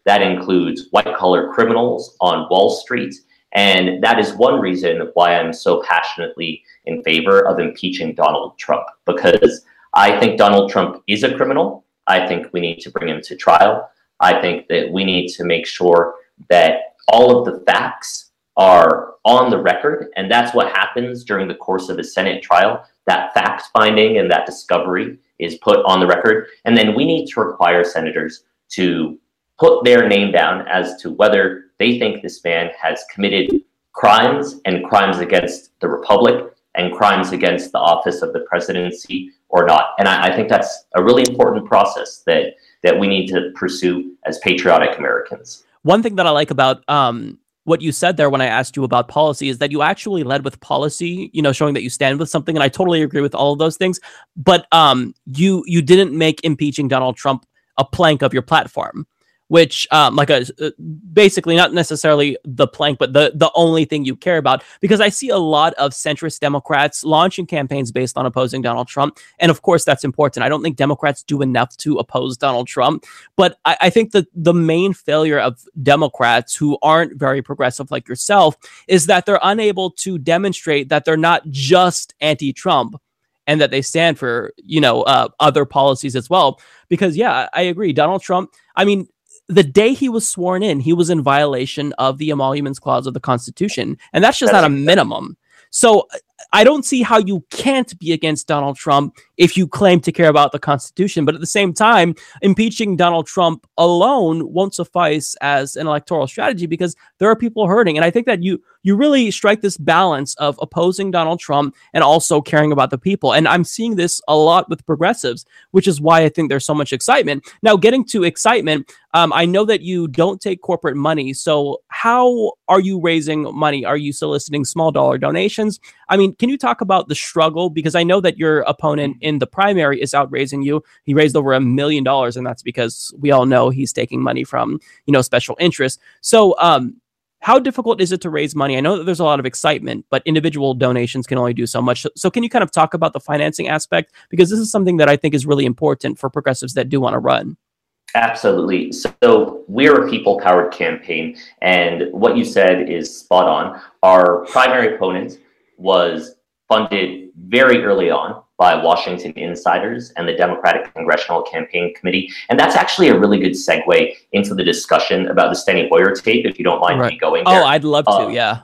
That includes white collar criminals on Wall Street. And that is one reason why I'm so passionately in favor of impeaching Donald Trump, because I think Donald Trump is a criminal. I think we need to bring him to trial. I think that we need to make sure that all of the facts are on the record. And that's what happens during the course of a Senate trial. That fact finding and that discovery is put on the record. And then we need to require senators to put their name down as to whether they think this man has committed crimes and crimes against the republic and crimes against the office of the presidency or not. And I, I think that's a really important process that that we need to pursue as patriotic Americans. One thing that I like about um, what you said there when I asked you about policy is that you actually led with policy, you know, showing that you stand with something, and I totally agree with all of those things. But um, you you didn't make impeaching Donald Trump a plank of your platform which um, like a uh, basically not necessarily the plank but the the only thing you care about. Because i see a lot of centrist democrats launching campaigns based on opposing donald trump. And of course that's important. I don't think democrats do enough to oppose donald trump. But i, I think that the main failure of democrats who aren't very progressive like yourself is that they're unable to demonstrate that they're not just anti-trump and that they stand for you know uh, other policies as well. Because yeah i agree. Donald trump i mean the day he was sworn in, he was in violation of the emoluments clause of the Constitution, and that's just That's not a minimum. So I don't see how you can't be against Donald Trump if you claim to care about the Constitution. But at the same time, impeaching Donald Trump alone won't suffice as an electoral strategy because there are people hurting. And I think that you you really strike this balance of opposing Donald Trump and also caring about the people. And I'm seeing this a lot with progressives, which is why I think there's so much excitement. Now, getting to excitement, um, I know that you don't take corporate money. So how are you raising money? Are you soliciting small dollar donations? I mean, can you talk about the struggle? Because I know that your opponent in the primary is outraising you. He raised over a million dollars, and that's because we all know he's taking money from, you know, special interests. So, um, how difficult is it to raise money? I know that there's a lot of excitement, but individual donations can only do so much. So, so can you kind of talk about the financing aspect? Because this is something that I think is really important for progressives that do want to run. Absolutely. So we're a people powered campaign, and what you said is spot on. Our primary opponent was funded very early on by Washington insiders and the Democratic Congressional Campaign Committee. And that's actually a really good segue into the discussion about the Steny Hoyer tape, if you don't mind me going there. Oh, I'd love to. Uh, yeah.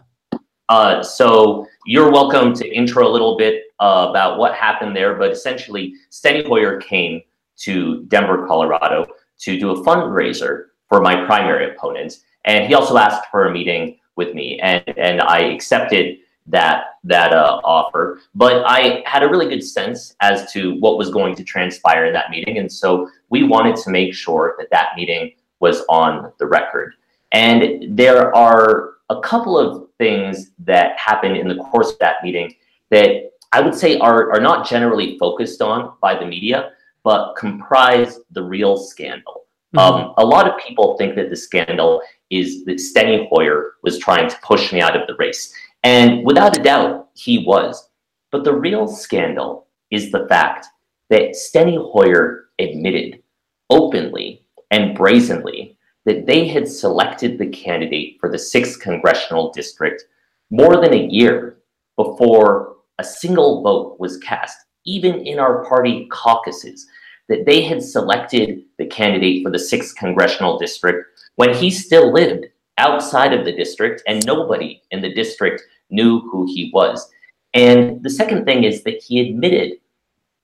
Uh, so you're welcome to intro a little bit uh, about what happened there, but essentially, Steny Hoyer came to Denver, Colorado to do a fundraiser for my primary opponent. And he also asked for a meeting with me, and, and I accepted that that uh, offer. But I had a really good sense as to what was going to transpire in that meeting, and so we wanted to make sure that that meeting was on the record. And there are a couple of things that happened in the course of that meeting that I would say are, are not generally focused on by the media, but comprise the real scandal. Mm-hmm. Um, a lot of people think that the scandal is that Steny Hoyer was trying to push me out of the race. And without a doubt, he was. But the real scandal is the fact that Steny Hoyer admitted openly and brazenly that they had selected the candidate for the 6th congressional district more than a year before a single vote was cast, even in our party caucuses, that they had selected the candidate for the 6th congressional district when he still lived outside of the district and nobody in the district knew who he was. And the second thing is that he admitted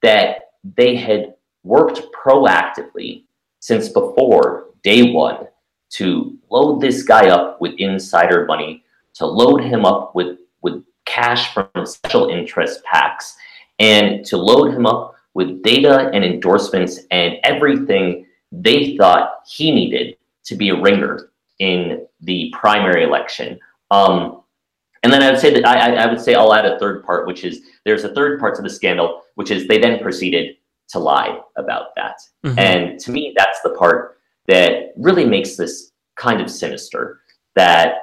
that they had worked proactively since before day one to load this guy up with insider money, to load him up with, with cash from special interest PACs, and to load him up with data and endorsements and everything they thought he needed to be a ringer in the primary election. Um, and then I would say that I, I would say I'll add a third part, which is there's a third part to the scandal, which is they then proceeded to lie about that. Mm-hmm. And to me, that's the part that really makes this kind of sinister. That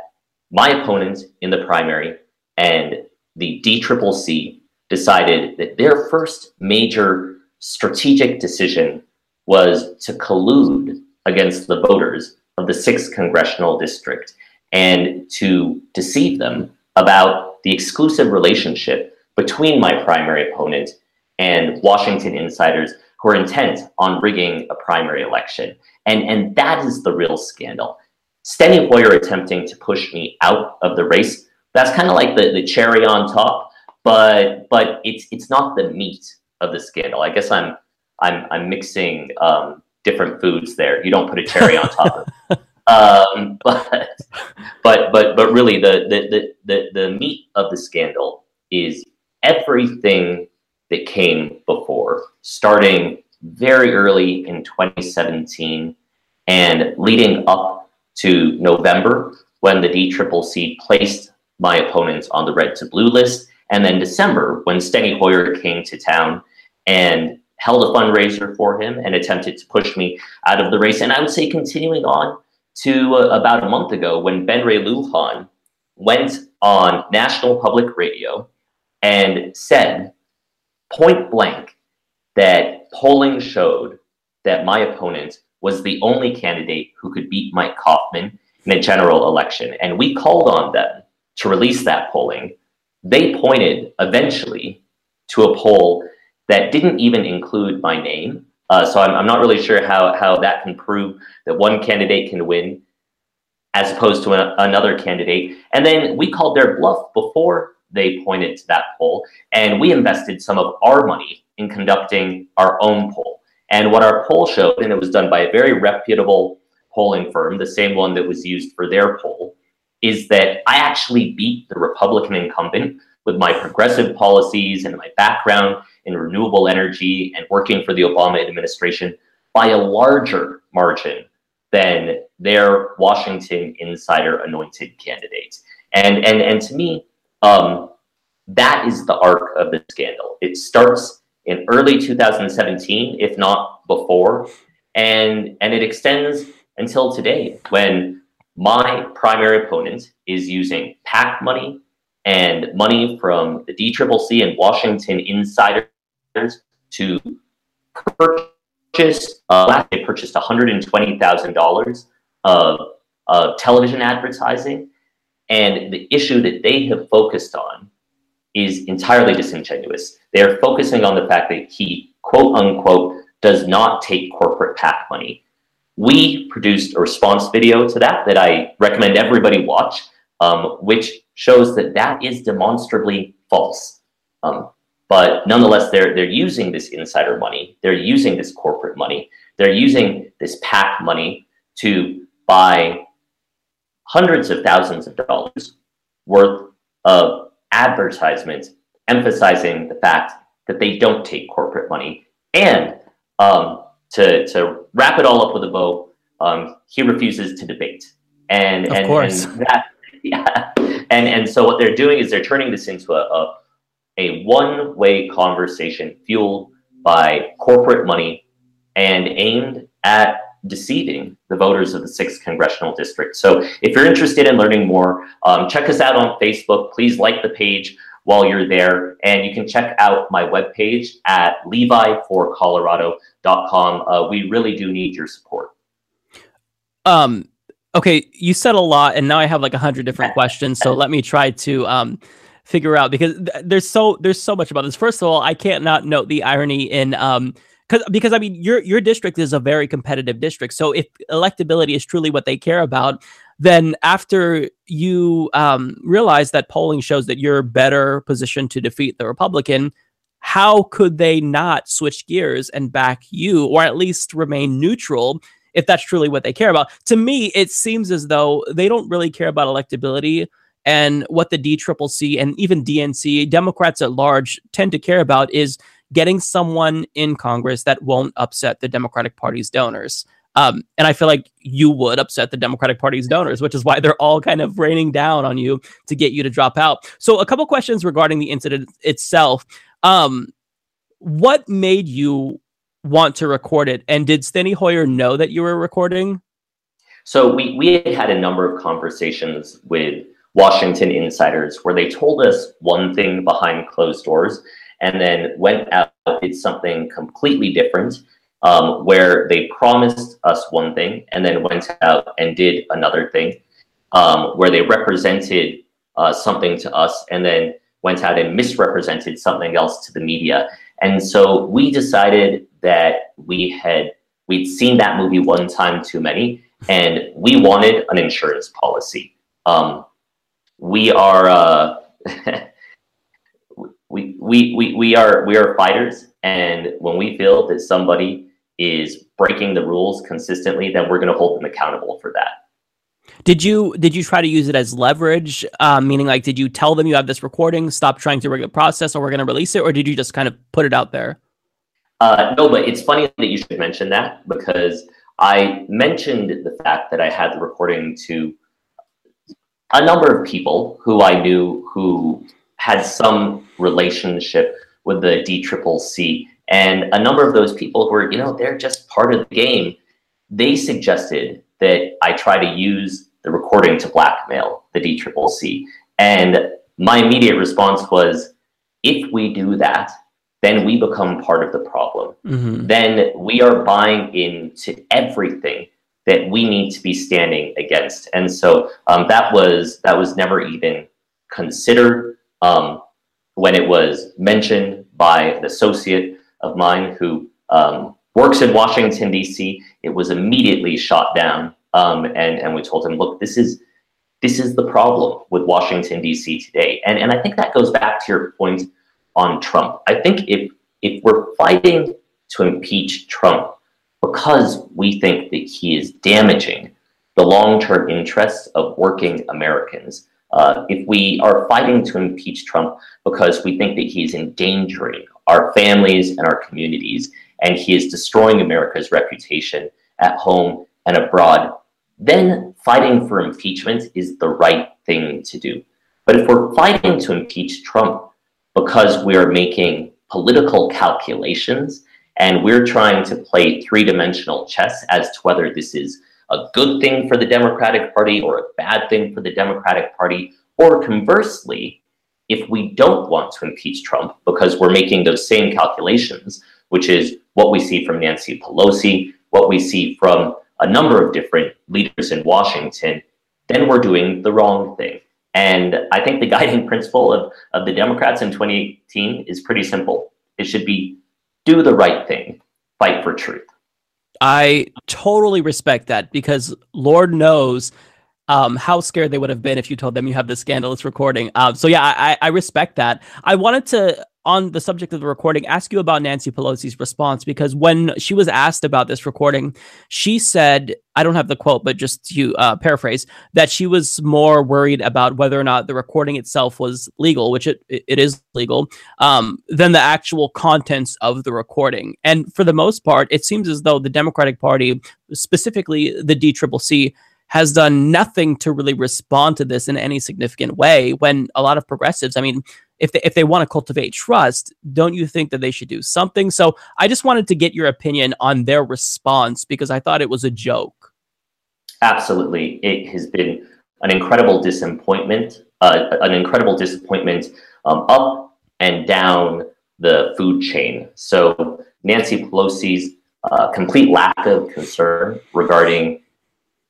my opponent in the primary and the DCCC decided that their first major strategic decision was to collude against the voters of the 6th congressional district and to deceive them about the exclusive relationship between my primary opponent and Washington insiders who are intent on rigging a primary election. And, and that is the real scandal. Steny Hoyer attempting to push me out of the race, that's kind of like the, the cherry on top, but but it's it's not the meat of the scandal. I guess I'm I'm I'm mixing um, different foods there. You don't put a [laughs] cherry on top of um, [laughs] but but but but really the, the the the the meat of the scandal is everything that came before, starting very early in 2017 and leading up to November when the DCCC placed my opponents on the red to blue list, and then December when Steny Hoyer came to town and held a fundraiser for him and attempted to push me out of the race. And I would say continuing on to uh, about a month ago when Ben Ray Lujan went on national public radio and said point blank that polling showed that my opponent was the only candidate who could beat Mike Coffman in a general election. And we called on them to release that polling. They pointed eventually to a poll that didn't even include my name. Uh, so I'm, I'm not really sure how, how that can prove that one candidate can win as opposed to a, another candidate. And then we called their bluff before they pointed to that poll, and we invested some of our money in conducting our own poll. And what our poll showed, and it was done by a very reputable polling firm, the same one that was used for their poll, is that I actually beat the Republican incumbent with my progressive policies and my background in renewable energy and working for the Obama administration by a larger margin than their Washington insider anointed candidate. And and and to me, um, that is the arc of the scandal. It starts in early 2017, if not before, and and it extends until today when my primary opponent is using PAC money and money from the DCCC and Washington insiders to purchase. Uh, last they purchased one hundred and twenty thousand dollars of of television advertising, and the issue that they have focused on is entirely disingenuous. They are focusing on the fact that he quote unquote does not take corporate PAC money. We produced a response video to that that I recommend everybody watch, um, which shows that that is demonstrably false. Um, but nonetheless, they're they're using this insider money, they're using this corporate money, they're using this PAC money to buy hundreds of thousands of dollars worth of advertisements emphasizing the fact that they don't take corporate money. And um, to, to wrap it all up with a bow, um, he refuses to debate. And, Of and, course. and that, [laughs] yeah. And, and so what they're doing is they're turning this into a, a, a one way conversation fueled by corporate money and aimed at deceiving the voters of the 6th congressional district. So if you're interested in learning more, um, check us out on Facebook. Please like the page while you're there. And you can check out my webpage at levi4colorado.com. Uh, we really do need your support. Um, okay, you said a lot, and now I have like a hundred different questions. So let me try to um figure out because th- there's so there's so much about this. First of all, I can't not note the irony in um because because I mean your your district is a very competitive district. So if electability is truly what they care about, then after you um, realize that polling shows that you're better positioned to defeat the Republican, how could they not switch gears and back you, or at least remain neutral? If that's truly what they care about, to me, it seems as though they don't really care about electability and what the DCCC and even DNC Democrats at large tend to care about is getting someone in Congress that won't upset the Democratic Party's donors. Um, and I feel like you would upset the Democratic Party's donors, which is why they're all kind of raining down on you to get you to drop out. So, a couple questions regarding the incident itself. Um, what made you want to record it? And did Steny Hoyer know that you were recording? So we, we had had a number of conversations with Washington insiders where they told us one thing behind closed doors and then went out did something completely different um, where they promised us one thing and then went out and did another thing um, where they represented uh, something to us and then went out and misrepresented something else to the media. And so we decided that we had we'd seen that movie one time too many, and we wanted an insurance policy. Um, we are uh, [laughs] we, we, we, we are we are fighters, and when we feel that somebody is breaking the rules consistently, then we're going to hold them accountable for that. Did you did you try to use it as leverage? Um, meaning, like, did you tell them you have this recording, stop trying to rig the process, or we're going to release it, or did you just kind of put it out there? Uh, no, but it's funny that you should mention that because I mentioned the fact that I had the recording to a number of people who I knew who had some relationship with the DCCC, and a number of those people who were, you know, they're just part of the game. They suggested that I try to use the recording to blackmail the DCCC, and my immediate response was, if we do that, then we become part of the problem. Mm-hmm. Then we are buying into everything that we need to be standing against. And so um, that was that was never even considered um, when it was mentioned by an associate of mine who um, works in Washington D.C. It was immediately shot down, um, and and we told him, look, this is this is the problem with Washington D.C. today, and and I think that goes back to your point on Trump. I think if if we're fighting to impeach Trump because we think that he is damaging the long-term interests of working Americans, uh, if we are fighting to impeach Trump because we think that he's endangering our families and our communities, and he is destroying America's reputation at home and abroad, then fighting for impeachment is the right thing to do. But if we're fighting to impeach Trump because we are making political calculations and we're trying to play three dimensional chess as to whether this is a good thing for the Democratic Party or a bad thing for the Democratic Party, or conversely, if we don't want to impeach Trump because we're making those same calculations, which is what we see from Nancy Pelosi, what we see from a number of different leaders in Washington, then we're doing the wrong thing. And I think the [laughs] guiding principle of, of the Democrats in 2018 is pretty simple. It should be do the right thing, fight for truth. I totally respect that because Lord knows um, how scared they would have been if you told them you have this scandalous recording. Um, so yeah, I, I respect that. I wanted to on the subject of the recording, ask you about Nancy Pelosi's response because when she was asked about this recording, she said, I don't have the quote, but just to uh, paraphrase, that she was more worried about whether or not the recording itself was legal, which it, it is legal, um, than the actual contents of the recording. And for the most part, it seems as though the Democratic Party, specifically the DCCC, has done nothing to really respond to this in any significant way when a lot of progressives, I mean, if they, if they want to cultivate trust, don't you think that they should do something? So I just wanted to get your opinion on their response because I thought it was a joke. Absolutely, it has been an incredible disappointment, uh, an incredible disappointment um, up and down the food chain. So Nancy Pelosi's uh, complete lack of concern regarding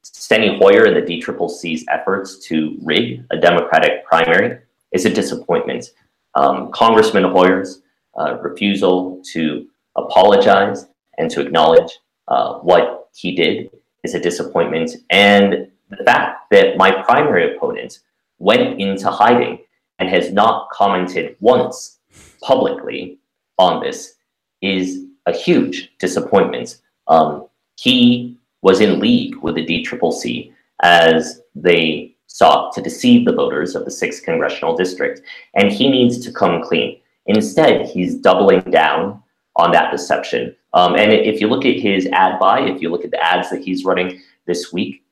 Steny Hoyer and the DCCC's efforts to rig a Democratic primary is a disappointment. Um, Congressman Hoyer's uh, refusal to apologize and to acknowledge uh, what he did is a disappointment. And the fact that my primary opponent went into hiding and has not commented once publicly on this is a huge disappointment. Um, he was in league with the DCCC as they sought to deceive the voters of the 6th congressional district, and he needs to come clean. Instead, he's doubling down on that deception. Um, and if you look at his ad buy, if you look at the ads that he's running this week,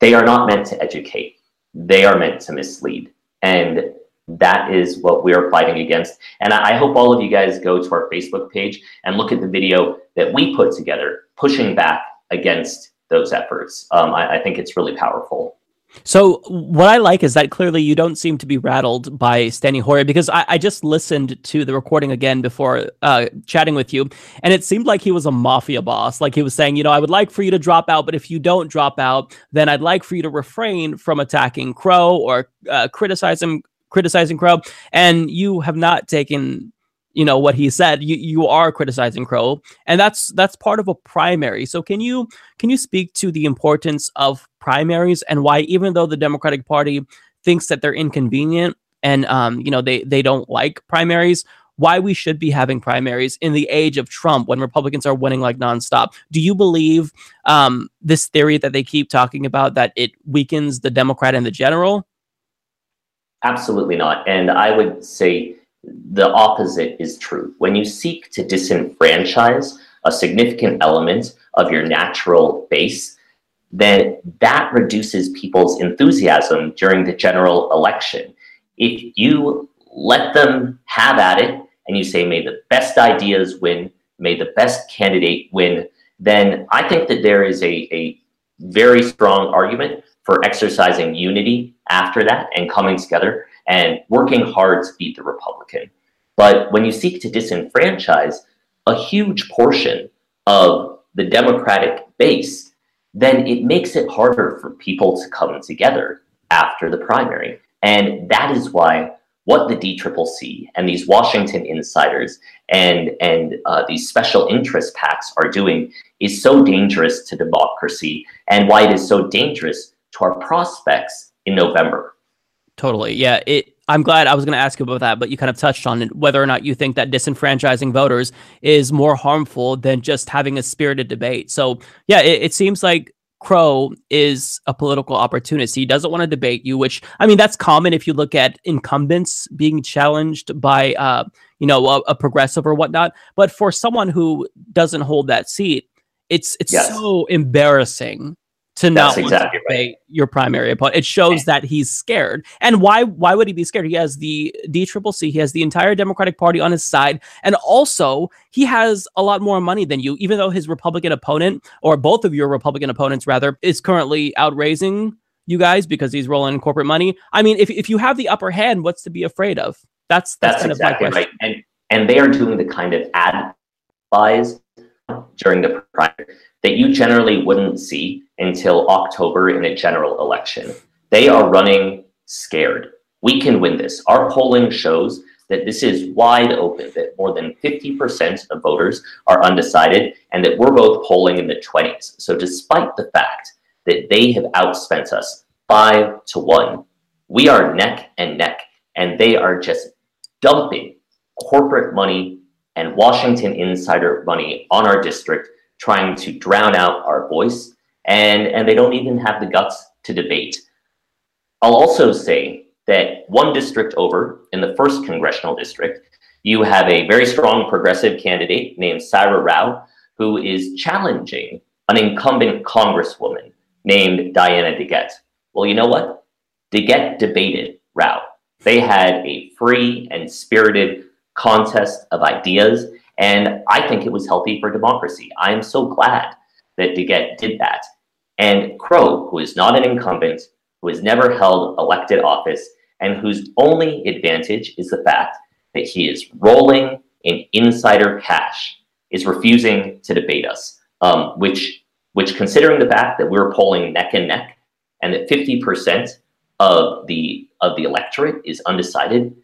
they are not meant to educate. They are meant to mislead. And that is what we are fighting against. And I hope all of you guys go to our Facebook page and look at the video that we put together, pushing back against those efforts. Um, I, I think it's really powerful. So what I like is that clearly you don't seem to be rattled by Steny Hoyer because I, I just listened to the recording again before uh, chatting with you, and it seemed like he was a mafia boss. Like he was saying, you know, I would like for you to drop out, but if you don't drop out, then I'd like for you to refrain from attacking Crow or uh, criticizing criticizing Crow, and you have not taken you know what he said. You you are criticizing Crow and that's that's part of a primary. So can you can you speak to the importance of primaries and why even though the democratic party thinks that they're inconvenient and um you know they they don't like primaries why we should be having primaries in the age of Trump when Republicans are winning like nonstop. Do you believe um, this theory that they keep talking about that it weakens the Democrat and the general? Absolutely not. And I would say the opposite is true. When you seek to disenfranchise a significant element of your natural base, then that reduces people's enthusiasm during the general election. If you let them have at it and you say, may the best ideas win, may the best candidate win, then I think that there is a, a very strong argument for exercising unity after that and coming together and working hard to beat the Republican. But when you seek to disenfranchise a huge portion of the Democratic base, then it makes it harder for people to come together after the primary. And that is why what the DCCC and these Washington insiders and, and uh, these special interest PACs are doing is so dangerous to democracy and why it is so dangerous to our prospects in November. Totally. Yeah. It. I'm glad I was going to ask you about that, but you kind of touched on it, whether or not you think that disenfranchising voters is more harmful than just having a spirited debate. So, yeah, it, it seems like Crow is a political opportunist. He doesn't want to debate you, which I mean that's common if you look at incumbents being challenged by uh, you know a, a progressive or whatnot. But for someone who doesn't hold that seat, it's it's yes. so embarrassing to That's not exactly to right. your primary opponent. It shows that he's scared. And why why would he be scared? He has the DCCC, he has the entire Democratic Party on his side, and also he has a lot more money than you, even though his Republican opponent, or both of your Republican opponents rather, is currently outraising you guys because he's rolling in corporate money. I mean, if, if you have the upper hand, what's to be afraid of? That's that's, that's exactly of my question. right. And and they are doing the kind of ad buys during the primary that you generally wouldn't see until October in a general election. They are running scared. We can win this. Our polling shows that this is wide open, that more than 50% of voters are undecided, and that we're both polling in the 20s. So, despite the fact that they have outspent us five to one, we are neck and neck, and they are just dumping corporate money and Washington insider money on our district, trying to drown out our voice, and, and they don't even have the guts to debate. I'll also say that one district over in the first congressional district, you have a very strong progressive candidate named Saira Rao, who is challenging an incumbent congresswoman named Diana DeGette. Well, you know what? DeGette debated Rao. They had a free and spirited contest of ideas, and I think it was healthy for democracy. I am so glad that DeGette did that. And Crow, who is not an incumbent, who has never held elected office, and whose only advantage is the fact that he is rolling in insider cash, is refusing to debate us, um, which which considering the fact that we're polling neck and neck and that 50% of the of the electorate is undecided,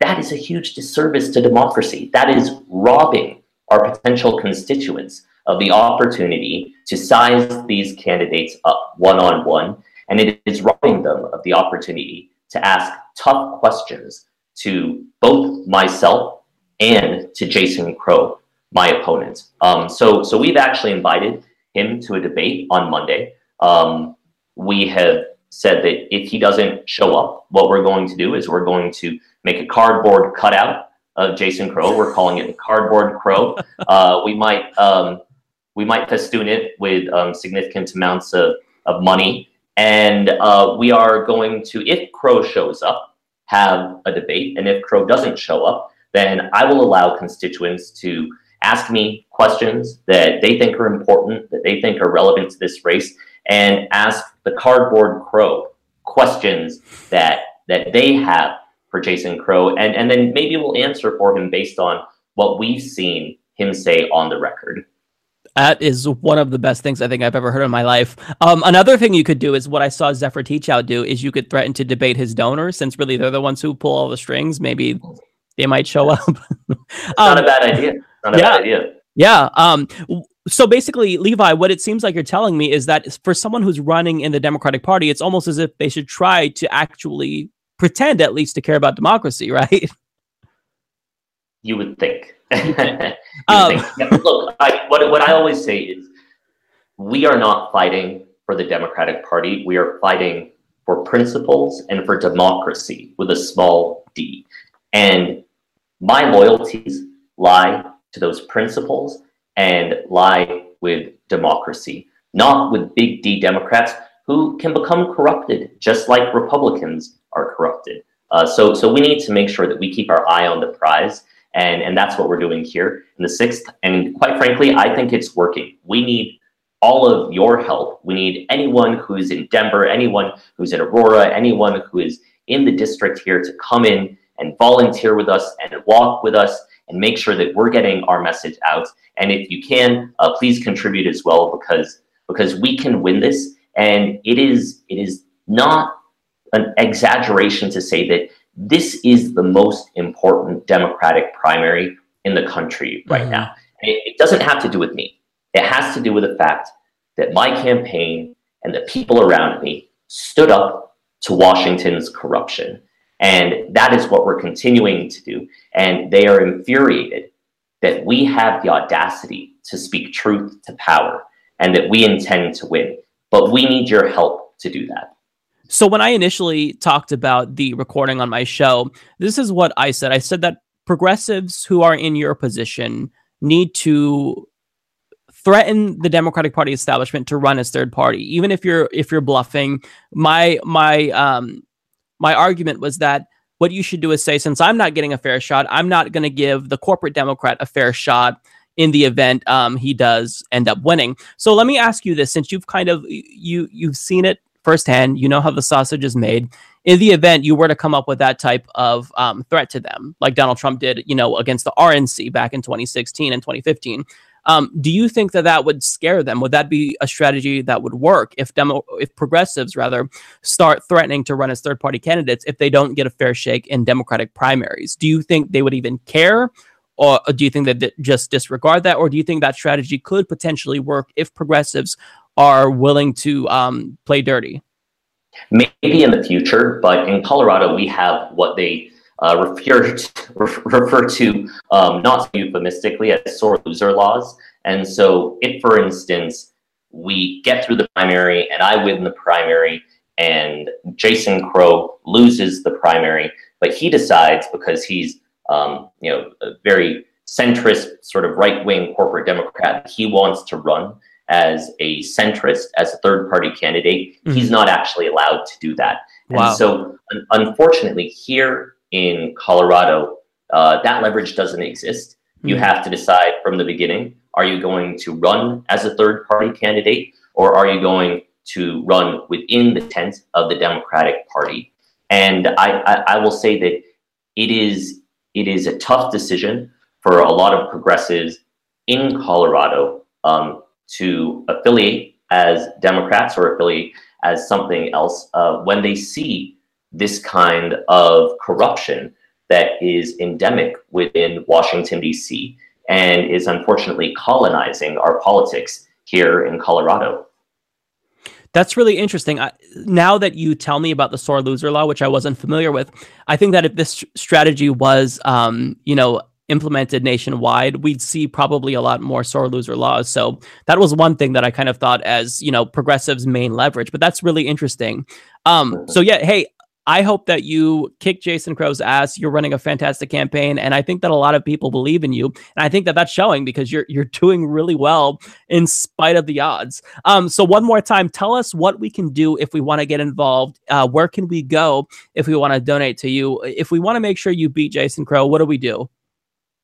that is a huge disservice to democracy. That is robbing our potential constituents of the opportunity to size these candidates up one on one. And it is robbing them of the opportunity to ask tough questions to both myself and to Jason Crow, my opponent. Um, so, so we've actually invited him to a debate on Monday. Um, we have said that if he doesn't show up, what we're going to do is we're going to make a cardboard cutout of Jason Crow. We're calling it the cardboard crow. [laughs] Uh, we might um, we might festoon it with um, significant amounts of, of money, and uh, we are going to, if Crow shows up, have a debate. And if Crow doesn't show up, then I will allow constituents to ask me questions that they think are important, that they think are relevant to this race, and ask the cardboard crow questions that that they have for Jason Crow, and, and then maybe we'll answer for him based on what we've seen him say on the record. That is one of the best things I think I've ever heard in my life. Um, another thing you could do is what I saw Zephyr Teachout do is you could threaten to debate his donors, since really they're the ones who pull all the strings. Maybe they might show up. [laughs] um, not a bad idea. Not a yeah, bad idea. Yeah. Um, so basically, Levi, what it seems like you're telling me is that for someone who's running in the Democratic Party, it's almost as if they should try to actually pretend at least to care about democracy, [laughs] right? You would think. [laughs] you um, think. Yeah, look, I, what, what I always say is we are not fighting for the Democratic Party. We are fighting for principles and for democracy with a small d. And my loyalties lie to those principles and lie with democracy, not with big D Democrats who can become corrupted just like Republicans are corrupted. Uh, so, so we need to make sure that we keep our eye on the prize, and and that's what we're doing here in the sixth. And quite frankly, I think it's working. We need all of your help. We need anyone who's in Denver, anyone who's in Aurora, anyone who is in the district here to come in and volunteer with us and walk with us and make sure that we're getting our message out. And if you can, uh, please contribute as well because because we can win this. And it is it is not an exaggeration to say that this is the most important Democratic primary in the country right mm-hmm. now. It, it doesn't have to do with me. It has to do with the fact that my campaign and the people around me stood up to Washington's corruption. And that is what we're continuing to do. And they are infuriated that we have the audacity to speak truth to power and that we intend to win. But we need your help to do that. So when I initially talked about the recording on my show, this is what I said. I said that progressives who are in your position need to threaten the Democratic Party establishment to run as third party, even if you're if you're bluffing. My my um my argument was that what you should do is say, since I'm not getting a fair shot, I'm not going to give the corporate Democrat a fair shot in the event um, he does end up winning. So let me ask you this: since you've kind of you you've seen it firsthand, you know how the sausage is made. In the event you were to come up with that type of um, threat to them, like Donald Trump did, you know, against the RNC back in 2016 and 2015, um, do you think that that would scare them? Would that be a strategy that would work if demo, if progressives rather start threatening to run as third party candidates if they don't get a fair shake in Democratic primaries? Do you think they would even care? Or do you think that they just disregard that? Or do you think that strategy could potentially work if progressives are willing to um, play dirty? Maybe in the future, but in Colorado, we have what they uh, refer [laughs] to, refer to um, not euphemistically as sore loser laws. And so, if, for instance, we get through the primary and I win the primary, and Jason Crow loses the primary, but he decides because he's um, you know a very centrist, sort of right wing corporate Democrat, he wants to run as a centrist, as a third party candidate. Mm-hmm. He's not actually allowed to do that. Wow. And so, un- unfortunately, here in Colorado, uh, that leverage doesn't exist. Mm-hmm. You have to decide from the beginning are you going to run as a third party candidate or are you going to run within the tent of the Democratic Party? And I, I, I will say that it is it is a tough decision for a lot of progressives in Colorado um, to affiliate as Democrats or affiliate as something else uh, when they see this kind of corruption that is endemic within Washington, D.C., and is unfortunately colonizing our politics here in Colorado. That's really interesting. I, now that you tell me about the sore loser law, which I wasn't familiar with, I think that if this strategy was, um, you know, implemented nationwide, we'd see probably a lot more sore loser laws. So that was one thing that I kind of thought as, you know, progressives' main leverage. But that's really interesting. Um, so yeah, hey, I hope that you kick Jason Crow's ass. You're running a fantastic campaign, and I think that a lot of people believe in you, and I think that that's showing because you're you're doing really well in spite of the odds. Um, so one more time, tell us what we can do if we want to get involved. Uh, where can we go if we want to donate to you? If we want to make sure you beat Jason Crow, what do we do?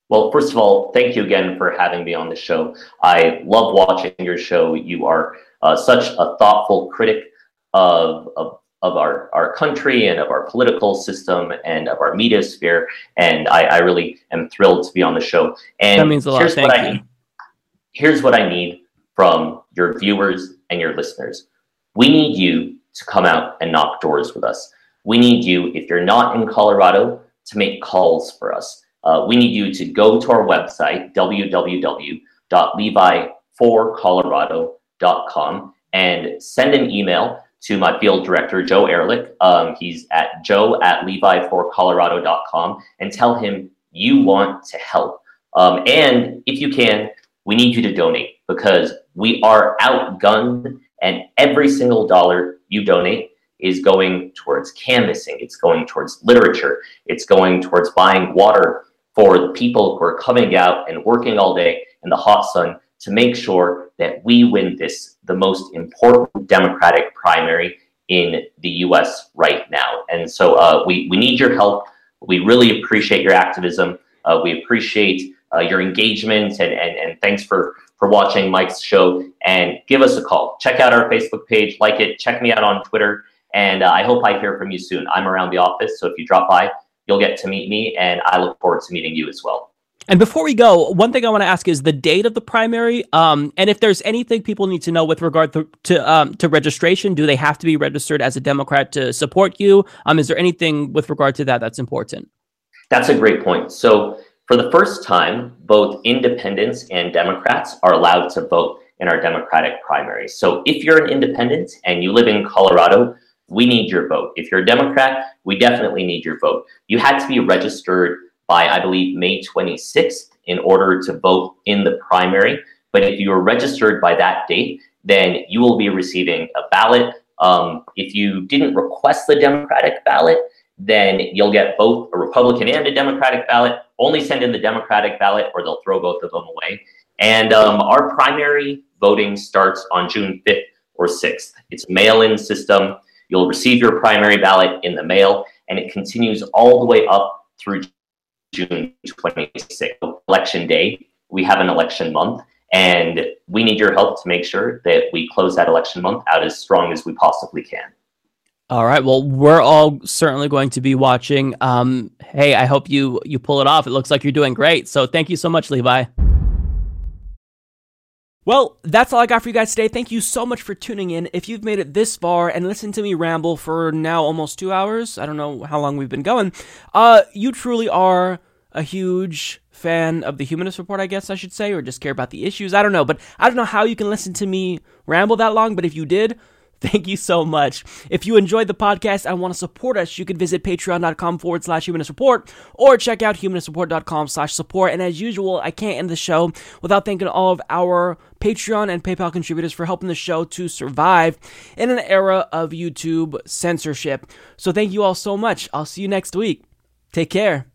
Well, first of all, thank you again for having me on the show. I love watching your show. You are uh, such a thoughtful critic of, of of our, our country and of our political system and of our media sphere. And I, I really am thrilled to be on the show. And that means a lot. Here's Thank what. I need. Here's what I need from your viewers and your listeners. We need you to come out and knock doors with us. We need you, if you're not in Colorado, to make calls for us. Uh, we need you to go to our website, www.levi4colorado.com, and send an email to my field director, Joe Ehrlich. Um, he's at joe at levi4colorado.com and tell him you want to help. Um, and if you can, we need you to donate because we are outgunned and every single dollar you donate is going towards canvassing. It's going towards literature. It's going towards buying water for the people who are coming out and working all day in the hot sun to make sure that we win this, the most important Democratic primary in the US right now. And so uh, we, we need your help. We really appreciate your activism. Uh, we appreciate uh, your engagement and, and, and thanks for, for watching Mike's show. And give us a call. Check out our Facebook page, like it, check me out on Twitter. And uh, I hope I hear from you soon. I'm around the office, so if you drop by, you'll get to meet me, and I look forward to meeting you as well. And before we go, one thing I want to ask is the date of the primary, um, and if there's anything people need to know with regard to to, um, to registration. Do they have to be registered as a Democrat to support you? Um, is there anything with regard to that that's important? That's a great point. So for the first time, both independents and Democrats are allowed to vote in our Democratic primary. So if you're an independent and you live in Colorado, we need your vote. If you're a Democrat, we definitely need your vote. You had to be registered by, I believe, May 26th in order to vote in the primary. But if you are registered by that date, then you will be receiving a ballot. Um, if you didn't request the Democratic ballot, then you'll get both a Republican and a Democratic ballot. Only send in the Democratic ballot, or they'll throw both of them away. And um, our primary voting starts on June 5th or 6th. It's mail in system. You'll receive your primary ballot in the mail, and it continues all the way up through June 26th, election day. We have an election month, and we need your help to make sure that we close that election month out as strong as we possibly can. All right. Well, we're all certainly going to be watching. Um, hey, I hope you you pull it off. It looks like you're doing great. So thank you so much, Levi. Well, that's all I got for you guys today. Thank you so much for tuning in. If you've made it this far and listened to me ramble for now almost two hours, I don't know how long we've been going, uh, you truly are a huge fan of the Humanist Report, I guess I should say, or just care about the issues. I don't know, but I don't know how you can listen to me ramble that long, but if you did, Thank you so much. If you enjoyed the podcast and want to support us, you can visit patreon.com forward slash humanist report or check out humanistreport.com slash support. And as usual, I can't end the show without thanking all of our Patreon and PayPal contributors for helping the show to survive in an era of YouTube censorship. So thank you all so much. I'll see you next week. Take care.